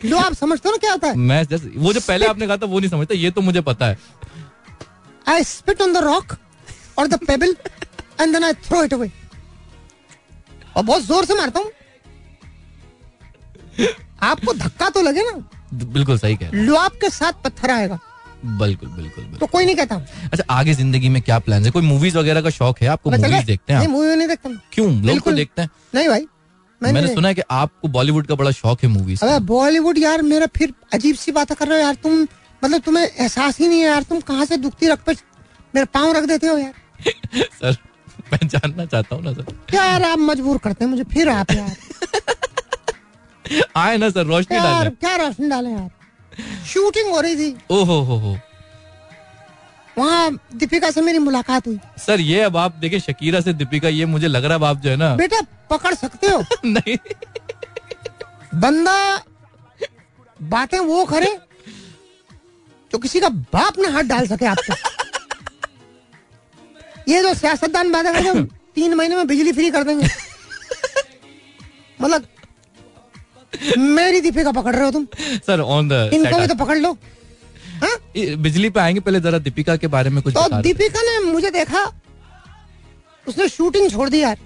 लुआब समझते हो ना क्या होता है?
मैं जैसे वो जो पहले आपने कहा था वो नहीं समझता ये तो मुझे पता है।
I spit on the rock और the pebble and then I throw it away और बहुत ज़ोर से मारता हूँ। आपको धक्का तो लगे ना?
बिल्कुल सही कह
लुआब के साथ पत्थर आएगा।
बिल्कुल बिल्कुल बिल्कुल।
तो कोई नहीं कहता।
अच्छा आगे ज़िंदगी में क्या प्लान है? कोई मूवीज़ वगैरह का शौक है आपको? मूवीज़ देखते हैं
नहीं मूवी नहीं देखता
क्यों? लोग तो
बिल्कुल।
देखते हैं।
नहीं भाई मैं
मैंने सुना है कि आपको बॉलीवुड का बड़ा शौक है मूवीज़
अबे बॉलीवुड यार मेरा फिर अजीब सी बातें कर रहे हो यार। तुम मतलब तुम्हें एहसास ही नहीं है यार। तुम कहाँ से दुखती रख पे मेरे पाँव रख देते हो यार?
सर मैं जानना चाहता हूँ ना सर।
यार आप मजबूर करते हैं मुझे फिर आप यार।
आए ना सर रोशनी
यार
डाले।
क्या रोशनी डाले यार शूटिंग हो रही थी।
ओहो हो हो।
वहाँ दीपिका से मेरी मुलाकात हुई।
सर ये अब आप देखें शकीरा से दीपिका ये मुझे लग रहा है आप जो है ना
बेटा पकड़ सकते हो।
नहीं।
बंदा बातें वो करे जो किसी का बाप ना हाथ डाल सके आप पे ये जो सियासतदान बातें करते हैं, तीन महीने में बिजली फ्री कर देंगे। मतलब मेरी दीपिका पकड़ रहे हो तुम।
सर ऑन द
इनको भी तो पकड़ लो। हाँ?
बिजली पे आएँगे पहले जरा दीपिका के बारे में कुछ
तो। दीपिका ने मुझे देखा। उसने शूटिंग छोड़ दी यार।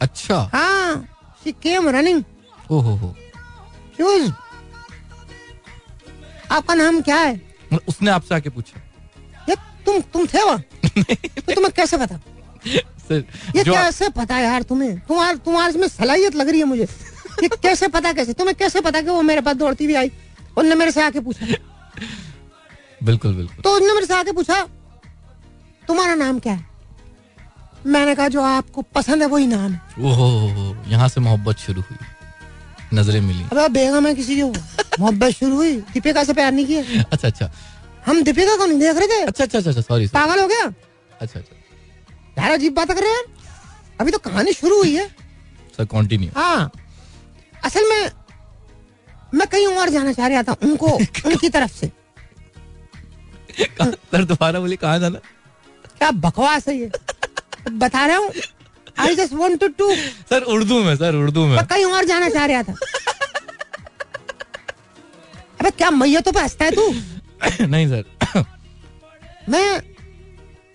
अच्छा।
हाँ शी केम रनिंग
ओहो हो।
आपका नाम क्या है?
उसने आपसे आके पूछा।
तुम तुम थे वहाँ? तो तुम्हें कैसे पता? ये कैसे पता यार तुम्हें? तुम्हार तुम्हारे इसमें सलाहियत लग रही है मुझे। ये कैसे पता कैसे? तुम्हें कैसे पता कि वो मेरे पास दौड़ती हुई आई? उनने मेरे से आके पूछा।
बिल्कुल बिल्कुल।
तो उनने मेरे से आके पूछा तुम्हारा नाम क्या है? मैंने कहा जो आपको पसंद है वही नाम
ओहो हो यहाँ से मोहब्बत शुरू हुई। नज़रें मिली।
अबे बेगम है किसी की मोहब्बत शुरू हुई। दीपिका से प्यार नहीं किया।
अच्छा अच्छा।
हम दीपिका को नहीं देख रहे थे?
अच्छा अच्छा अच्छा सॉरी
पागल हो गया?
अच्छा अच्छा।
यार अजीब बात कर रहे हैं। अभी तो कहानी शुरू हुई है।
सर कंटिन्यू
हाँ। असल में मैं कहीं और जाना चाह रहा था उनको उनकी तरफ़ से।
सर दोबारा बोले कहाँ जाना?
क्या बकवास है ये? बता रहा हूँ। I just wanted to to
sir Urdu में सर उर्दू में।
मैं कहीं और जाना चाह रहा था। अबे क्या मैयतों पे हंसता है तू?
नहीं सर।
मैं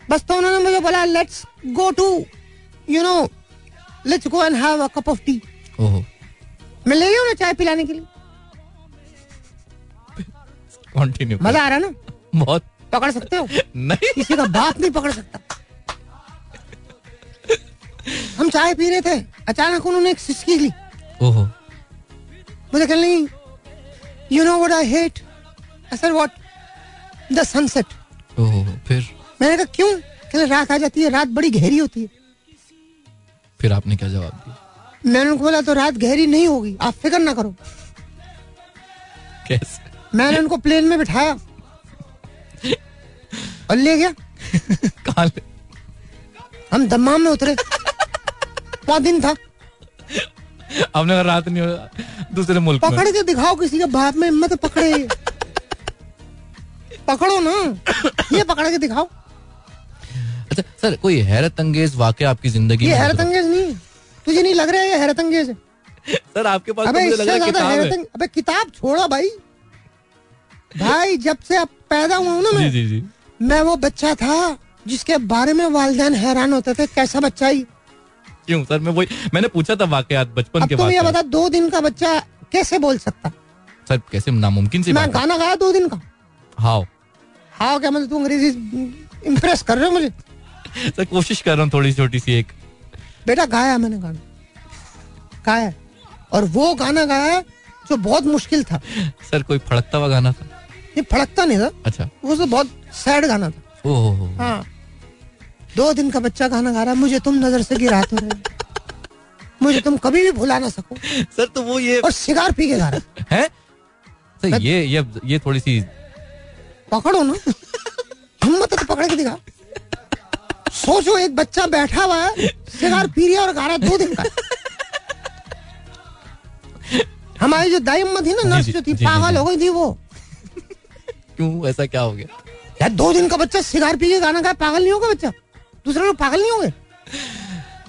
बस तो उन्होंने मुझे बोला let's go to you know let's go and have a cup of tea
ओहो।
मैं ले गया चाय पिलाने के लिए?
कंटिन्यू
मज़ा आ रहा है ना?
बहुत।
पकड़ सकते हो?
नहीं।
किसी का बाप नहीं पकड़ सकता। हम चाय पी रहे थे। अचानक उन्होंने एक सिसकी ली।
ओहो।
मुझे कहने लगी you know what I hate I said what the sunset
फिर?
मैंने कहा क्यों? कहले रात आ जाती है रात बड़ी गहरी होती है।
फिर आपने क्या जवाब दिया?
मैंने उनको बोला तो रात गहरी नहीं होगी आप फ़िक्र ना करो।
कैसे?
मैंने उनको प्लेन में बिठाया। और ले गया।
कहाँ
हम दम्माम में उतरे। पाँच दिन था।
आपने रात नहीं हो दूसरे मुल्क
पकड़ के दिखाओ किसी के बाप में हिम्मत पकड़े। पकड़ो ना। ये पकड़ के दिखाओ।
अच्छा सर कोई हैरत अंगेज वाक्य आपकी ज़िंदगी
ये हैरत अंगेज नहीं। है। तुझे नहीं लग रहा है ये हैरत अंगेज है?
सर आपके पास तो
अबे
मुझे
इससे
लग रहा है
ज़्यादा हैरत
है।
अबे किताब छोड़ो भाई। भाई जब से अब पैदा हुआ हूँ ना मैं
जी जी
मैं वो बच्चा था जिसके बारे में वालदेन हैरान होते थे कैसा बच्चा ही।
क्यों सर मैं वही मैंने पूछा था वाकयात बचपन के
तुम ये बता दो दिन का बच्चा कैसे बोल सकता?
सर कैसे नामुमकिन सी
मैं गाना गाया दो दिन का?
हाउ
हाँ क्या मतलब तू अंग्रेज़ी इम्प्रेस कर रहे हो मुझे?
सर कोशिश कर रहा हूँ थोड़ी छोटी सी एक।
बेटा गाया मैंने गाना। गाया। और वो गाना गाया जो बहुत मुश्किल था।
सर कोई फड़कता हुआ गाना था?
ये फड़कता नहीं था।
अच्छा।
वो तो बहुत सैड गाना था।
ओहो
हाँ। दो दिन का बच्चा गाना गा रहा है मुझे तुम नज़र से गिरा तो रहे मुझे तुम कभी भी भुला ना सको।
सर तो वो ये
और सिगार पी के गा रहा है।
सर ये ये ये थोड़ी सी
पकड़ो ना। हिम्मत तो पकड़ के दिखा। सोचो एक बच्चा बैठा हुआ है सिगार पी रहा और गा रहा दो दिन का। हमारी जो दाई अम्मा थी ना नर्स
जो
थी पागल हो गई थी वो।
क्यों? ऐसा क्या हो गया?
यार दो दिन का बच्चा सिगार पी के गाना गाए पागल नहीं होगा बच्चा? दूसरे लोग पागल नहीं होंगे?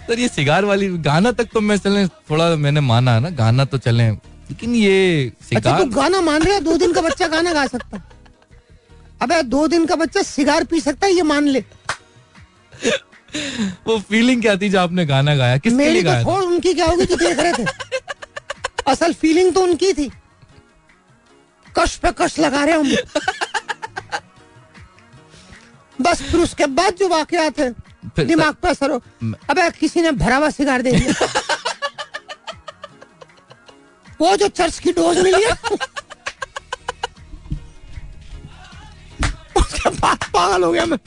सर ये सिगार वाली गाना तक तो मैं चले थोड़ा मैंने माना है ना गाना तो चले। लेकिन ये सिगार
अच्छा
सिगार
तू गाना मान रहे दो दिन का बच्चा गाना गा सकता। अबे दो दिन का बच्चा सिगार पी सकता है ये मान ले।
वो फीलिंग क्या थी जो आपने गाना गाया? किसके
मेरी
लिए
तो
गाया था?
उनकी क्या होगी जो देख रहे थे? असल फीलिंग तो उनकी थी। कश पे कश लगा रहे हम बस फिर उसके बाद जो वाकयात है दिमाग पर असर हो। अबे किसी ने भरा हुआ सिगार दे दिया। वो जो चर्च की डोज मिली है पागल हो गया मैं।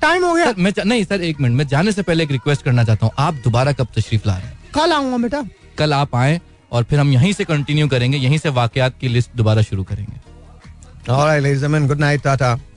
टाइम हो गया।
सर मैं नहीं सर एक मिनट मैं जाने से पहले एक रिक्वेस्ट करना चाहता हूँ। आप दोबारा कब तशरीफ़ ला रहे हैं?
कल आऊँगा बेटा।
कल आप आए और फिर हम यहीं से कंटिन्यू करेंगे यहीं से वाकयात की लिस्ट दोबारा शुरू करेंगे।
All right, ladies and gentlemen, good night, Tata.